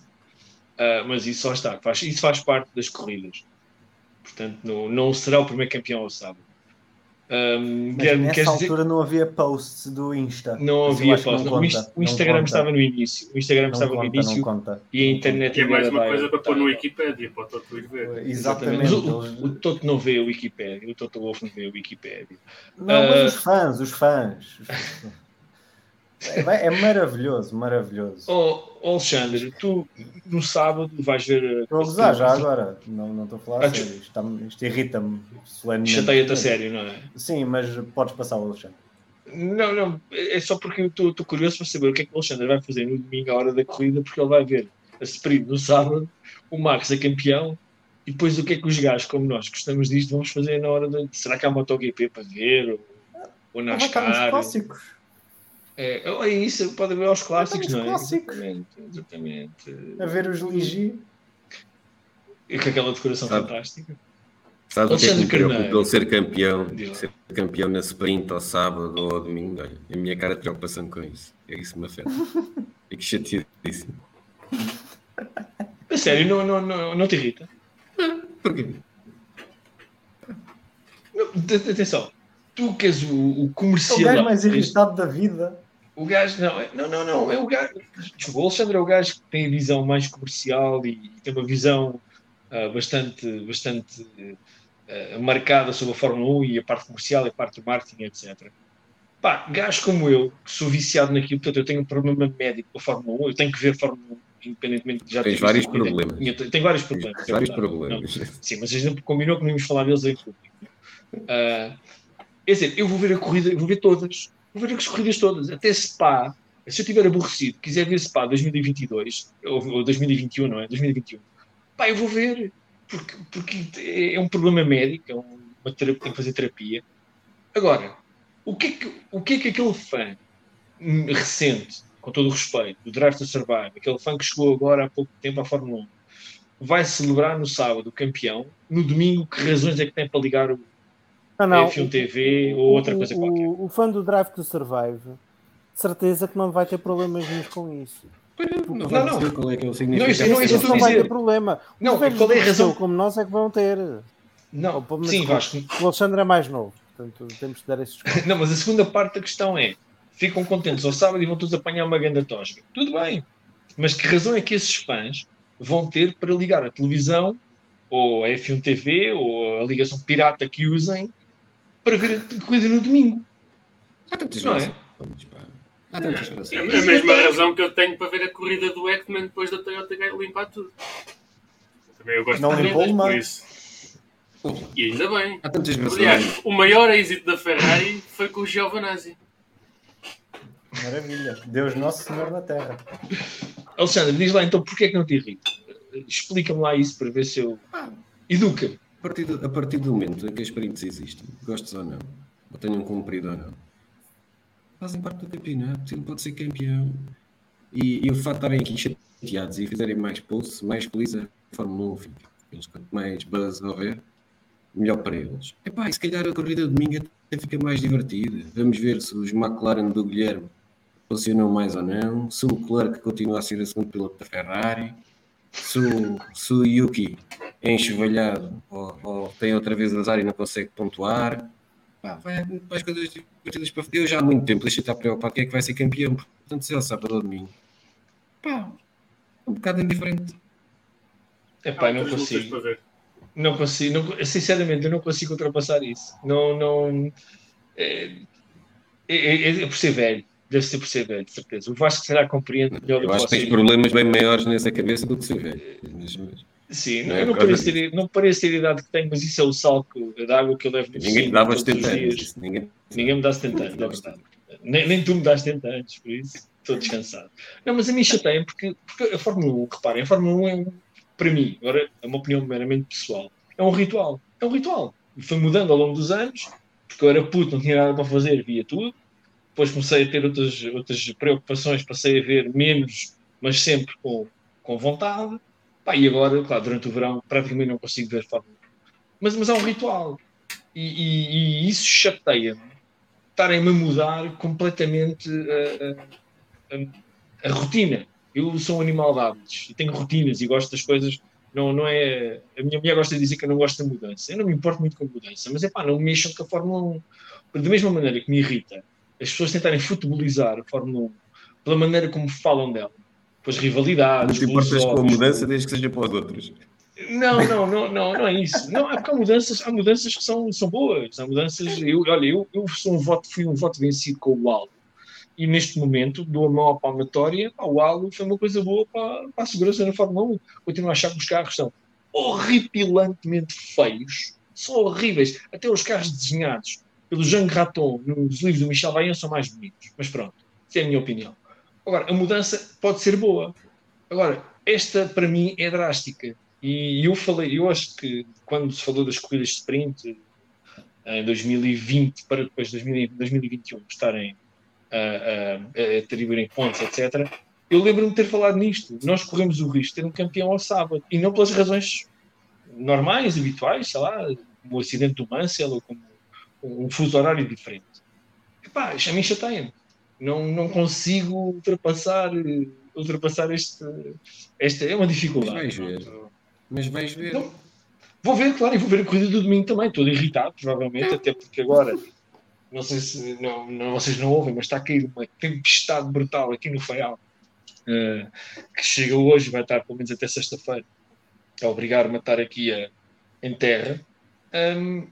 Uh, mas isso só está, faz, isso faz parte das corridas. Portanto, não, não será o primeiro campeão ao sábado. Um, Guilherme, nessa altura dizer... não havia posts do Insta. Não havia posts. O, conta, o, Instagram estava no início. O Instagram não estava conta, no início e a internet é mais uma coisa para pôr no Wikipedia, para o Toto ir ver. Exatamente. O, o, Toto não vê o Wikipedia, o Toto Wolff não vê o Wikipedia. Não, uh... mas os fãs, os fãs. É, é, maravilhoso, maravilhoso. Oh, Alexandre, tu no sábado vais ver. Estou a gozar já agora, não, não estou a falar ah, sério. Isto, isto irrita-me solenemente. Chateia-te a sério, não é? Sim, mas podes passar o Alexandre. Não, não, é só porque estou curioso para saber o que é que o Alexandre vai fazer no domingo à hora da corrida, porque ele vai ver a sprint no sábado, o Max é campeão, e depois o que é que os gajos, como nós, gostamos disto, vamos fazer na hora de. Será que há MotoGP para ver? Ou, ou NASCAR? clássicos. É, é isso, pode ver aos clássicos, não é? Clássicos. Exatamente, exatamente. A ver os Ligi. E com aquela decoração Sabe, fantástica. Sabe o que é que me preocupa ser campeão? Ser campeão na sprint ao sábado ou ao domingo? Olha, a minha cara de preocupação com isso. É isso que me afeta. Fico chateadíssimo. A sério, não, não, não, não te irrita? Porquê? Não, atenção, tu que és o, o comercial. É o gajo mais irritado da vida. O gajo, não, não, não, não, é o gajo. O Alexandre é o gajo que tem a visão mais comercial e, e tem uma visão uh, bastante, bastante uh, marcada sobre a Fórmula 1 e a parte comercial e a parte do marketing, etc. Pá, gajo como eu, que sou viciado naquilo, portanto, eu tenho um problema médico com a Fórmula 1, eu tenho que ver a Fórmula 1 independentemente de já Tens vários problemas. Tenho, tenho, vários problemas. Tens vários problemas. Não, sim, mas a gente combinou que não íamos falar deles em público. Uh, quer dizer, eu vou ver a corrida, vou ver todas vou ver as corridas todas, até Spa. Se eu estiver aborrecido, quiser ver Spa 2022, ou, ou 2021, não é? 2021, pá, eu vou ver. porque, porque é um problema médico, é uma terapia, tem que fazer terapia. Agora, o que, é que, o que é que aquele fã recente, com todo o respeito, do Drive to Survive, aquele fã que chegou agora há pouco tempo à Fórmula 1, vai celebrar no sábado o campeão, no domingo, que razões é que tem para ligar o não, não, F1 TV ou outra coisa o, qualquer? O, fã do Drive to Survive, de certeza que não vai ter problemas nenhum com isso. Não, não, não. Qual é que é o significado? Não, isso, não, isso não vai ter problema. Não, qual é a razão? Como nós é que vão ter. Não, sim, Vasco. O Alexandre é mais novo, portanto temos de dar esses. não, mas a segunda parte da questão é: ficam contentes ao sábado e vão todos apanhar uma grande tosga. Tudo bem, mas que razão é que esses fãs vão ter para ligar a televisão ou a F1 TV ou a ligação pirata que usem para ver a corrida no domingo? Há tantas não é? Há tantas razões. É a mesma razão que eu tenho para ver a corrida do Ekman depois da Toyota limpar tudo. Também eu gosto não de ver, por isso. E ainda bem. Há tantas razões. Aliás, o maior êxito da Ferrari foi com o Giovanazzi. Maravilha. Deus Nosso Senhor na Terra. Alexandre, diz lá então porquê é que não te irrita? Explica-me lá isso para ver se eu. Ah, Educa-me. A partir, do, a partir do momento em que as peritos existem, gostes ou não, ou tenham cumprido ou não, fazem parte do campeonato, ele pode ser campeão. E, e o facto de estarem aqui chateados e fizerem mais pulso, mais feliz a Fórmula 1 fica. Eles, quanto mais buzz houver, melhor para eles. Epá, e se calhar a corrida de domingo até fica mais divertida. Vamos ver se os McLaren do Guilherme funcionam mais ou não, se o Leclerc continua a ser a segundo piloto da Ferrari, se o, se o Yuki é enxovalhado ou, ou, tem outra vez azar e não consegue pontuar. Pá, vai, vai coisas divertidas para Eu já há muito tempo deixei estar preocupado quem é que vai ser campeão, portanto, se ele sábado ou domingo. Pá, um bocado indiferente. É pá, não consigo. Não consigo, não, sinceramente, eu não consigo ultrapassar isso. Não, não. É, é, é, é por ser velho deve ser por ser velho, de certeza. O Vasco será compreende melhor do que Eu acho que tens problemas bem maiores nessa cabeça do que ser velho. Sim, não, eu não pareço, ter, não que tenho, mas isso é o salto da água que eu levo no Ninguém me dava 70 anos. Ninguém... Ninguém me dá 70 anos, é verdade. Nem, nem tu me dás 70 anos, por isso estou descansado. Não, mas a mim chateia porque, porque a Fórmula 1, reparem, a Fórmula 1 é um, para mim, agora é uma opinião meramente pessoal, é um ritual. É um ritual. E foi mudando ao longo dos anos, porque eu era puto, não tinha nada para fazer, via tudo depois comecei a ter outras, outras preocupações, passei a ver menos, mas sempre com, com vontade. Pá, e agora, claro, durante o verão praticamente não consigo ver Fórmula 1. Mas, mas é um ritual. E, e, e isso chateia-me. Estarem-me a mudar completamente a, a, a, rotina. Eu sou um animal de hábitos e tenho rotinas e gosto das coisas. Não, não é, a minha mulher gosta de dizer que eu não gosto da mudança. Eu não me importo muito com mudança, mas é pá, não me mexam com a Fórmula 1. Da mesma maneira que me irrita as pessoas tentarem futebolizar a Fórmula 1 pela maneira como falam dela, as rivalidades. Não te importas com a mudança desde que seja para os outros. Não, não, não, não, não é isso. Não, é porque há mudanças, há mudanças que são, são boas. Há mudanças. Eu, olha, eu, eu sou um voto, fui um voto vencido com o Aldo. E neste momento dou a mão à palmatória. O Aldo foi uma coisa boa para, para a segurança na Fórmula 1. Continuo a achar que os carros são horripilantemente feios. São horríveis. Até os carros desenhados pelo Jean Raton nos livros do Michel Vaillant são mais bonitos. Mas pronto, essa é a minha opinião. Agora, a mudança pode ser boa. Agora, esta para mim é drástica. E eu falei, eu acho que quando se falou das corridas de sprint em 2020 para depois de 2021 estarem a, a, a atribuírem pontos, etc., eu lembro-me de ter falado nisto. Nós corremos o risco de ter um campeão ao sábado e não pelas razões normais, habituais, sei lá, o acidente do Mansell ou como um fuso horário diferente. Epá, a mim chateia-me. Não, não consigo ultrapassar, ultrapassar este, esta. É uma dificuldade. Mas vais ver. Mas vais ver. Não, vou ver, claro, e vou ver a corrida do domingo também. Estou irritado, provavelmente, até porque agora, não sei se não, não, vocês não ouvem, mas está a cair uma tempestade brutal aqui no Faial, uh, que chega hoje, vai estar pelo menos até sexta-feira, a obrigar-me a estar aqui a, em terra. Um,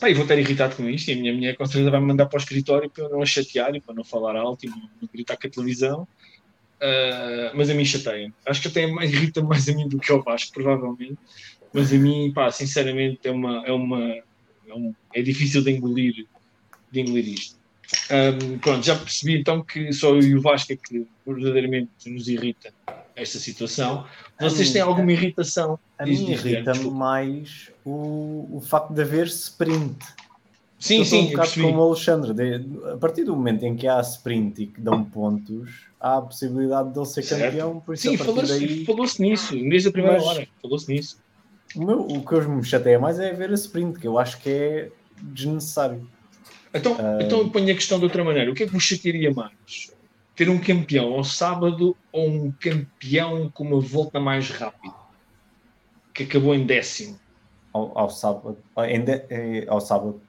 Pá, e vou estar irritado com isto e a minha mulher com certeza vai me mandar para o escritório para eu não a chatear e para não falar alto e não, não gritar com a televisão. Uh, mas a mim chateia. Acho que até irrita mais a mim do que ao Vasco, provavelmente. Mas a mim, pá, sinceramente, é uma. É, uma, é, um, é difícil de engolir, de engolir isto. Um, pronto, já percebi então que só eu e o Vasco é que verdadeiramente nos irrita esta situação. Vocês têm alguma irritação? A mim irrita-me mais o, o facto de haver sprint. Sim, Estou sim, um bocado como o Alexandre. De, a partir do momento em que há sprint e que dão pontos, há a possibilidade de ele ser certo. campeão. Por sim, falou-se daí... falou nisso, desde a primeira Mas, hora. Falou-se nisso. O, meu, o que eu me chateia mais é ver a sprint, que eu acho que é desnecessário. Então, uh... então ponho a questão de outra maneira. O que é que vos chatearia mais? Ter um campeão ao sábado ou um campeão com uma volta mais rápida? Que acabou em décimo. Ao, ao sábado. Em de, ao sábado.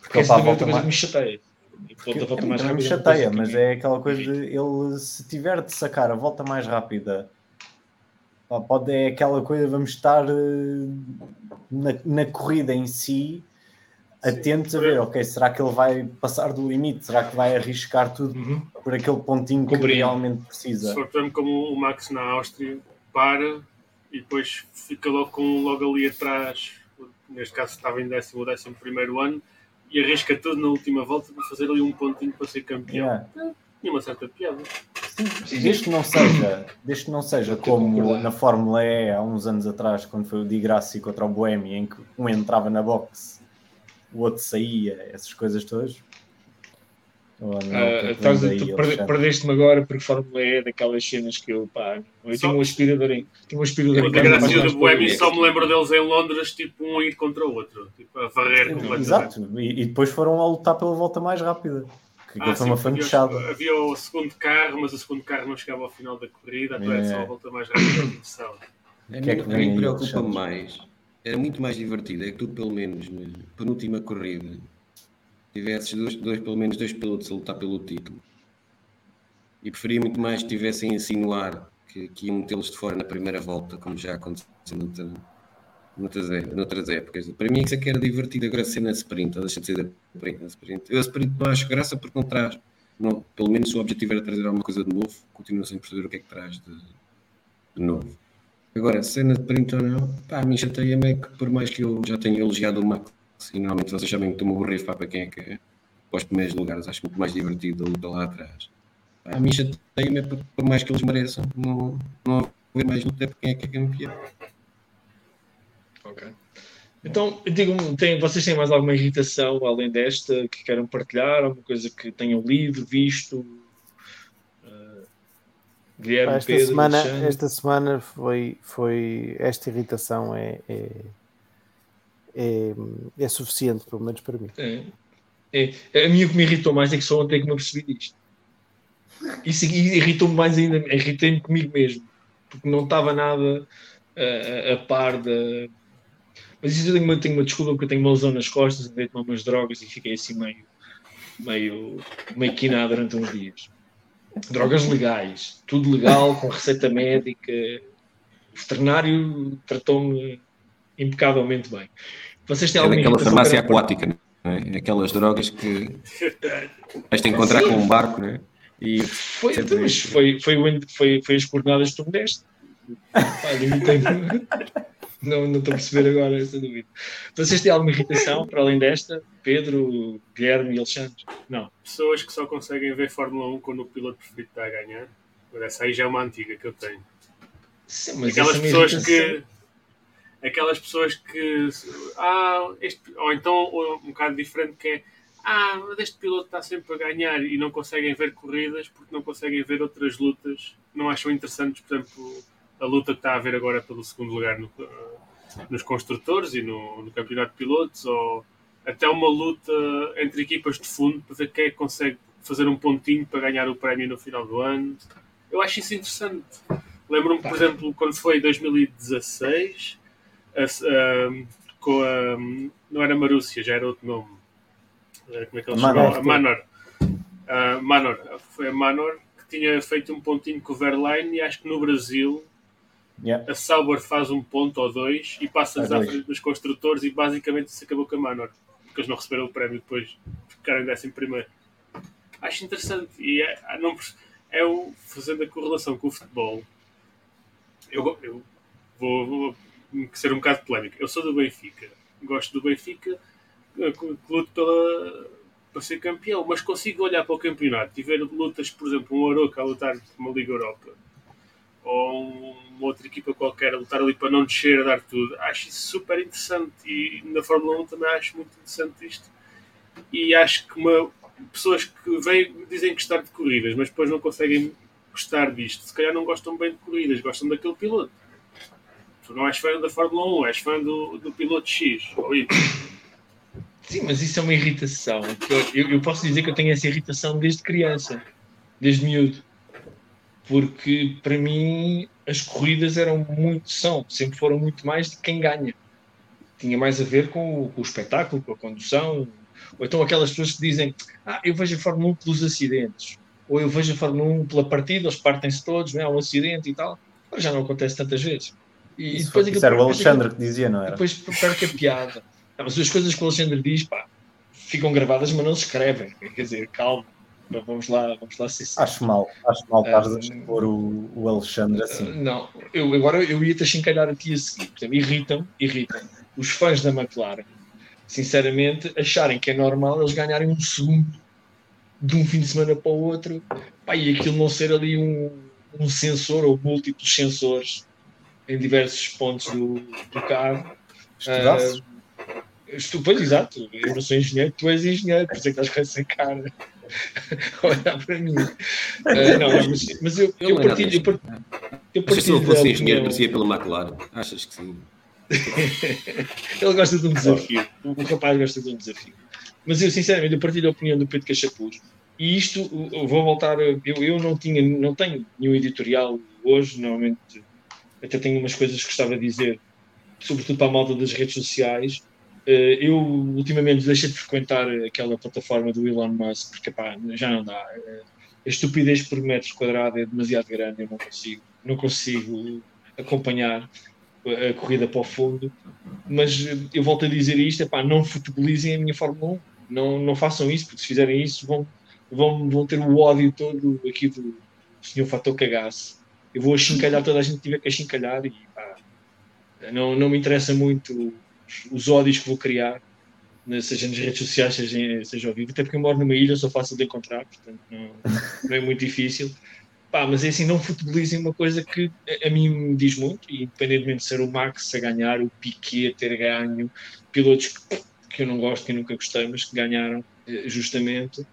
Porque essa também é outra coisa que me chateia. Volta, volta mais rápida, me chateia, mas é aquela coisa de ele, se tiver de sacar a volta mais rápida Pode, é aquela coisa, vamos estar eh, na, na corrida em si, atentos a ver, ok, será que ele vai passar do limite? Será que vai arriscar tudo uhum. por aquele pontinho que realmente precisa? Por exemplo, como o Max na Áustria, para e depois fica logo, com, logo ali atrás, neste caso estava em décimo ou décimo primeiro ano, e arrisca tudo na última volta para fazer ali um pontinho para ser campeão. Yeah. Tinha uma certa piada. Desde que não seja, desde que não seja como na Fórmula E há uns anos atrás, quando foi o Di Grassi contra o Boemi, em que um entrava na box, o outro saía, essas coisas todas. Não, uh, perdeste-me agora porque Fórmula E é daquelas cenas que eu, pá, eu só... um aspirador em. Tinha um aspirador em. A graça do Boemi só me lembro deles em Londres, tipo, um ir contra o outro, tipo, a varrer completamente. Exato, e, e depois foram a lutar pela volta mais rápida. Que ah, foi uma fanchada. Havia, havia o segundo carro, mas o segundo carro não chegava ao final da corrida, então é, é só a volta mais rápida da competição. A que é que a mim preocupa mais, era muito mais divertido, é que tu pelo menos na penúltima corrida tivesses dois, dois, pelo menos dois pilotos a lutar pelo título. E preferia muito mais que tivessem a insinuar que, que iam metê-los de fora na primeira volta, como já aconteceu no, noutras, noutras épocas. Para mim, isso é que era divertido. Agora, ser na sprint, deixa de ser na sprint. Eu, a sprint, não acho graça porque não traz. Não, pelo menos, o objetivo era trazer alguma coisa de novo, continua sem perceber o que é que traz de, de novo. Agora, se é na sprint ou não, pá, a mim chateia-me é que, por mais que eu já tenha elogiado o Max, e normalmente vocês sabem que estou-me a aborrer para quem é que é, para os primeiros lugares, acho muito mais divertido a luta lá atrás. Pá, a mim chateia-me é por, por mais que eles mereçam, não, não haver mais luta para quem é que é campeão. Ok. Então, digam tem, vocês têm mais alguma irritação além desta que queiram partilhar? Alguma coisa que tenham lido, visto? Guilherme, esta Pedro, semana, esta semana foi, foi esta irritação é, é, é, é suficiente, pelo menos para mim. É, é, a minha que me irritou mais é que só ontem que me apercebi disto. Isso irritou-me mais ainda, irritei-me comigo mesmo, porque não estava nada a, a par da mas isso eu tenho uma, tenho uma desculpa porque eu tenho uma lesão nas costas, andei a tomar umas drogas e fiquei assim meio, meio, meio quinado durante uns dias. Drogas legais, tudo legal, com receita médica. O veterinário tratou-me impecavelmente bem. Vocês têm é daquela farmácia aquática, não é? Aquelas drogas que vais te encontrar Sim. com um barco, não é? E foi, foi, foi, foi, foi as coordenadas que tu me deste. Pá, não, não estou a perceber agora essa dúvida. Vocês têm alguma irritação para além desta? Pedro, Guilherme e Alexandre? Não. Pessoas que só conseguem ver Fórmula 1 quando o piloto preferido está a ganhar. Essa aí já é uma antiga que eu tenho. Sim, aquelas pessoas que. Aquelas pessoas que. Ah, este, ou então um bocado diferente que é. Ah, mas este piloto está sempre a ganhar e não conseguem ver corridas porque não conseguem ver outras lutas. Não acham interessantes, por exemplo a luta que está a haver agora pelo segundo lugar no, nos construtores e no, no, campeonato de pilotos, ou até uma luta entre equipas de fundo para ver quem é que consegue fazer um pontinho para ganhar o prémio no final do ano. Eu acho isso interessante. Lembro-me, por exemplo, quando foi 2016, a, a, com a, não era Marúcia, já era outro nome. Eh, como é que ele Manor. A Manor. A Manor. Foi a Manor que tinha feito um pontinho com o Verline e acho que no Brasil Yeah. A Sauber faz um ponto ou dois e passa-nos à frente dos construtores e basicamente se acabou com a Manor, porque eles não receberam o prémio depois, ficaram em décimo primeiro. Acho interessante e é, ah, não, é o, fazendo a correlação com o futebol. Eu, eu vou, vou ser um bocado polémico. Eu sou do Benfica, gosto do Benfica, luto pela, para ser campeão, mas consigo olhar para o campeonato e ver lutas, por exemplo, um Aroca a lutar uma Liga Europa ou uma outra equipa qualquer a lutar ali para não descer, a dar tudo. Acho isso super interessante e na Fórmula 1 também acho muito interessante isto. E acho que uma, pessoas que vêm, dizem gostar de corridas, mas depois não conseguem gostar disto, se calhar não gostam bem de corridas, gostam daquele piloto. Tu não és fã da Fórmula 1, és fã do, do piloto X ou Y. Sim, mas isso é uma irritação. Eu, eu, posso dizer que eu tenho essa irritação desde criança, desde miúdo. Porque para mim as corridas eram muito, são, sempre foram muito mais de quem ganha. Tinha mais a ver com o, com o espetáculo, com a condução. Ou então aquelas pessoas que dizem: Ah, eu vejo a Fórmula 1 pelos acidentes. Ou eu vejo a Fórmula 1 pela partida, eles partem-se todos, não é? um acidente e tal. Mas já não acontece tantas vezes. E, isso, depois, isso era o Alexandre que dizia, não era? Depois perca a piada. Não, mas as coisas que o Alexandre diz, pá, ficam gravadas, mas não se escrevem. Quer dizer, calma. Vamos lá, vamos lá ser Acho mal, acho mal estás a expor o, o Alexandre assim. Uh, não, eu, agora eu ia-te achincalhar a ti a seguir. irritam, irritam os fãs da McLaren, sinceramente, acharem que é normal eles ganharem um segundo de um fim de semana para o outro pá, e aquilo não ser ali um, um sensor ou múltiplos sensores em diversos pontos do, do carro. Estudaste? Uh, Tu, pois, exato. Eu não sou engenheiro, tu és engenheiro, por isso é que estás com essa cara. Olhar para mim. Uh, não, mas, mas eu, eu, partilho. Eu partilho, eu partilho se eu fosse engenheiro, parecia pela McLaren. Achas que sim? Ele gosta de um desafio. O, rapaz gosta de um desafio. Mas eu, sinceramente, eu partilho a opinião do Pedro Cachapuz. E isto, vou voltar. Eu, eu não, tinha, não tenho nenhum editorial hoje, normalmente até tenho umas coisas que gostava de dizer, sobretudo para a malta das redes sociais eu ultimamente deixei de frequentar aquela plataforma do Elon Musk porque pá, já não dá. Eh, a estupidez por metro quadrado é demasiado grande, eu não consigo, não consigo acompanhar a corrida para o fundo. Mas eu volto a dizer isto: epá, não futebolizem a minha Fórmula 1, não, não façam isso, porque se fizerem isso vão, vão, vão ter o ódio todo aqui do senhor Fator Cagaço. Eu vou achincalhar toda a gente que tiver que achincalhar e pá, não, não me interessa muito os ódios que vou criar, né, seja nas redes sociais, seja, seja ao vivo, até porque eu moro numa ilha, sou fácil de encontrar, portanto não, não é muito difícil. Pá, mas é assim, não futebolizem uma coisa que a, mim me diz muito, e independentemente de ser o Max a ganhar, o Piquet a ter ganho, pilotos que, que eu não gosto, que eu nunca gostei, mas que ganharam eh, justamente.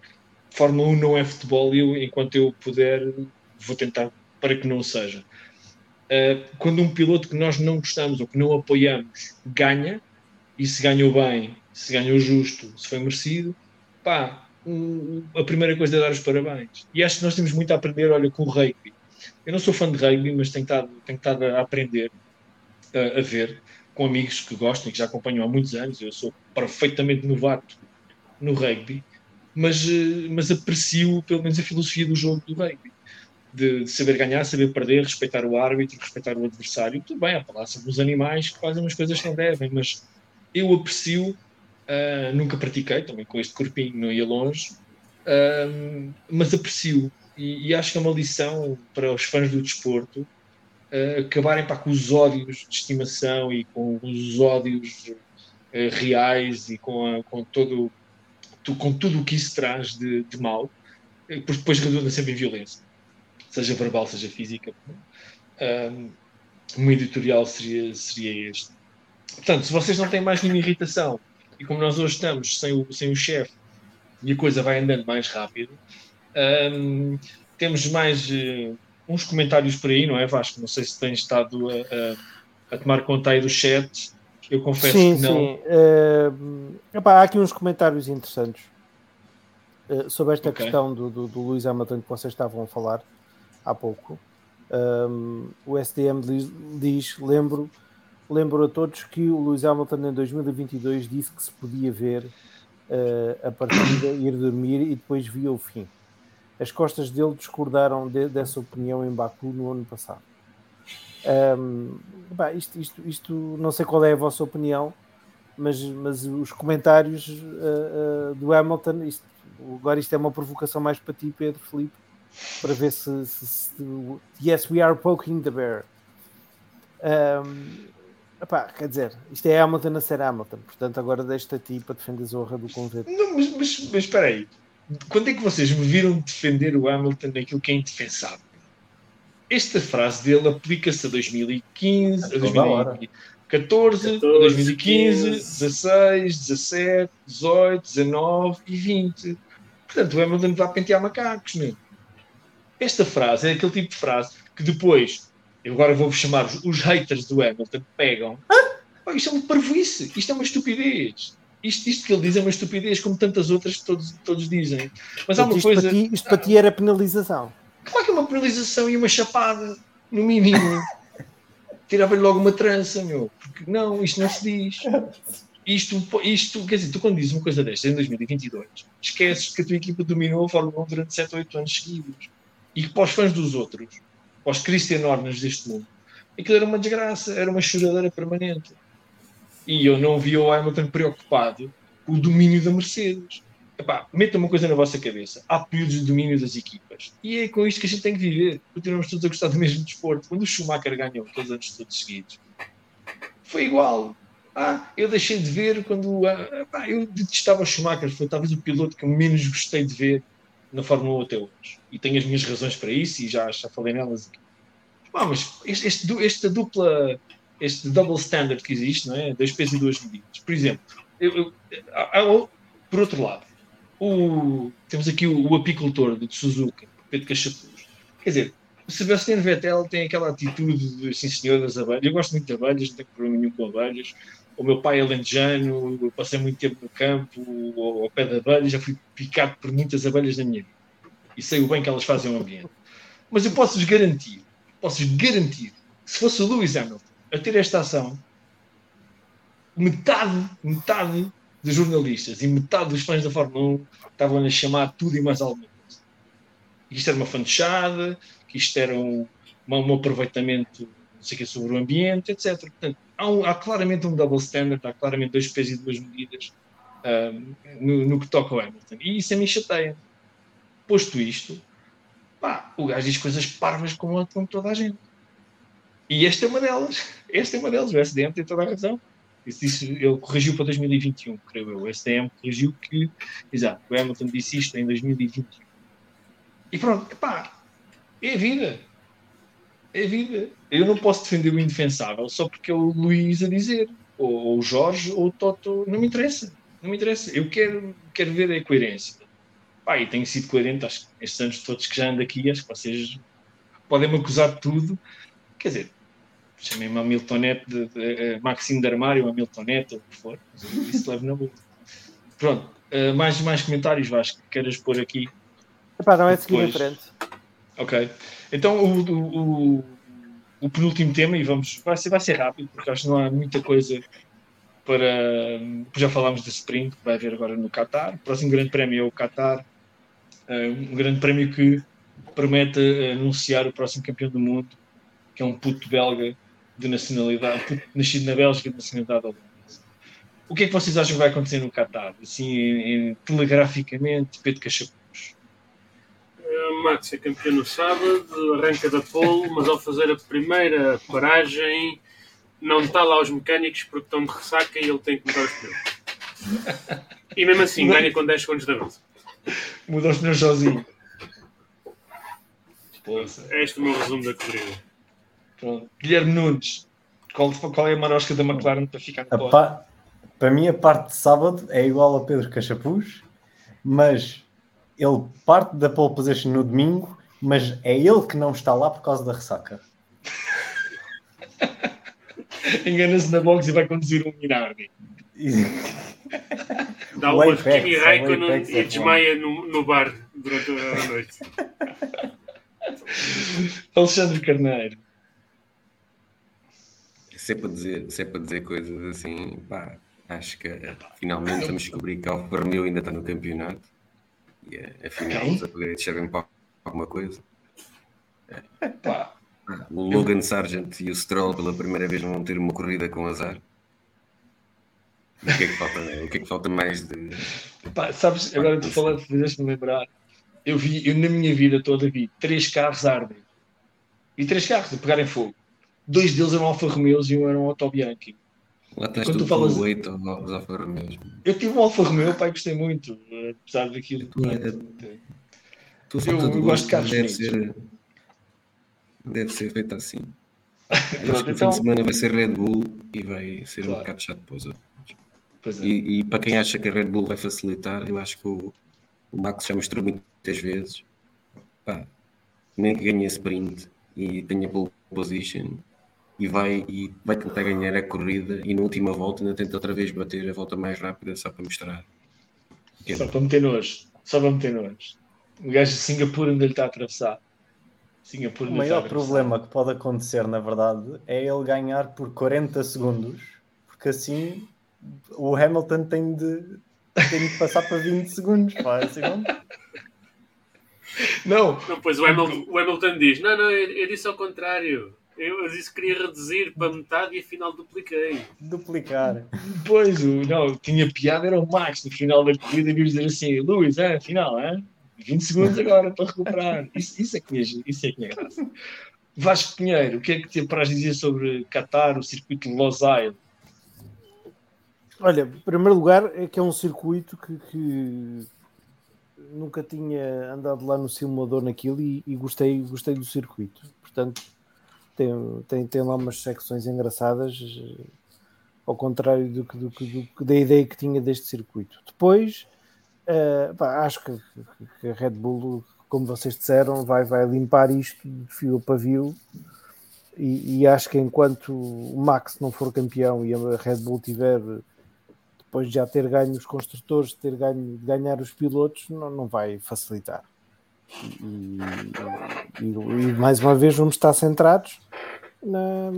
Fórmula 1 não é futebol e eu, enquanto eu puder, vou tentar para que não seja. Uh, quando um piloto que nós não gostamos ou que não apoiamos ganha, e se ganhou bem, se ganhou justo, se foi merecido, pá, a primeira coisa é dar os parabéns. E acho que nós temos muito a aprender, olha, com o rugby. Eu não sou fã de rugby, mas tenho estado, tenho estado a aprender, a, a ver, com amigos que gostam e que já acompanham há muitos anos. Eu sou perfeitamente novato no rugby, mas, eh, mas aprecio pelo menos a filosofia do jogo do rugby de, de, saber ganhar, saber perder, respeitar o árbitro, respeitar o adversário. Tudo bem, há falar sobre os animais que fazem umas coisas que não devem, mas eu aprecio, uh, nunca pratiquei, também com este corpinho não ia longe, uh, mas aprecio e, e, acho que é uma lição para os fãs do desporto uh, acabarem pá, com os ódios de estimação e com os ódios reais e com, a, com todo com tudo o que isso traz de, de mal, porque depois redunda sempre em violência seja verbal, seja física. Um, um editorial seria, seria este. Portanto, se vocês não têm mais nenhuma irritação, e como nós hoje estamos sem o, sem o chefe e a coisa vai andando mais rápido, um, temos mais uh, uns comentários por aí, não é, Vasco? Não sei se tens estado a, a, a tomar conta aí do chat. Eu confesso sim, que não. Sim, uh, epá, há aqui uns comentários interessantes uh, sobre esta okay. questão do, do, do Luís Hamilton que vocês estavam a falar há pouco. Um, o SDM diz, lembro, lembro a todos que o Lewis Hamilton em 2022 disse que se podia ver uh, a partida, ir dormir e depois via o fim. As costas dele discordaram de, dessa opinião em Baku no ano passado. Um, isto, isto, isto, não sei qual é a vossa opinião, mas, mas os comentários uh, uh, do Hamilton, isto, agora isto é uma provocação mais para ti, Pedro Felipe para ver se, se, se, Yes, we are poking the bear. Um, Epá, quer dizer, isto é Hamilton a ser Hamilton, portanto agora deixo-te a ti para defender a honra do convite. Não, mas, mas, mas espera aí, quando é que vocês me viram defender o Hamilton naquilo que é indefensável? Esta frase dele aplica-se a 2015, a 2014, a 2015, 16, 17, 18, 19 e 20. Portanto, o Hamilton vai pentear macacos, meu. Esta frase é aquele tipo de frase que depois eu agora vou-vos chamar os, os, haters do Hamilton, pegam. Oh, isto é uma parvoíce, isto é uma estupidez. Isto, isto que ele diz é uma estupidez, como tantas outras que todos, todos dizem. Mas há uma isto coisa. Para ti, isto para ti era penalização. Claro que é uma penalização e uma chapada, no mínimo. Tirava-lhe logo uma trança, meu. Porque não, isto não se diz. Isto, isto, quer dizer, tu quando dizes uma coisa destas em 2022, esqueces que a tua equipa dominou a Fórmula 1 durante 7 ou 8 anos seguidos. E para os fãs dos outros, aos Christian Horners deste mundo. Aquilo era uma desgraça, era uma choradeira permanente. E eu não via o Hamilton preocupado com o domínio da Mercedes. Epá, meta uma coisa na vossa cabeça. Há períodos de domínio das equipas. E é com isto que a gente tem que viver. Continuamos todos a gostar do mesmo desporto. Quando o Schumacher ganhou aqueles anos todos seguidos, foi igual. Ah, eu deixei de ver quando. Ah, eu detestava o Schumacher. Foi talvez o piloto que menos gostei de ver na Fórmula 1 até hoje. E tenho as minhas razões para isso e já, já falei nelas aqui. Mas este, este, esta dupla, este double standard que existe, não é? Dois pesos e duas medidas. Por exemplo, eu, eu, por outro lado, o, temos aqui o, o apicultor de Suzuka, Pedro Cachapuz. Quer dizer, o Sebastião Vettel tem aquela atitude de sim senhor das abelhas. Eu gosto muito de abelhas, não tenho problema nenhum com abelhas. O meu pai é lentejano, eu passei muito tempo no campo, ao pé de abelhas, já fui picado por muitas abelhas na minha vida. E sei o bem que elas fazem ao ambiente. Mas eu posso-vos garantir, posso-vos garantir, que se fosse o Lewis Hamilton a ter esta ação, metade, metade dos jornalistas e metade dos fãs da Fórmula 1 estavam a chamar tudo e mais alguma coisa. Que isto era uma fantochada, que isto era um, um aproveitamento não sei que, sobre o ambiente, etc. Portanto, há, um, há, claramente um double standard, há claramente dois pesos e duas medidas um, no, no, que toca ao Hamilton. E isso a mim chateia. Posto isto, pá, o gajo diz coisas parvas como, como toda a gente. E esta é uma delas. Esta é uma delas. O SDM tem toda a razão. Isso, ele corrigiu para 2021, creio eu. O SDM corrigiu que, exato, o Hamilton disse isto em 2021. E pronto, epá, é a vida. É vida. Eu não posso defender o indefensável só porque é o Luís a dizer, ou, ou o Jorge, ou o Toto. Não me interessa. Não me interessa. Eu quero, quero ver a coerência. Pá, e tenho sido coerente, acho que estes anos todos que já ando aqui, acho que vocês podem me acusar de tudo. Quer dizer, chamei-me a Miltonete de, de, de, Maxime de Armário, a Miltonete, ou o que for. Isso leva na boa. Pronto, uh, mais, mais comentários, Vasco, que queiras pôr aqui. Epá, não é seguir em frente. Ok. Então o, o, o, penúltimo tema, e vamos, vai ser, vai ser rápido, porque acho que não há muita coisa para. Já falámos da sprint que vai haver agora no Qatar. O próximo grande prémio é o Qatar, uh, um grande prémio que promete anunciar o próximo campeão do mundo, que é um puto belga de nacionalidade, nascido na Bélgica de nacionalidade holandesa. O que é que vocês acham que vai acontecer no Qatar? Assim, em, em, telegraficamente, Pedro Cachapuz. Max é campeão no sábado, arranca da pole, mas ao fazer a primeira paragem não está lá os mecânicos porque estão de ressaca e ele tem que mudar os pneus. E mesmo assim ganha com 10 segundos de avanço. Muda os pneus sozinho. É este o meu resumo da corrida. Pronto. Guilherme Nunes, qual, qual é a marosca da McLaren para ficar no pa Para mim, a parte de sábado é igual a Pedro Cachapuz, mas ele parte da pole position no domingo, mas é ele que não está lá por causa da ressaca. Engana-se na box e vai conduzir um Minardi. Dá uma Kimi Raikkonen e desmaia no, no bar durante a noite. Alexandre Carneiro. Se é para dizer, se é para dizer coisas assim, pá, acho que finalmente vamos descobrir que Alfa Romeo ainda está no campeonato e é, afinal okay. os upgrades servem para alguma coisa. É. Pá. O Logan Sargent e o Stroll pela primeira vez vão ter uma corrida com azar. O que é que falta, o que é que falta mais de. Pá, sabes, agora tu falando, fizeste-me lembrar. Eu vi, eu na minha vida toda vi três carros ardem. E três carros de pegarem fogo. dois deles eram Alfa Romeos e um era um Bianchi. Lá estás tu falas... oito aos Alfa Romeos. Eu tive um Alfa Romeo, pai, gostei muito, apesar daquilo que. Tu eu, eu gosto de carros deve ser, deve ser feito assim. Pronto, que então... o fim de então- semana vai ser Red Bull e vai ser claro. um bocado chato os outros. É. E, e, para quem acha que a Red Bull vai facilitar, eu acho que o, o Max já mostrou muitas vezes. Pá, nem que ganhe sprint e tenha pole position e vai, e vai tentar ganhar a corrida e na última volta ainda tenta outra vez bater a volta mais rápida só para mostrar. Só para meter nojo. Só para meter nojo. O gajo de Singapura ainda lhe está a atravessar. Singapura o maior problema que pode acontecer, na verdade, é ele ganhar por 40 segundos, porque assim o Hamilton tem de, tem de passar para 20 segundos. Pá, é segundo. Não. não. Pois o Hamilton, o Hamilton diz: Não, não, eu, eu disse ao contrário. Eu disse que queria reduzir para metade e afinal dupliquei. Duplicar. Pois, não, tinha piada, era o Max no final da corrida vir dizer assim: Luís, é, afinal, é? 20 segundos agora para recuperar. Isso, isso, é que me, isso é que me graça. Vasco Pinheiro, o que é que te para dizer sobre Qatar, o circuito de Los Angeles? Olha, em primeiro lugar, é que é um circuito que, que nunca tinha andado lá no simulador naquilo e, e, gostei, gostei do circuito. Portanto, tem, tem, tem lá umas secções engraçadas, ao contrário do que, do, do, da ideia que tinha deste circuito. Depois, uh, pá, acho que, que, a Red Bull, como vocês disseram, vai, vai limpar isto de fio a pavio. E, e acho que enquanto o Max não for campeão e a Red Bull tiver depois de já ter ganho os construtores, ter ganho, ganhar os pilotos, não, não vai facilitar. E, e, e, mais uma vez vamos estar centrados na,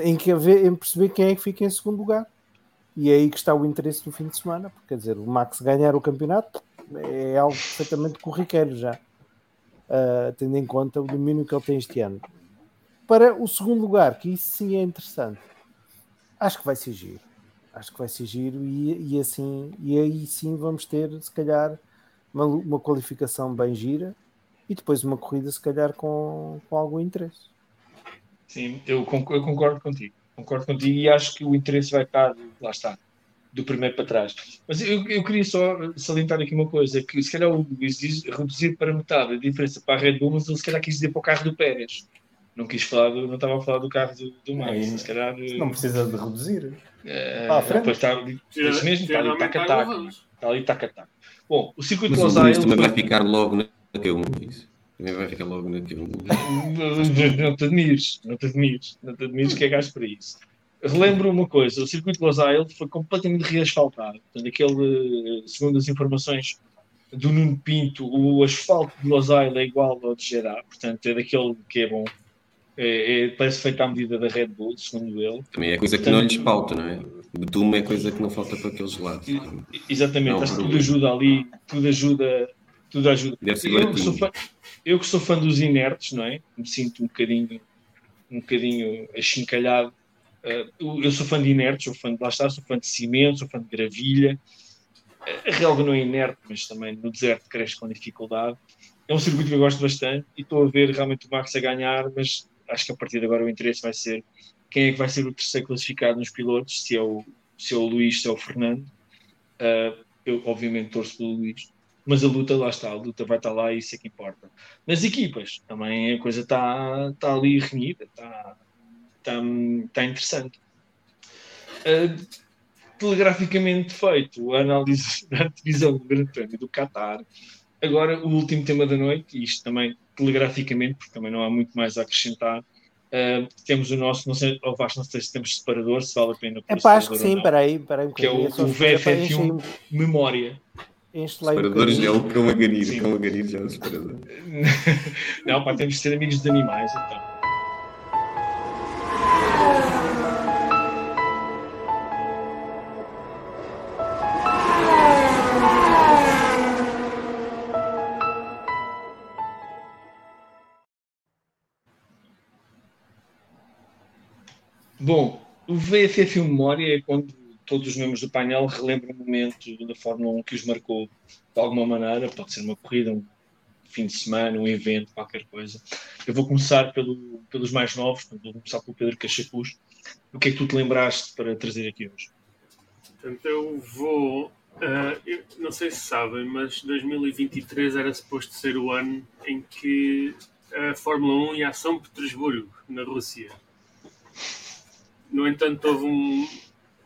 em, que, em perceber quem é que fica em segundo lugar. E é aí que está o interesse do fim de semana, porque quer dizer, o Max ganhar o campeonato é algo perfeitamente corriqueiro já, uh, tendo em conta o domínio que ele tem este ano. Para o segundo lugar, que isso sim é interessante, acho que vai ser giro. Acho que vai ser giro e, e assim, e aí sim vamos ter, se calhar, uma, uma qualificação bem gira e depois uma corrida, se calhar, com, com algum interesse. Sim, eu concordo, eu concordo contigo. Concordo contigo e acho que o interesse vai estar, lá está, do primeiro para trás. Mas eu, eu queria só salientar aqui uma coisa, que se calhar o Luís diz reduzir para metade a diferença para a Red Bull, mas ele se calhar quis dizer para o carro do Pérez. Não quis falar, do, não estava a falar do carro do, do Max. É, se calhar, não precisa de reduzir. É, frente. Depois está, ali, isso mesmo, está ali taca-taca. Está ali taca-taca. Bom, o circuito de Los Angeles... também vai ficar logo na Q1, isso. Também vai ficar logo na Q1. não te admires, não te admires, não te admires que é gasto para isso. Relembro uma coisa, o circuito de Los Angeles foi completamente reasfaltado. Portanto, aquele, segundo as informações do Nuno Pinto, o asfalto de Los Angeles é igual ao de Jeddah, portanto é daquele que é bom. É, é, parece feito à medida da Red Bull, segundo ele. Também é coisa que não lhes falta, não é? Betume é coisa que não falta para aqueles lados. Exatamente, acho que tudo ajuda ali, tudo ajuda, tudo ajuda. Eu, que sou fã, eu que sou fã dos inertes, não é? Me sinto um bocadinho, um bocadinho achincalhado. Uh, eu sou fã de inertes, sou fã de lá estar, sou fã de cimento, sou fã de gravilha. A relva não é inerte, mas também no deserto cresce com dificuldade. É um circuito que eu gosto bastante e estou a ver realmente o Max a ganhar, mas acho que a partir de agora o interesse vai ser quem é que vai ser o terceiro classificado nos pilotos, se é o, se é o Luís, se é o Fernando. Uh, eu, obviamente, torço pelo Luís. Mas a luta, lá está, a luta vai estar lá e isso é que importa. Nas equipas, também a coisa está, está ali renhida, está, está, está interessante. Uh, telegraficamente feito, a análise da divisão do Grande Prémio do Qatar. Agora, o último tema da noite, e isto também telegraficamente, porque também não há muito mais a acrescentar. Uh, temos o nosso, não sei, ou Vasco, não sei se temos separador, se vale a pena. É pá, acho que sim, peraí, peraí. Que é o, o VFF1 Memória. Separadores é o cão a ganir, cão a ganir já é o separador. não, pá, temos de ser amigos de animais, então. Bom, o VFF Memória é quando todos os membros do painel relembram um momento da Fórmula 1 que os marcou de alguma maneira, pode ser uma corrida, um, fim de semana, um evento, qualquer coisa. Eu vou começar pelo, pelos mais novos, vou começar pelo Pedro Cachapuz. O que é que tu te lembraste para trazer aqui hoje? Portanto, eu vou. Uh, eu não sei se sabem, mas 2023 era suposto ser o ano em que a Fórmula 1 ia a São Petersburgo, na Rússia. No entanto, houve um.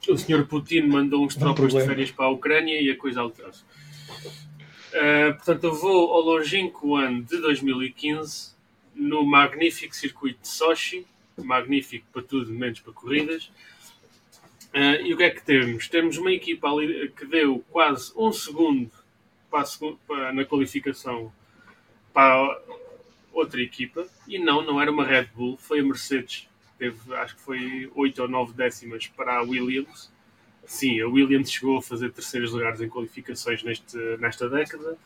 O senhor Putin mandou uns tropas de férias para a Ucrânia e a coisa alterou-se. Uh, portanto, eu vou ao longínquo ano de 2015 no magnífico circuito de Sochi, magnífico para tudo, menos para corridas. Uh, e o que é que temos? Temos uma equipa ali que deu quase um segundo para, para, na qualificação para outra equipa, e não, não era uma Red Bull, foi a Mercedes, teve acho que foi 8 ou 9 décimas para a Williams Sim, a Williams chegou a fazer terceiros lugares em qualificações neste, nesta década.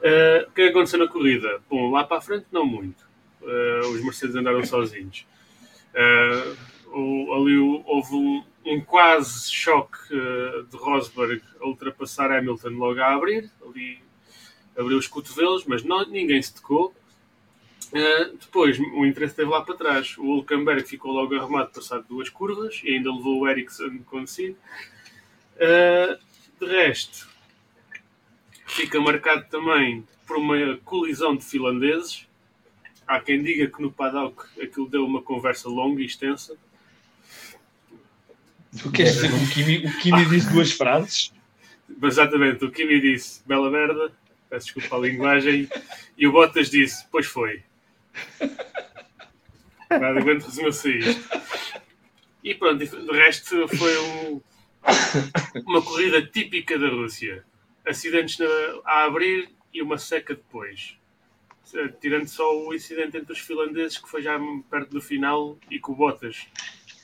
Uh, o que aconteceu na corrida? Bom, lá para a frente não muito. Uh, os Mercedes andaram sozinhos. Uh, o, ali houve um, um quase choque de Rosberg a ultrapassar Hamilton logo a abrir. Ali abriu os cotovelos, mas não, ninguém se tocou. Uh, depois, o interesse esteve lá para trás. O Hulkenberg ficou logo arrumado, passado duas curvas, e ainda levou o Ericsson consigo. Uh, de resto, fica marcado também por uma colisão de finlandeses. Há quem diga que no paddock aquilo deu uma conversa longa e extensa. Tu queres dizer que o Kimi, o Kimi disse duas frases? Exatamente, o Kimi disse bela merda, peço desculpa a linguagem, e o Bottas disse, pois foi. Nada aguento resumir-se isto. E pronto, de resto foi um, uma corrida típica da Rússia. Acidentes na, a abrir e uma seca depois. Tirando só o incidente entre os finlandeses, que foi já perto do final, e com Bottas,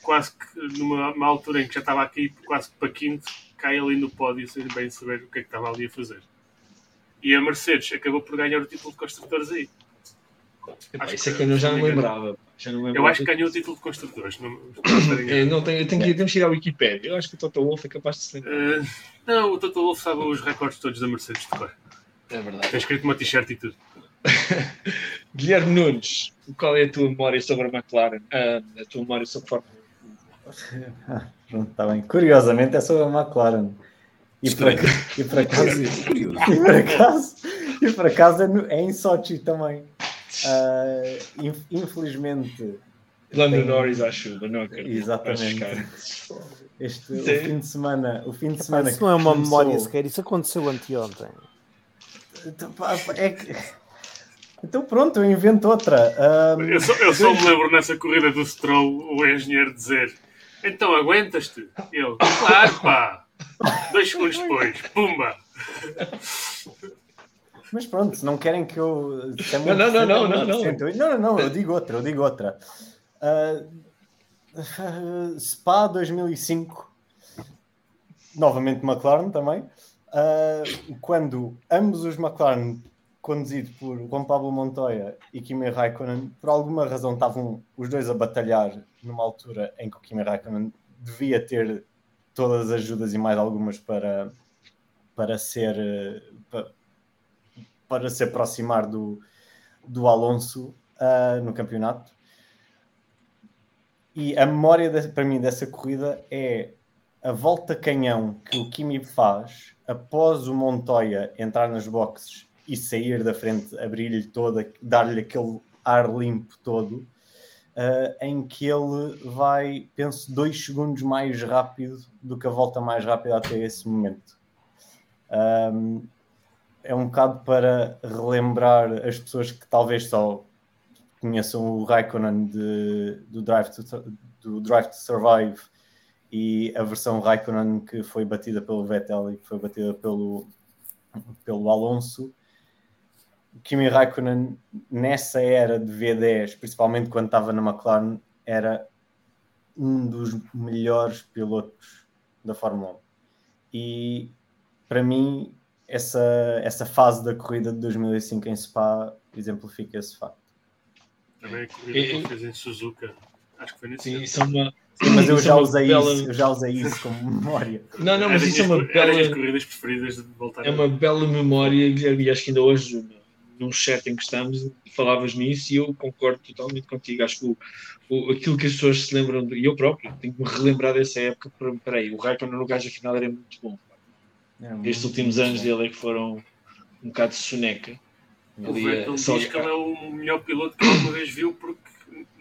quase que numa altura em que já estava aqui, quase que para quinto, cai ali no pódio sem bem saber o que é que estava ali a fazer. E a Mercedes acabou por ganhar o título de construtores aí. Epá, isso é que eu já não lembrava. Já não lembrava. Eu acho que ganhou o título de construtores. Não, é, não tenho, tenho que, temos que ir à Wikipedia. Eu acho que o Toto Wolff é capaz de se lembrar. Uh, não, o Toto Wolff sabe os recordes todos da Mercedes de cor. É verdade. Tem escrito uma t-shirt e tudo. Guilherme Nunes, qual é a tua memória sobre a McLaren? Uh, a tua memória sobre a Fórmula 1? Pronto, está bem. Curiosamente é sobre a McLaren. E por, e por acaso, e por acaso, e por acaso é, em Sochi também. Uh, infelizmente. Lando. Norris à chuva, não acredito. Exatamente. Este, o fim de semana. O fim de semana isso não é uma começou... memória sequer, isso aconteceu anteontem. Então, é que... então pronto, eu invento outra. Um... Eu, só, eu só me lembro nessa corrida do Stroll, o engenheiro dizer: Então aguentas-te? Ele, claro, pá. Dois segundos depois, pumba! Mas pronto, se não querem que eu. Não, não, não, não, não, não. Não, não, não, eu digo outra, eu digo outra. Uh, Spa 2005, novamente McLaren também. Uh, quando ambos os McLaren, conduzidos por Juan Pablo Montoya e Kimi Raikkonen, por alguma razão estavam os dois a batalhar numa altura em que o Kimi Raikkonen devia ter todas as ajudas e mais algumas para, para ser para, para se aproximar do, do Alonso uh, no campeonato. E a memória de, para mim dessa corrida é a volta canhão que o Kimi faz após o Montoya entrar nas boxes e sair da frente, abrir-lhe toda, dar-lhe aquele ar limpo todo, uh, em que ele vai, penso, dois segundos mais rápido do que a volta mais rápida até esse momento. Um, é um bocado para relembrar as pessoas que talvez só conheçam o Raikkonen de, do, Drive to, do Drive to Survive e a versão Raikkonen que foi batida pelo Vettel e que foi batida pelo, pelo Alonso. Kimi Raikkonen, nessa era de V10, principalmente quando estava na McLaren, era um dos melhores pilotos da Fórmula 1. E para mim, essa, essa fase da corrida de 2005 em Spa exemplifica esse facto. Também a corrida que ele fez em Suzuka. Acho que foi nesse Sim, isso é uma. Sim, mas eu já, usei bela... isso, eu já usei isso como memória. Não, não, mas é isso é uma bela. É das corridas preferidas de voltar É uma bela memória, e acho que ainda hoje num chat em que estamos, falavas nisso e eu concordo totalmente contigo. Acho que o, o, aquilo que as pessoas se lembram, e eu próprio, tenho que me relembrar dessa época. Peraí, o Raikkonen no gajo final era muito bom. É, Estes últimos anos dele é que foram um bocado de soneca. O Vettel diz que ele é o melhor piloto que alguma vez viu porque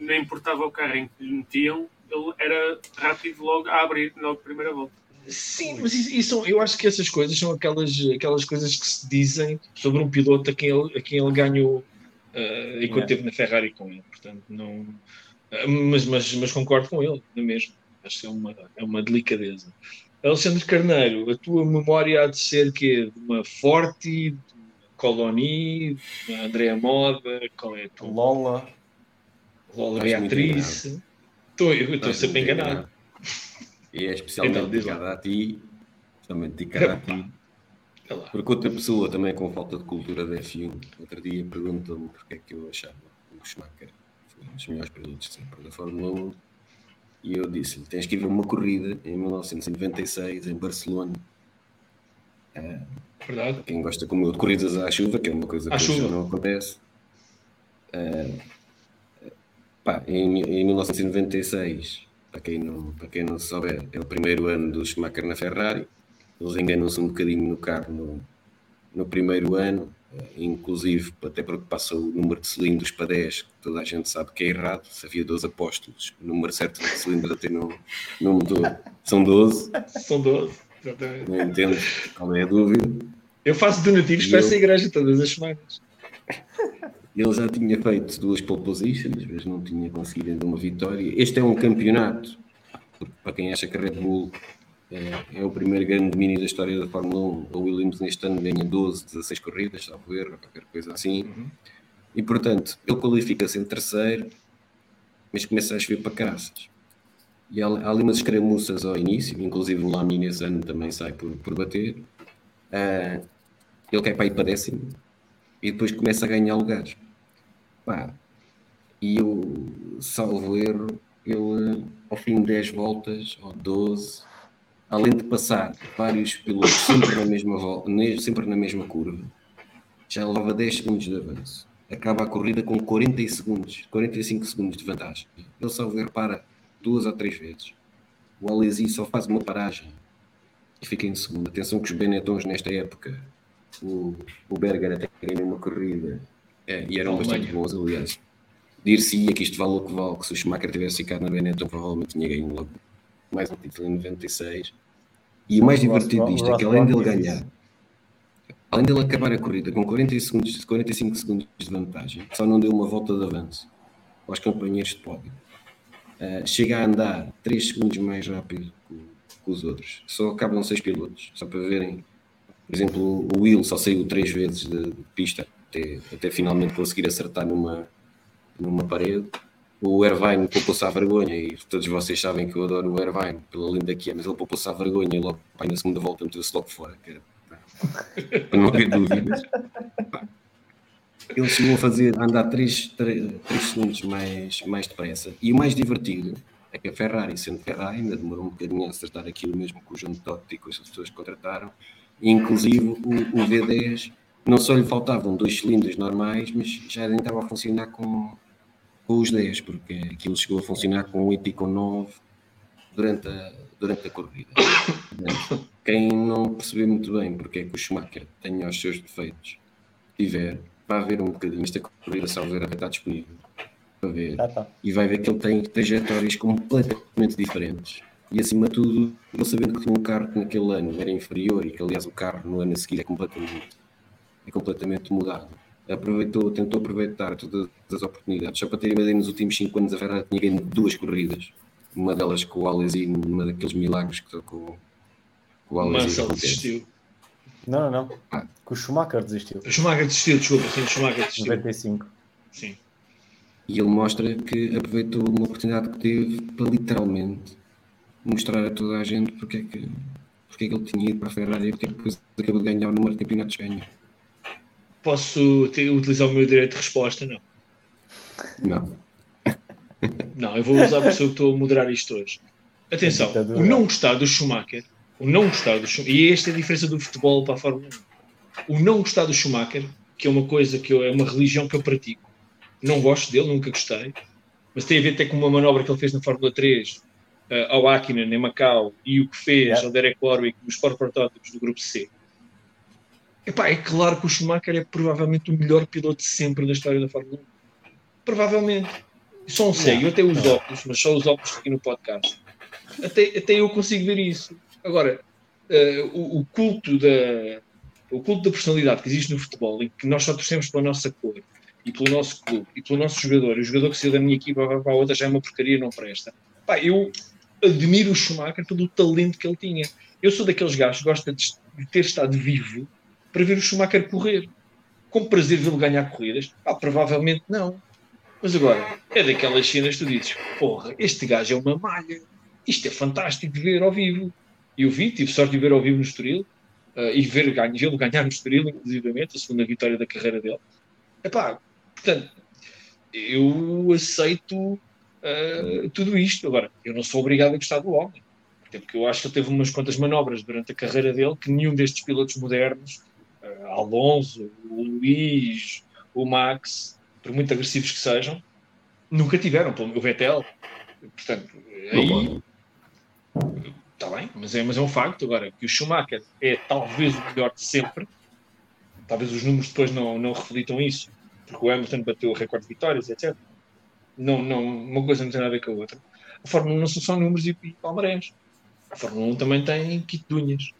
nem importava o carro em que lhe metiam, ele era rápido logo a abrir na primeira volta. Sim, mas isso, isso, eu acho que essas coisas são aquelas, aquelas coisas que se dizem sobre um piloto a quem ele, a quem ele ganhou uh, enquanto esteve na Ferrari com ele. Portanto, não, uh, mas, mas, mas concordo com ele, não é mesmo? Acho que é uma, é uma delicadeza. Alexandre Carneiro, a tua memória há de ser que de uma Forte, de uma Coloni, de uma Andrea Moda, qual é a tua? Lola. Lola Beatriz. Estou, eu estou sempre enganado. enganado. E é especialmente então, dedicada a ti, especialmente dedicada a ti. Porque outra pessoa também com falta de cultura da F1, outro dia perguntou-me porque é que eu achava o Schumacher foi um dos melhores pilotos sempre da Fórmula 1. E eu disse-lhe: tens que ir ver uma corrida em 1996 em Barcelona. É, Verdade. Quem gosta como eu de corridas à chuva, que é uma coisa que já não acontece. É, pá, em, em 1996 para quem não, para quem não souber, é o primeiro ano do Schumacher na Ferrari. Eles enganam-se um bocadinho no carro no, no primeiro ano, inclusive até porque passa o número de cilindros para 10, que toda a gente sabe que é errado. Se havia 12 apóstolos, o número certo de cilindros até no, no motor são 12. São 12, exatamente. Não entendo qual é a dúvida. Eu faço donativos para eu... essa igreja todas as semanas. Ele já tinha feito duas pole positions, mas não tinha conseguido ainda uma vitória. Este é um campeonato, para quem acha que a Red Bull é, é, o primeiro grande domínio da história da Fórmula 1. A Williams neste ano ganha 12, 16 corridas, salvo erro, qualquer coisa assim. Uhum. E portanto, ele qualifica-se em terceiro, mas começa a chover para caraças. E há, há ali umas escaramuças ao início, inclusive o Lamy nesse ano também sai por, por bater. Uh, ele quer para ir para décimo e depois começa a ganhar lugares. Pá, e eu, salvo erro, ele, ao fim de 10 voltas, ou 12, além de passar vários pilotos sempre na mesma, volta, sempre na mesma curva, já levava 10 segundos de avanço. Acaba a corrida com 40 segundos, 45 segundos de vantagem. Ele, salvo erro, para duas ou três vezes. O Alesi só faz uma paragem e fica em segundo. Atenção que os Benettons nesta época, o, o Berger até ganhou uma corrida é, e eram bastante bons, aliás. Dir-se-ia que isto vale o que vale, que se o Schumacher tivesse ficado na Benetton, provavelmente tinha ganho logo mais um título em 96. E o mais divertido disto é que além dele ganhar, além dele acabar a corrida com 40 segundos, 45 segundos de vantagem, só não deu uma volta de avanço aos companheiros de pódio. Uh, chega a andar 3 segundos mais rápido que, os outros. Só acabam 6 pilotos, só para verem. Por exemplo, o Will só saiu 3 vezes de pista até, até finalmente conseguir acertar numa, numa parede. O Irvine poupou-se à vergonha e todos vocês sabem que eu adoro o Irvine pela linda que é, mas ele poupou-se à vergonha e logo pai, na segunda volta meteu-se logo fora. Que, para não haver dúvidas. Ele chegou a fazer a andar 3, 3, 3 segundos mais, mais depressa. E o mais divertido é que a Ferrari, sendo Ferrari, ainda demorou um bocadinho a acertar aquilo mesmo com o João Totti e com as pessoas que contrataram. Inclusive o, o V10 não só lhe faltavam dois cilindros normais, mas já nem estava a funcionar com, com os 10, porque aquilo chegou a funcionar com 8 e com 9 durante a, durante a corrida. Quem não percebeu muito bem porque é que o Schumacher tem os seus defeitos, tiver, vai ver um bocadinho esta corrida, salvo vai estar disponível para ver. Ah, tá. E vai ver que ele tem trajetórias completamente diferentes. E acima de tudo, ele sabendo que tinha um carro que naquele ano era inferior e que aliás o carro no ano a seguir é completamente é completamente mudado. Aproveitou, tentou aproveitar todas as oportunidades. Só para ter ideia, nos últimos 5 anos a Ferrari tinha ganho duas corridas. Uma delas com o Alesi, numa daqueles milagres que com, com o Alesi. Mansell desistiu. Não, não, não. Ah. Que o Schumacher desistiu. O Schumacher desistiu, desculpa, sim, o Schumacher desistiu. 95. Sim. E ele mostra que aproveitou uma oportunidade que teve para literalmente mostrar a toda a gente porque é que, porque é que ele tinha ido para a Ferrari e porque é que depois acabou de ganhar o número de campeonatos ganhos posso ter, utilizar o meu direito de resposta? Não. Não. Não, eu vou usar porque eu estou a moderar isto hoje. Atenção, o não gostar do Schumacher, o não gostar do Schumacher, e esta é a diferença do futebol para a Fórmula 1. O não gostar do Schumacher que é uma coisa que eu, é uma religião que eu pratico. Não gosto dele, nunca gostei, mas tem a ver até com uma manobra que ele fez na Fórmula 3 uh, eh, ao Akinen em Macau e o que fez yeah. ao Derek Warwick nos Sport Protótipos do Grupo C. Epá, é claro que o Schumacher é provavelmente o melhor piloto de sempre da história da Fórmula 1. Provavelmente. Só não sei, eu até os óculos, mas só os óculos aqui no podcast. Até, até eu consigo ver isso. Agora, uh, o, o, culto da, o culto da personalidade que existe no futebol, em que nós só torcemos pela nossa cor e pelo nosso clube e pelo nosso jogador, e o jogador que saiu da minha equipa para a outra já é uma porcaria não presta. Pá, eu admiro o Schumacher pelo talento que ele tinha. Eu sou daqueles gajos que gosta de ter estado vivo para ver o Schumacher correr. Com prazer vê-lo ganhar corridas? Ah, provavelmente não. Mas agora, é daquelas cenas que tu dizes: porra, este gajo é uma malha. Isto é fantástico de ver ao vivo. Eu vi, tive sorte de ver ao vivo no Estoril uh, e ver vê-lo ganhar no Estoril, inclusivamente, a segunda vitória da carreira dele. Epá, portanto, eu aceito uh, tudo isto. Agora, eu não sou obrigado a gostar do homem. Até porque eu acho que ele teve umas quantas manobras durante a carreira dele que nenhum destes pilotos modernos, Alonso, o Luís, o Max, por muito agressivos que sejam, nunca tiveram. O Vettel. Portanto, aí. Está bem, mas é, mas é um facto. Agora, que o Schumacher é talvez o melhor de sempre, talvez os números depois não, não reflitam isso, porque o Hamilton bateu o recorde de vitórias, etc. Não, não, uma coisa não tem nada a ver com a outra. A Fórmula 1 não são só números e, e palmarés. A Fórmula 1 também tem kit de unhas.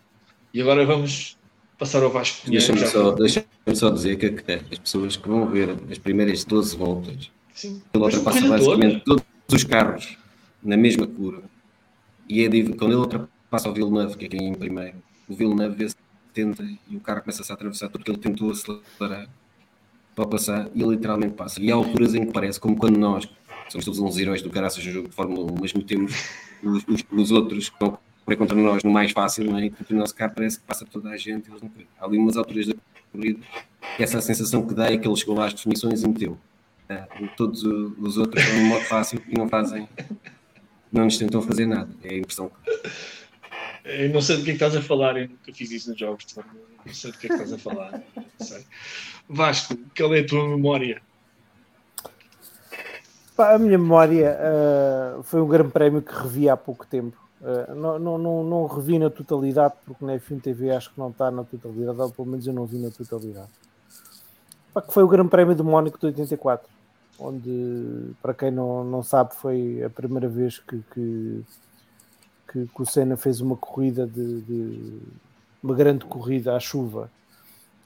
E agora vamos passar ao Vasco Deixa-me só, deixa só dizer que, que, as pessoas que vão ver as primeiras 12 voltas, Sim. ele ultrapassa basicamente todos os carros na mesma curva. E é, quando ele ultrapassa o Villeneuve, que é quem é em primeiro, o Villeneuve vê-se tenta e o carro começa-se a atravessar porque ele tentou acelerar para passar e ele literalmente passa. E há alturas em que parece como quando nós somos todos uns heróis do caraças no jogo de Fórmula 1, mas metemos os, os, os outros que estão correr contra nós no mais fácil, não é? E o nosso carro parece que passa toda a gente. Eles não Há ali umas alturas da corrida essa sensação que dá é que ele chegou lá às definições e meteu. É, todos os outros estão no modo fácil e não fazem, não nos tentam fazer nada. É a impressão Eu não sei do que é que estás a falar, eu nunca fiz isso nos jogos Fórmula Não sei do que é que estás a falar. Vasco, qual é a tua memória? a minha memória uh, foi um grande prémio que revi há pouco tempo. Uh, não, não, não, revi na totalidade, porque na F1 TV acho que não está na totalidade, ou pelo menos eu não vi na totalidade. Pá, que foi o Grande Prémio do Mónaco de 84, onde, para quem não, não sabe, foi a primeira vez que, que, que, que o Senna fez uma corrida de, de, uma grande corrida à chuva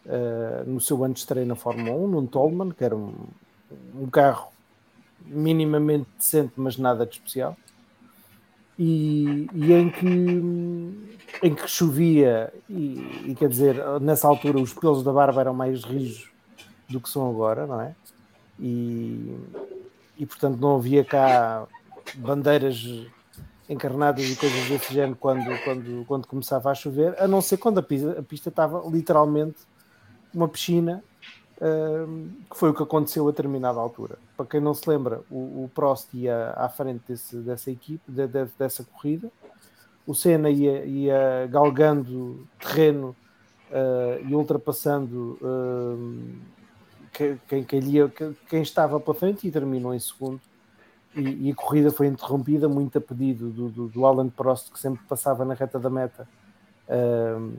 uh, no seu ano de estreia na Fórmula 1, num Tolman, que era um, um carro minimamente decente, mas nada de especial. E, e, em, que, em que chovia, e, e, quer dizer, nessa altura os pelos da barba eram mais rijos do que são agora, não é? E, e portanto não havia cá bandeiras encarnadas e coisas desse género quando, quando, quando começava a chover, a não ser quando a pista, a pista estava literalmente uma piscina que foi o que aconteceu a determinada altura. Para quem não se lembra, o, o Prost ia à frente desse, dessa equipe, de, de, dessa corrida, o Senna ia, ia galgando terreno uh, e ultrapassando uh, quem, quem, ia, quem, estava para frente e terminou em segundo. E, e, a corrida foi interrompida muito a pedido do, do, do, Alan Prost, que sempre passava na reta da meta. Uh,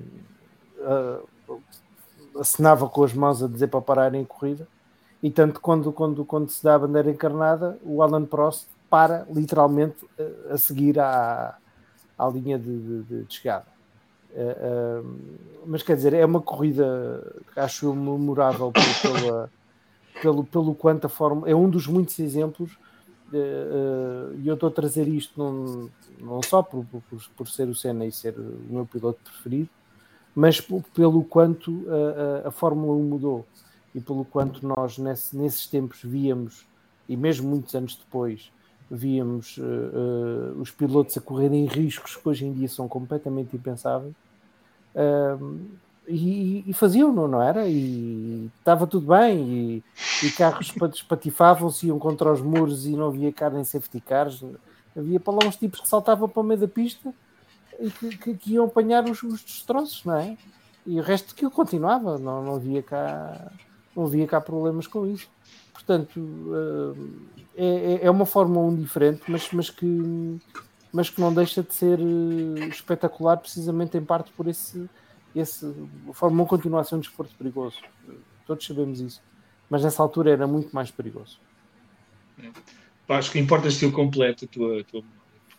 assinava com as mãos a dizer para pararem a corrida. E tanto quando, quando, quando se dá a bandeira encarnada, o Alan Prost para literalmente a, a seguir à, à linha de, de, de chegada. Uh, uh, mas quer dizer, é uma corrida acho memorável pela, pelo, pelo quanto a forma. É um dos muitos exemplos, uh, e eu estou a trazer isto não, não só por, por, por ser o Senna e ser o meu piloto preferido, mas pelo quanto a, a, a, Fórmula 1 mudou e pelo quanto nós nesse, nesses tempos víamos, e mesmo muitos anos depois, víamos uh, uh, os pilotos a correrem riscos que hoje em dia são completamente impensáveis. Uh, e, e faziam-no, não era? E estava tudo bem, e, e carros espatifavam-se, iam contra os muros e não havia carne em safety cars. Havia para lá uns tipos que saltavam para o meio da pista que, que, que, iam apanhar os, os destroços, não é? E o resto que continuava, não, não havia cá não havia cá problemas com isso. Portanto, é, é, é uma Fórmula 1 diferente, mas, mas, que, mas que não deixa de ser espetacular, precisamente em parte por esse. esse a Fórmula 1 continua a ser um desporto perigoso. Todos sabemos isso. Mas nessa altura era muito mais perigoso. Acho que importa se eu completo a tua, tua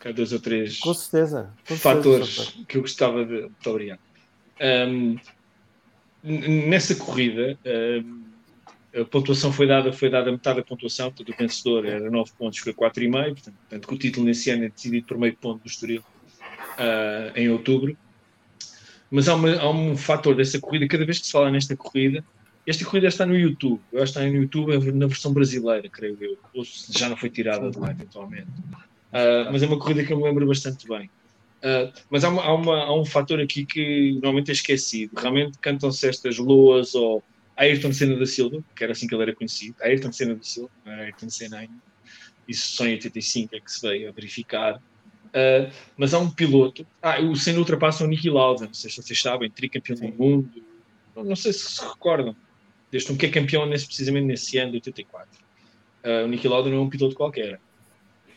há dois ou três com certeza, com fatores certeza. que eu gostava de. Muito obrigado. Um, nessa corrida, um, a pontuação foi dada, foi dada metade da pontuação, portanto o vencedor era 9 pontos, foi 4,5, portanto, portanto o título nesse ano é decidido por meio ponto do Estoril uh, em outubro. Mas há, uma, há, um fator dessa corrida, cada vez que se fala nesta corrida, esta corrida está no YouTube, eu acho que está no YouTube na versão brasileira, creio eu, ou se já não foi tirada de lá eventualmente. Uh, mas é uma corrida que eu me lembro bastante bem. Uh, mas há, uma, há, uma, há, um fator aqui que normalmente é esquecido. Realmente cantam-se estas loas ao Ayrton Senna da Silva, que era assim que ele era conhecido, Ayrton Senna da Silva, não era Ayrton Senna ainda. Isso só em 85 é que se veio a verificar. Uh, mas há um piloto. Ah, o Senna ultrapassa o Niki Lauda, não sei se vocês sabem, tricampeão Sim. do mundo. Não, não, sei se se recordam. Desde um que é campeão nesse, precisamente nesse ano de 84. Uh, o Niki Lauda não é um piloto qualquer.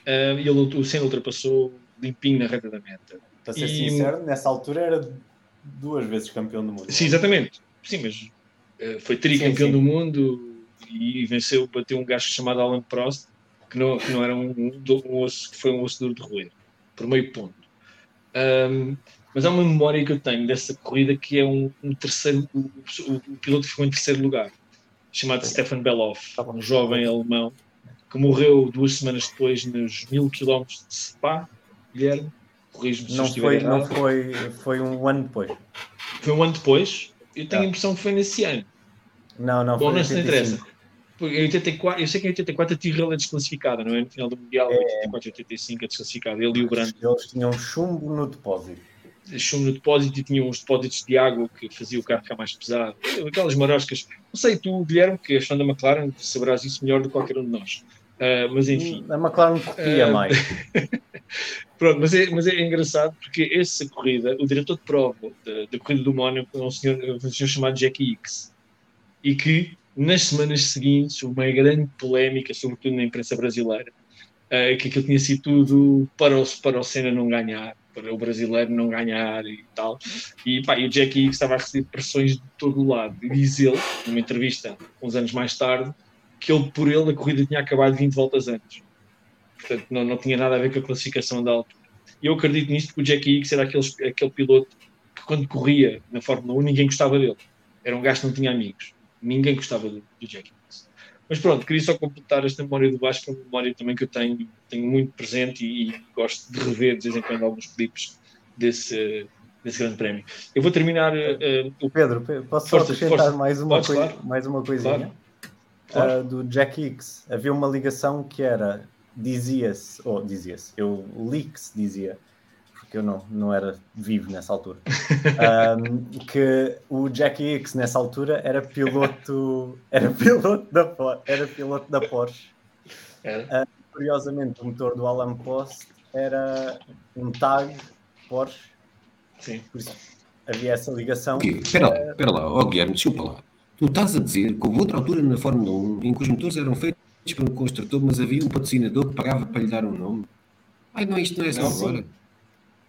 Uh, e ele, o Senna ultrapassou limpinho na reta da meta. Para ser e, sincero, nessa altura era duas vezes campeão do mundo. Sim, exatamente. Sim, mas uh, foi tricampeão do mundo e venceu, bateu um gajo chamado Alan Prost, que não, que não era um, um, um osso, que foi um osso duro de roer, por meio ponto. Um, mas há uma memória que eu tenho dessa corrida que é um, um terceiro, o, o, o, piloto ficou em terceiro lugar, chamado Stefan Beloff, tá um jovem alemão que morreu duas semanas depois nos mil quilómetros de Spa, Guilherme, corrijo-me se não foi, Não foi, foi um ano depois. Foi um ano depois? Eu tenho a tá. impressão que foi nesse ano. Não, não, Bom, foi não interessa. Em 84, eu sei que em 84 a Tyrrell é desclassificada, não é? No final do Mundial, é... 84 85 é desclassificada. Ele e o Brando. Eles tinham chumbo no depósito. Chumbo no depósito e tinham uns depósitos de água que fazia o carro ficar mais pesado. Aquelas maroscas. Não sei, tu, Guilherme, que és fã da McLaren, saberás isso melhor do que qualquer um de nós. Uh, mas enfim. A McLaren copia uh, mais. Pronto, mas é, mas é engraçado porque essa corrida, o diretor de prova da, da corrida do Mónaco é um senhor, um senhor chamado Jackie X. E que nas semanas seguintes, uma grande polémica, sobretudo na imprensa brasileira, uh, que aquilo tinha sido tudo para o, para o Senna não ganhar, para o brasileiro não ganhar e tal. E, pá, e o Jackie X estava a receber pressões de todo o lado. E diz ele, numa entrevista uns anos mais tarde, que ele, por ele, a corrida tinha acabado 20 voltas antes. Portanto, não, não tinha nada a ver com a classificação da altura. E eu acredito nisto porque o Jackie Hicks era aquele, aquele piloto que, quando corria na Fórmula 1, ninguém gostava dele. Era um gajo que não tinha amigos. Ninguém gostava do, do Jackie Hicks. Mas pronto, queria só completar esta memória do Vasco, que é uma memória também que eu tenho, tenho muito presente e, e gosto de rever de vez em quando alguns clipes desse, desse grande prémio. Eu vou terminar. Uh, o Pedro, posso força, só acrescentar força. mais, uma Podes, coisa, claro. mais uma coisinha? Claro claro. uh, do Jack Hicks, havia uma ligação que era, dizia-se, ou dizia-se, eu leaks dizia, porque eu não, não era vivo nessa altura, um, que o Jack Hicks nessa altura era piloto, era piloto da, era piloto da Porsche. Uh, curiosamente, o motor do Alan Post era um tag Porsche. Sim. Por isso havia essa ligação. Espera lá, espera lá, oh, Guilherme, desculpa lá. Tu estás a dizer que houve outra altura na Fórmula 1 em que os motores eram feitos por um construtor, mas havia um patrocinador que pagava para lhe dar um nome? Ai, não, isto não é essa agora.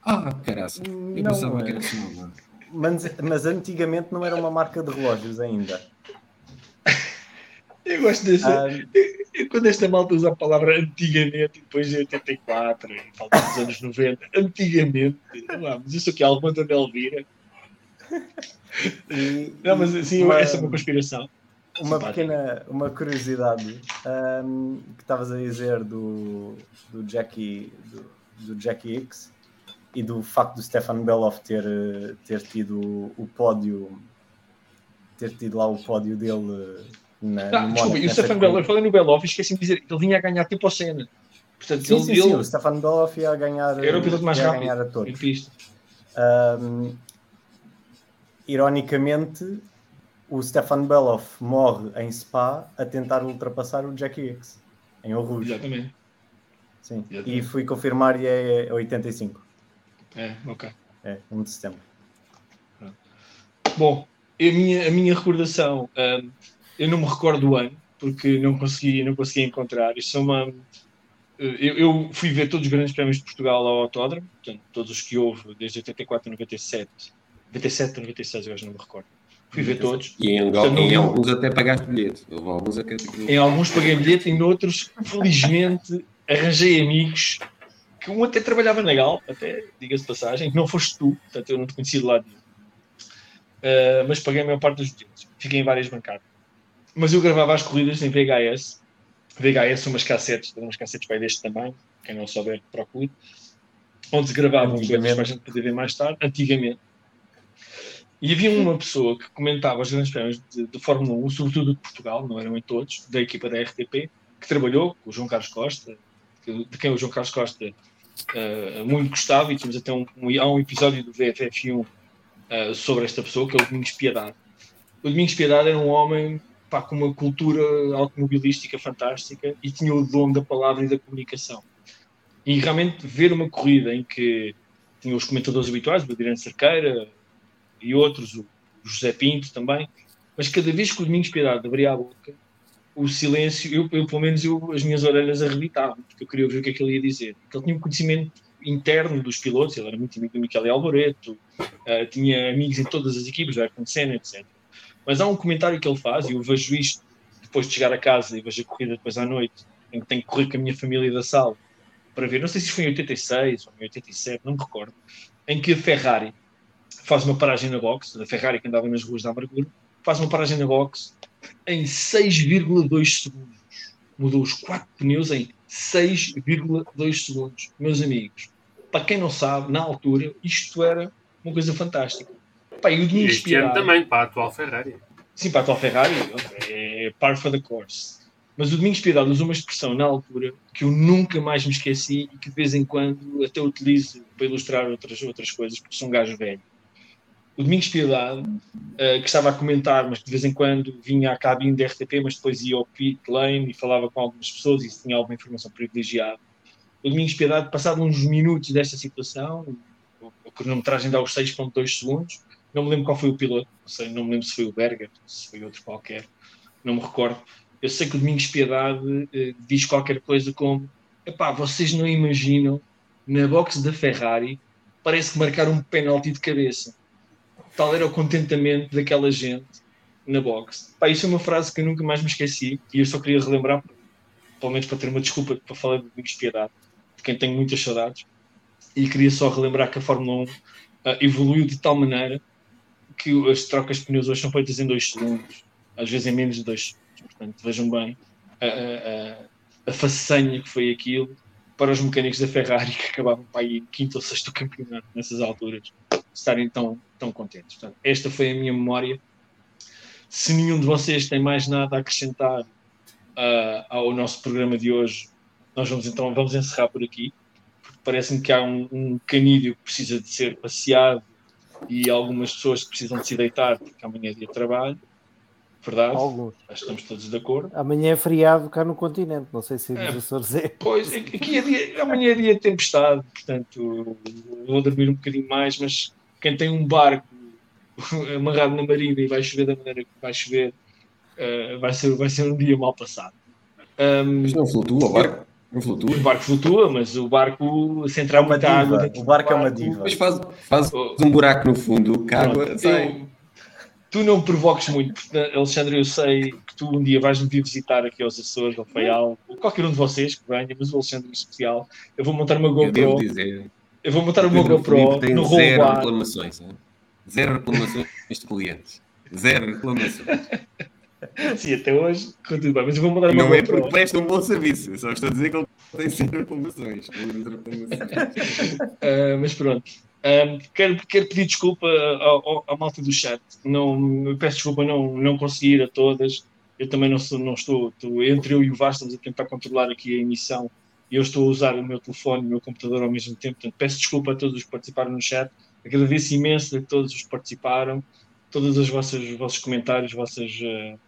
Ah, caraca, eu não, pensava é. que era assim agora. Mas, mas antigamente não era uma marca de relógios ainda. Eu gosto desse. Ah, quando esta malta usa a palavra antigamente, depois de 84, e falta dos anos 90, antigamente, mas isso aqui é alguma da Elvira. E, não, mas sim, uma, essa é uma conspiração. Uma Simpática. pequena uma curiosidade um, que estavas a dizer do, do Jackie do, do Jackie X e do facto do Stefan Beloff ter, ter tido o pódio ter tido lá o pódio dele na, ah, no desculpa, e o Stefan Beloff, falei no Beloff esqueci de dizer que ele vinha a ganhar tipo ao cena. Portanto, sim, ele, sim, ele, sim, o Stefan Beloff ia a ganhar era o piloto mais rápido ganhar a todos. em pista. Um, ironicamente, o Stefan Beloff morre em Spa a tentar ultrapassar o Jackie X em Eau Exatamente. Sim. Exatamente. E fui confirmar e é 85. É, ok. É, 1 de setembro. Bom, a minha, a minha recordação um, eu não me recordo o ano, porque não consegui, não consegui encontrar. Isto é uma. Eu, eu, fui ver todos os grandes prémios de Portugal ao Autódromo, portanto, todos os que houve, desde 84 a 97, 97 a 96, eu acho não me recordo. Fui ver todos. E em, portanto, em alguns até pagaste bilhete. Alguns Em alguns paguei bilhete, em outros, felizmente, arranjei amigos que um até trabalhava na Gal, até, diga-se de passagem, que não foste tu, portanto eu não te conheci de lado nenhum. Uh, mas paguei a maior parte dos bilhetes. Fiquei em várias bancadas. Mas eu gravava as corridas em VHS. VHS são umas cassetes, umas cassetes para deste tamanho, quem não souber, procure. Onde se gravavam coisas para a gente poder ver mais tarde, antigamente. E havia uma pessoa que comentava os grandes prémios de, de, Fórmula 1, sobretudo de Portugal, não eram em todos, da equipa da RTP, que trabalhou com o João Carlos Costa, que, de quem o João Carlos Costa uh, muito gostava, e tínhamos até um, um, há um episódio do VFF1 uh, eh, sobre esta pessoa, que é o Domingos Piedade. O Domingos Piedade era um homem pá, com uma cultura automobilística fantástica e tinha o dom da palavra e da comunicação. E realmente ver uma corrida em que tinha os comentadores habituais, o Adriano Cerqueira e outros, o José Pinto também, mas cada vez que o Domingos Piedade abria a boca, o silêncio, eu, eu pelo menos eu, as minhas orelhas arrebitavam, porque eu queria ouvir o que é que ele ia dizer. Porque ele tinha um conhecimento interno dos pilotos, ele era muito amigo do Michele Alboreto, uh, tinha amigos em todas as equipes, do Ayrton Senna, etc. Mas há um comentário que ele faz, e eu vejo isto depois de chegar a casa e vejo a corrida depois à noite, em que tenho que correr com a minha família da sala para ver, não sei se foi em 86 ou em 87, não me recordo, em que a Ferrari faz uma paragem na box, a Ferrari que andava nas ruas da Amargura, faz uma paragem na box em 6,2 segundos. Mudou os quatro pneus em 6,2 segundos. Meus amigos, para quem não sabe, na altura, isto era uma coisa fantástica. Pá, e o Domingos este ano também, para a atual Ferrari. Sim, para a atual Ferrari, é par for the course. Mas o Domingos Piedade usou uma expressão na altura que eu nunca mais me esqueci e que de vez em quando até utilizo para ilustrar outras, outras coisas, porque sou um gajo velho. O Domingos Piedade, uh, que estava a comentar, mas de vez em quando vinha à cabine da RTP, mas depois ia ao pit lane e falava com algumas pessoas e tinha alguma informação privilegiada. O Domingos Piedade, passado uns minutos desta situação, a cronometragem dá os 6.2 segundos, não me lembro qual foi o piloto, não, sei, não me lembro se foi o Berger, se foi outro qualquer, não me recordo. Eu sei que o Domingos Piedade eh, diz qualquer coisa como: epá, vocês não imaginam, na box da Ferrari, parece que marcaram um penalti de cabeça. Tal era o contentamento daquela gente na box. Pá, isso é uma frase que eu nunca mais me esqueci e eu só queria relembrar, pelo menos para ter uma desculpa para falar de Domingos Piedade, de quem tenho muitas saudades. E queria só relembrar que a Fórmula 1 uh, eh, evoluiu de tal maneira que as trocas de pneus hoje são feitas em 2 segundos, às vezes em menos de 2 segundos. Portanto, vejam bem a, a, a, façanha que foi aquilo para os mecânicos da Ferrari que acabavam para ir em quinto ou sexto campeonato nessas alturas, estarem tão, tão contentes. Portanto, esta foi a minha memória. Se nenhum de vocês tem mais nada a acrescentar uh, ao nosso programa de hoje, nós vamos então vamos encerrar por aqui. Parece-me que há um, um canídeo que precisa de ser passeado e algumas pessoas que precisam de se deitar porque amanhã é dia de trabalho. Verdade? Alguns. Acho que estamos todos de acordo. Amanhã é feriado cá no continente, não sei se é, Açores é. Pois, aqui é dia, amanhã é dia de tempestade, portanto vou dormir um bocadinho mais, mas quem tem um barco amarrado na marina e vai chover da maneira que vai chover, uh, vai, ser, vai ser um dia mal passado. Um, mas não flutua o barco? Não flutua? O barco flutua, mas o barco, se entrar muita água. O barco, é uma diva. Mas faz, faz oh. um buraco no fundo, que a água sai. tu não provoques muito, porque, Alexandre, eu sei que tu um dia vais me vir visitar aqui aos Açores, ao Faial, qualquer um de vocês que venha, mas o Alexandre em especial. Eu vou montar uma GoPro. Eu, dizer, eu vou montar uma GoPro no zero reclamações. Né? Zero reclamações de clientes. Zero reclamações. Sim, até hoje, tudo bem, mas eu vou mudar uma Não é porque presta um bom serviço, só estou a dizer que ele tem sempre reclamações. uh, mas pronto. Um, quero, quero pedir desculpa ao, malta do chat. Não, peço desculpa não, não conseguir a todas. Eu também não, sou, não estou, estou, Entre eu e o Vasco estamos a tentar controlar aqui a emissão e eu estou a usar o meu telefone e o meu computador ao mesmo tempo. Portanto, peço desculpa a todos os que participaram no chat. Agradeço imenso a todos os que participaram, todos os vossos, os vossos comentários, vossas. Uh,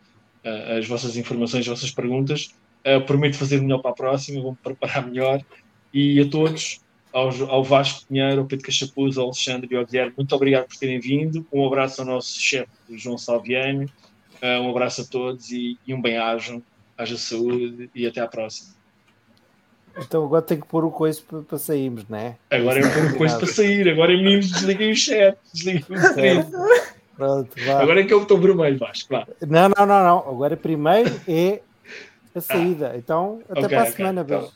uh, as vossas informações, as vossas perguntas. Uh, prometo fazer melhor para a próxima, vou-me preparar melhor. E a todos, ao, Vasco Pinheiro, ao Pedro Cachapuz, ao Alexandre e ao Guilherme, muito obrigado por terem vindo. Um abraço ao nosso chefe João Salviano Uh, um abraço a todos e, e um bem-ajo. Haja saúde e até à próxima. Então agora tem que pôr o coiso para, para sairmos, não é? Agora é pôr o coiso para sair. Agora é meninos, desliguem o chat. Desliguem o stream. Pronto, vá. Agora é que é o botão vermelho, Vasco. Vá. Não, não, não, não. Agora primeiro é a saída. Então, até okay, para a okay. semana, então,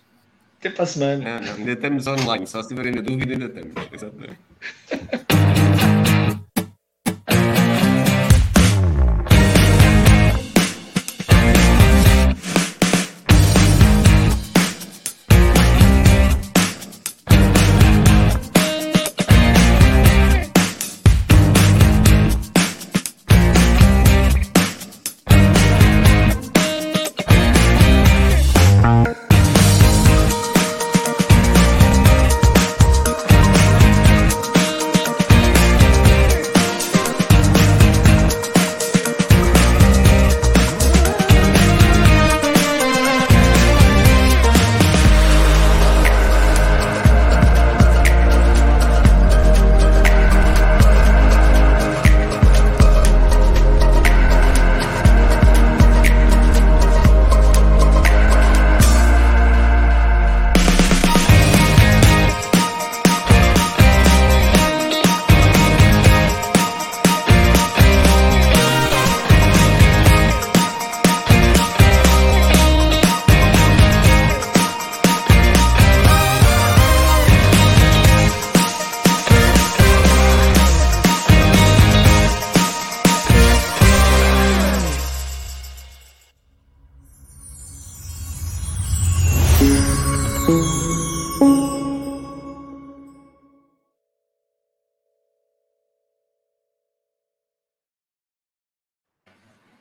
Até para a semana. Não, não, ainda estamos online. Só se tiverem na dúvida, ainda estamos. Exatamente.